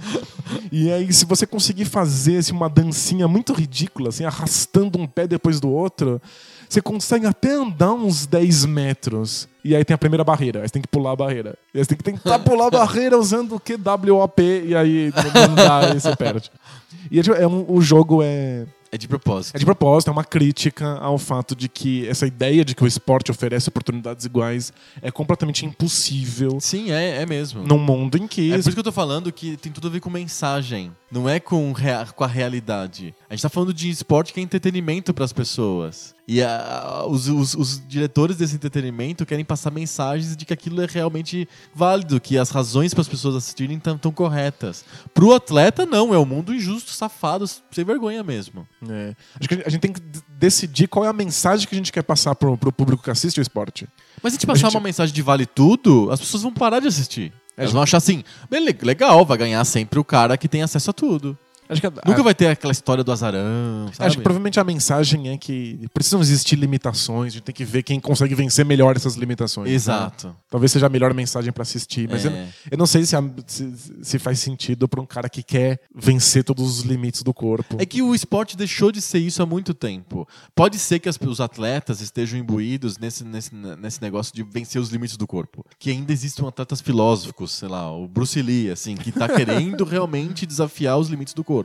E aí, se você conseguir fazer assim, uma dancinha muito ridícula, assim, arrastando um pé depois do outro, você consegue até andar uns 10 metros. E aí tem a primeira barreira, aí você tem que pular a barreira. E aí você tem que tentar pular a barreira usando o QWOP, e aí não dá, e você perde. E é, tipo, é um- o jogo é, É de propósito. é de propósito, é uma crítica ao fato de que essa ideia de que o esporte oferece oportunidades iguais é completamente impossível Sim, é, é mesmo. num mundo em que É por isso que eu tô falando que tem tudo a ver com mensagem. Não é com, com a realidade. A gente tá falando de esporte que é entretenimento pras pessoas. E a- os, os- os diretores desse entretenimento querem passar mensagens de que aquilo é realmente válido, que as razões para as pessoas assistirem estão tão corretas. Pro atleta, não. É um mundo injusto, safado, sem vergonha mesmo. É. Acho que a gente- a tem que decidir qual é a mensagem que a gente quer passar pro, pro público que assiste o esporte. Mas se a gente passar gente- uma mensagem de vale tudo, as pessoas vão parar de assistir. É, Elas vão achar assim, "Bele- legal, vai ganhar sempre o cara que tem acesso a tudo. Acho que, a- Nunca a- vai ter aquela história do azarão, sabe? acho que provavelmente a mensagem é que precisam existir limitações, a gente tem que ver quem consegue vencer melhor essas limitações. né? Exato. Talvez seja a melhor mensagem pra assistir, mas É. eu, eu não sei se, a- se- se faz sentido pra um cara que quer vencer todos os limites do corpo. É que o esporte deixou de ser isso há muito tempo. Pode ser que as- os atletas estejam imbuídos nesse, nesse, nesse negócio de vencer os limites do corpo. Que ainda existam atletas filósofos, sei lá, o Bruce Lee, assim, que tá querendo realmente desafiar os limites do corpo.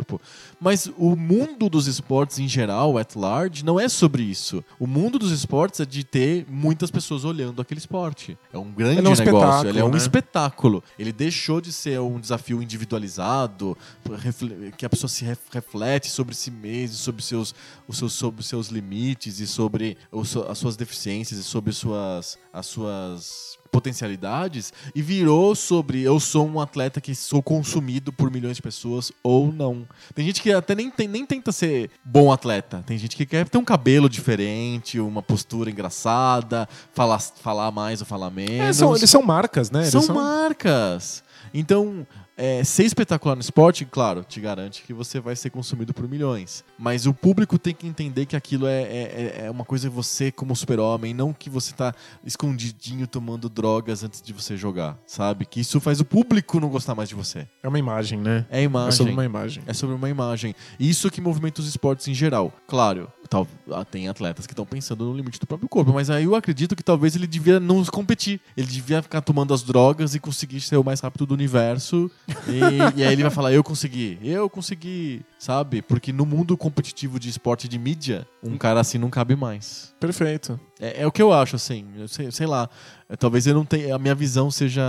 Mas o mundo dos esportes em geral, at large, não é sobre isso. O mundo dos esportes é de ter muitas pessoas olhando aquele esporte. É um grande Ele é um negócio. espetáculo, Ele é um né? espetáculo. Ele deixou de ser um desafio individualizado, que a pessoa se ref- reflete sobre si mesma, sobre seus, os seus, sobre seus limites e sobre as suas deficiências e sobre suas, as suas potencialidades e virou sobre eu sou um atleta que sou consumido por milhões de pessoas ou não. Tem gente que até nem, tem, nem tenta ser bom atleta. Tem gente que quer ter um cabelo diferente, uma postura engraçada, falar, falar mais ou falar menos. É, são- eles são marcas, né? Eles São marcas. Então, é, ser espetacular no esporte, claro, te garante que você vai ser consumido por milhões. Mas o público tem que entender que aquilo é, é, é uma coisa você, como super-homem, não que você tá escondidinho tomando drogas antes de você jogar, sabe? Que isso faz o público não gostar mais de você. É uma imagem, né? É imagem. É sobre uma imagem. É sobre uma imagem. Isso que movimenta os esportes em geral. Claro, tal, ah, tem atletas que estão pensando no limite do próprio corpo, mas aí eu acredito que talvez ele devia não competir. Ele devia ficar tomando as drogas e conseguir ser o mais rápido do universo. E, e aí ele vai falar: Eu consegui, eu consegui, sabe? Porque no mundo competitivo de esporte de mídia, um cara assim não cabe mais. Perfeito. É, é o que eu acho, assim. Eu sei, sei lá. É, Talvez eu não tenha. A minha visão seja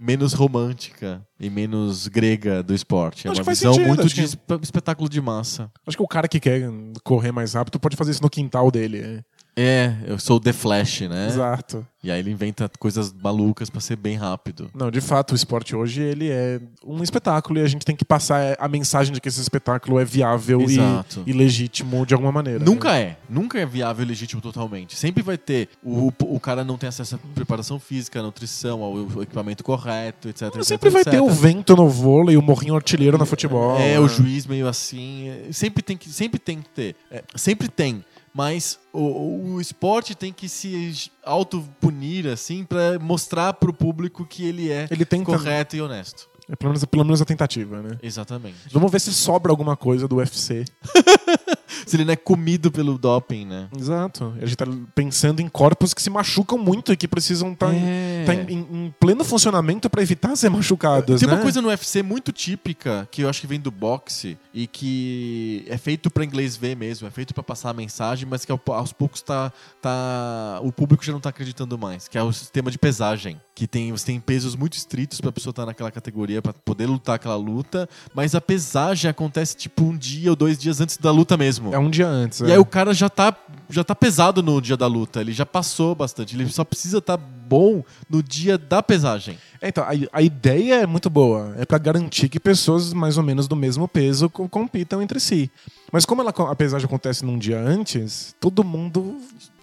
menos romântica e menos grega do esporte. É Acho uma visão sentido, muito de que- espe- espetáculo de massa. Acho que o cara que quer correr mais rápido pode fazer isso no quintal dele. É. É, eu sou o The Flash, né? Exato. E aí ele inventa coisas malucas pra ser bem rápido. Não, de fato, o esporte hoje ele é um espetáculo e a gente tem que passar a mensagem de que esse espetáculo é viável Exato. e, e legítimo de alguma maneira. Nunca né? é. Nunca é viável e legítimo totalmente. Sempre vai ter. O, o cara não tem acesso à preparação física, à nutrição, ao equipamento correto, etc. etc, Sempre vai etc. ter o vento no vôlei, o morrinho artilheiro no futebol. É, né? o juiz meio assim. é, Sempre tem que, sempre tem que ter. É, sempre tem. Mas o, o esporte tem que se autopunir, assim, pra mostrar pro público que ele é Ele tenta. correto e honesto. É pelo menos, pelo menos a tentativa, né? Exatamente. Vamos ver se sobra alguma coisa do UFC. Se ele não é comido pelo doping, né? Exato. A gente tá pensando em corpos que se machucam muito e que precisam estar É. em, em pleno funcionamento pra evitar ser machucados. Tem né? uma coisa no UFC muito típica, que eu acho que vem do boxe, e que é feito pra inglês ver mesmo, é feito pra passar a mensagem, mas que ao- aos poucos tá, tá. O público já não tá acreditando mais, que é o sistema de pesagem. Que tem, você tem pesos muito estritos pra pessoa estar naquela categoria, pra poder lutar aquela luta, mas a pesagem acontece tipo um dia ou dois dias antes da luta mesmo. É um dia antes. E é. aí o cara já tá, já tá pesado no dia da luta, ele já passou bastante, ele só precisa estar bom no dia da pesagem. É, então, a, a ideia é muito boa. É pra garantir que pessoas mais ou menos do mesmo peso co- compitam entre si. Mas como ela, a pesagem acontece num dia antes, todo mundo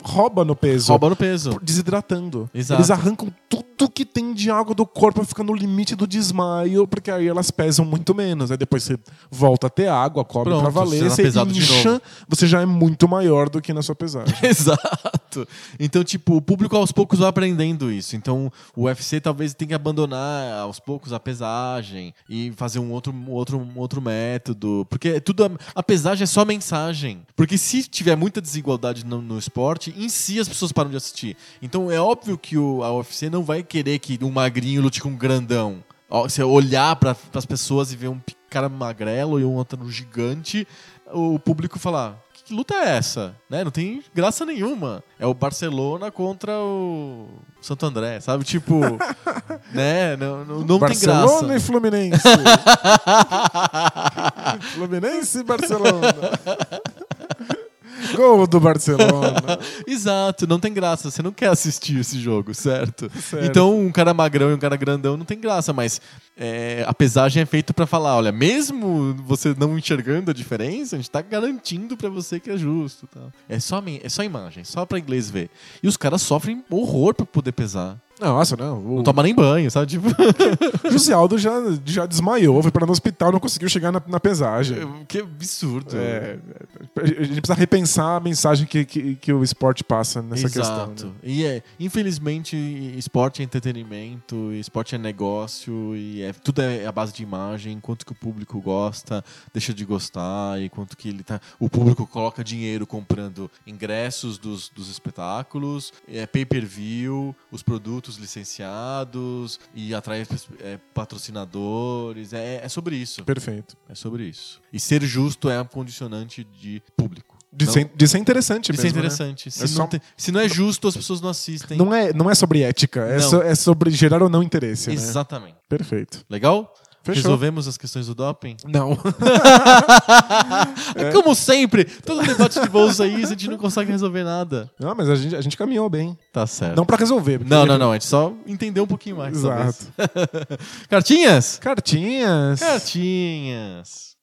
rouba no peso. Rouba no peso. Desidratando. Exato. Eles arrancam tudo que tem de água do corpo fica no limite do desmaio, porque aí elas pesam muito menos. Aí depois você volta a ter água, cobre Pronto, pra você valer, tá você de incha, você já é muito maior do que na sua pesagem. Exato. Então, tipo, o público aos poucos vai aprendendo isso. Então, o UFC talvez tenha abandonar aos poucos a pesagem e fazer um outro, um outro, um outro método. Porque é tudo. A pesagem é só mensagem. Porque se tiver muita desigualdade no, no esporte, em si as pessoas param de assistir. Então é óbvio que o, a UFC não vai querer que um magrinho lute com um grandão. Você olhar para as pessoas e ver um cara magrelo e um outro gigante, o público falar. "Que- luta é essa? Né? Não tem graça nenhuma. É o Barcelona contra o Santo André, sabe? Tipo, né? Não, não, não tem Barcelona graça. e Fluminense. Fluminense e Barcelona. Gol do Barcelona. Exato, não tem graça. Você não quer assistir esse jogo, certo? Certo. Então, um cara magrão e um cara grandão não tem graça, mas é, a pesagem é feita pra falar: olha, mesmo você não enxergando a diferença, a gente tá garantindo pra você que é justo. Tá? É, só, é só imagem, só pra inglês ver. E os caras sofrem horror pra poder pesar. Nossa, não. O Não toma nem banho, sabe? Tipo, José Aldo já, já desmaiou, foi para no hospital, não conseguiu chegar na, na pesagem. que absurdo. É, a gente precisa repensar a mensagem que, que, que o esporte passa nessa Exato. questão. né? E é, infelizmente, esporte é entretenimento, esporte é negócio e é, tudo é a base de imagem, quanto que o público gosta, deixa de gostar, e quanto que ele tá. O público coloca dinheiro comprando ingressos dos, dos espetáculos, é, pay-per-view, os produtos licenciados e atrai é, patrocinadores. É, é sobre isso. Perfeito. É sobre isso. E ser justo é um condicionante de público. De, Não- ser, de ser interessante mesmo. né? interessante. Se, É não só- tem- se não é justo, as pessoas não assistem. Não, é, não é sobre ética, é, so- é sobre gerar ou não interesse. Né? Exatamente. Perfeito. Legal? Fechou. Resolvemos as questões do doping? Não. É. Como sempre, todo debate de bolsa aí, a gente não consegue resolver nada. não, mas a gente, a gente caminhou bem. Tá certo. Não pra resolver. porque- não, não, não. A gente só entendeu um pouquinho mais. Exato. Cartinhas? Cartinhas. Cartinhas.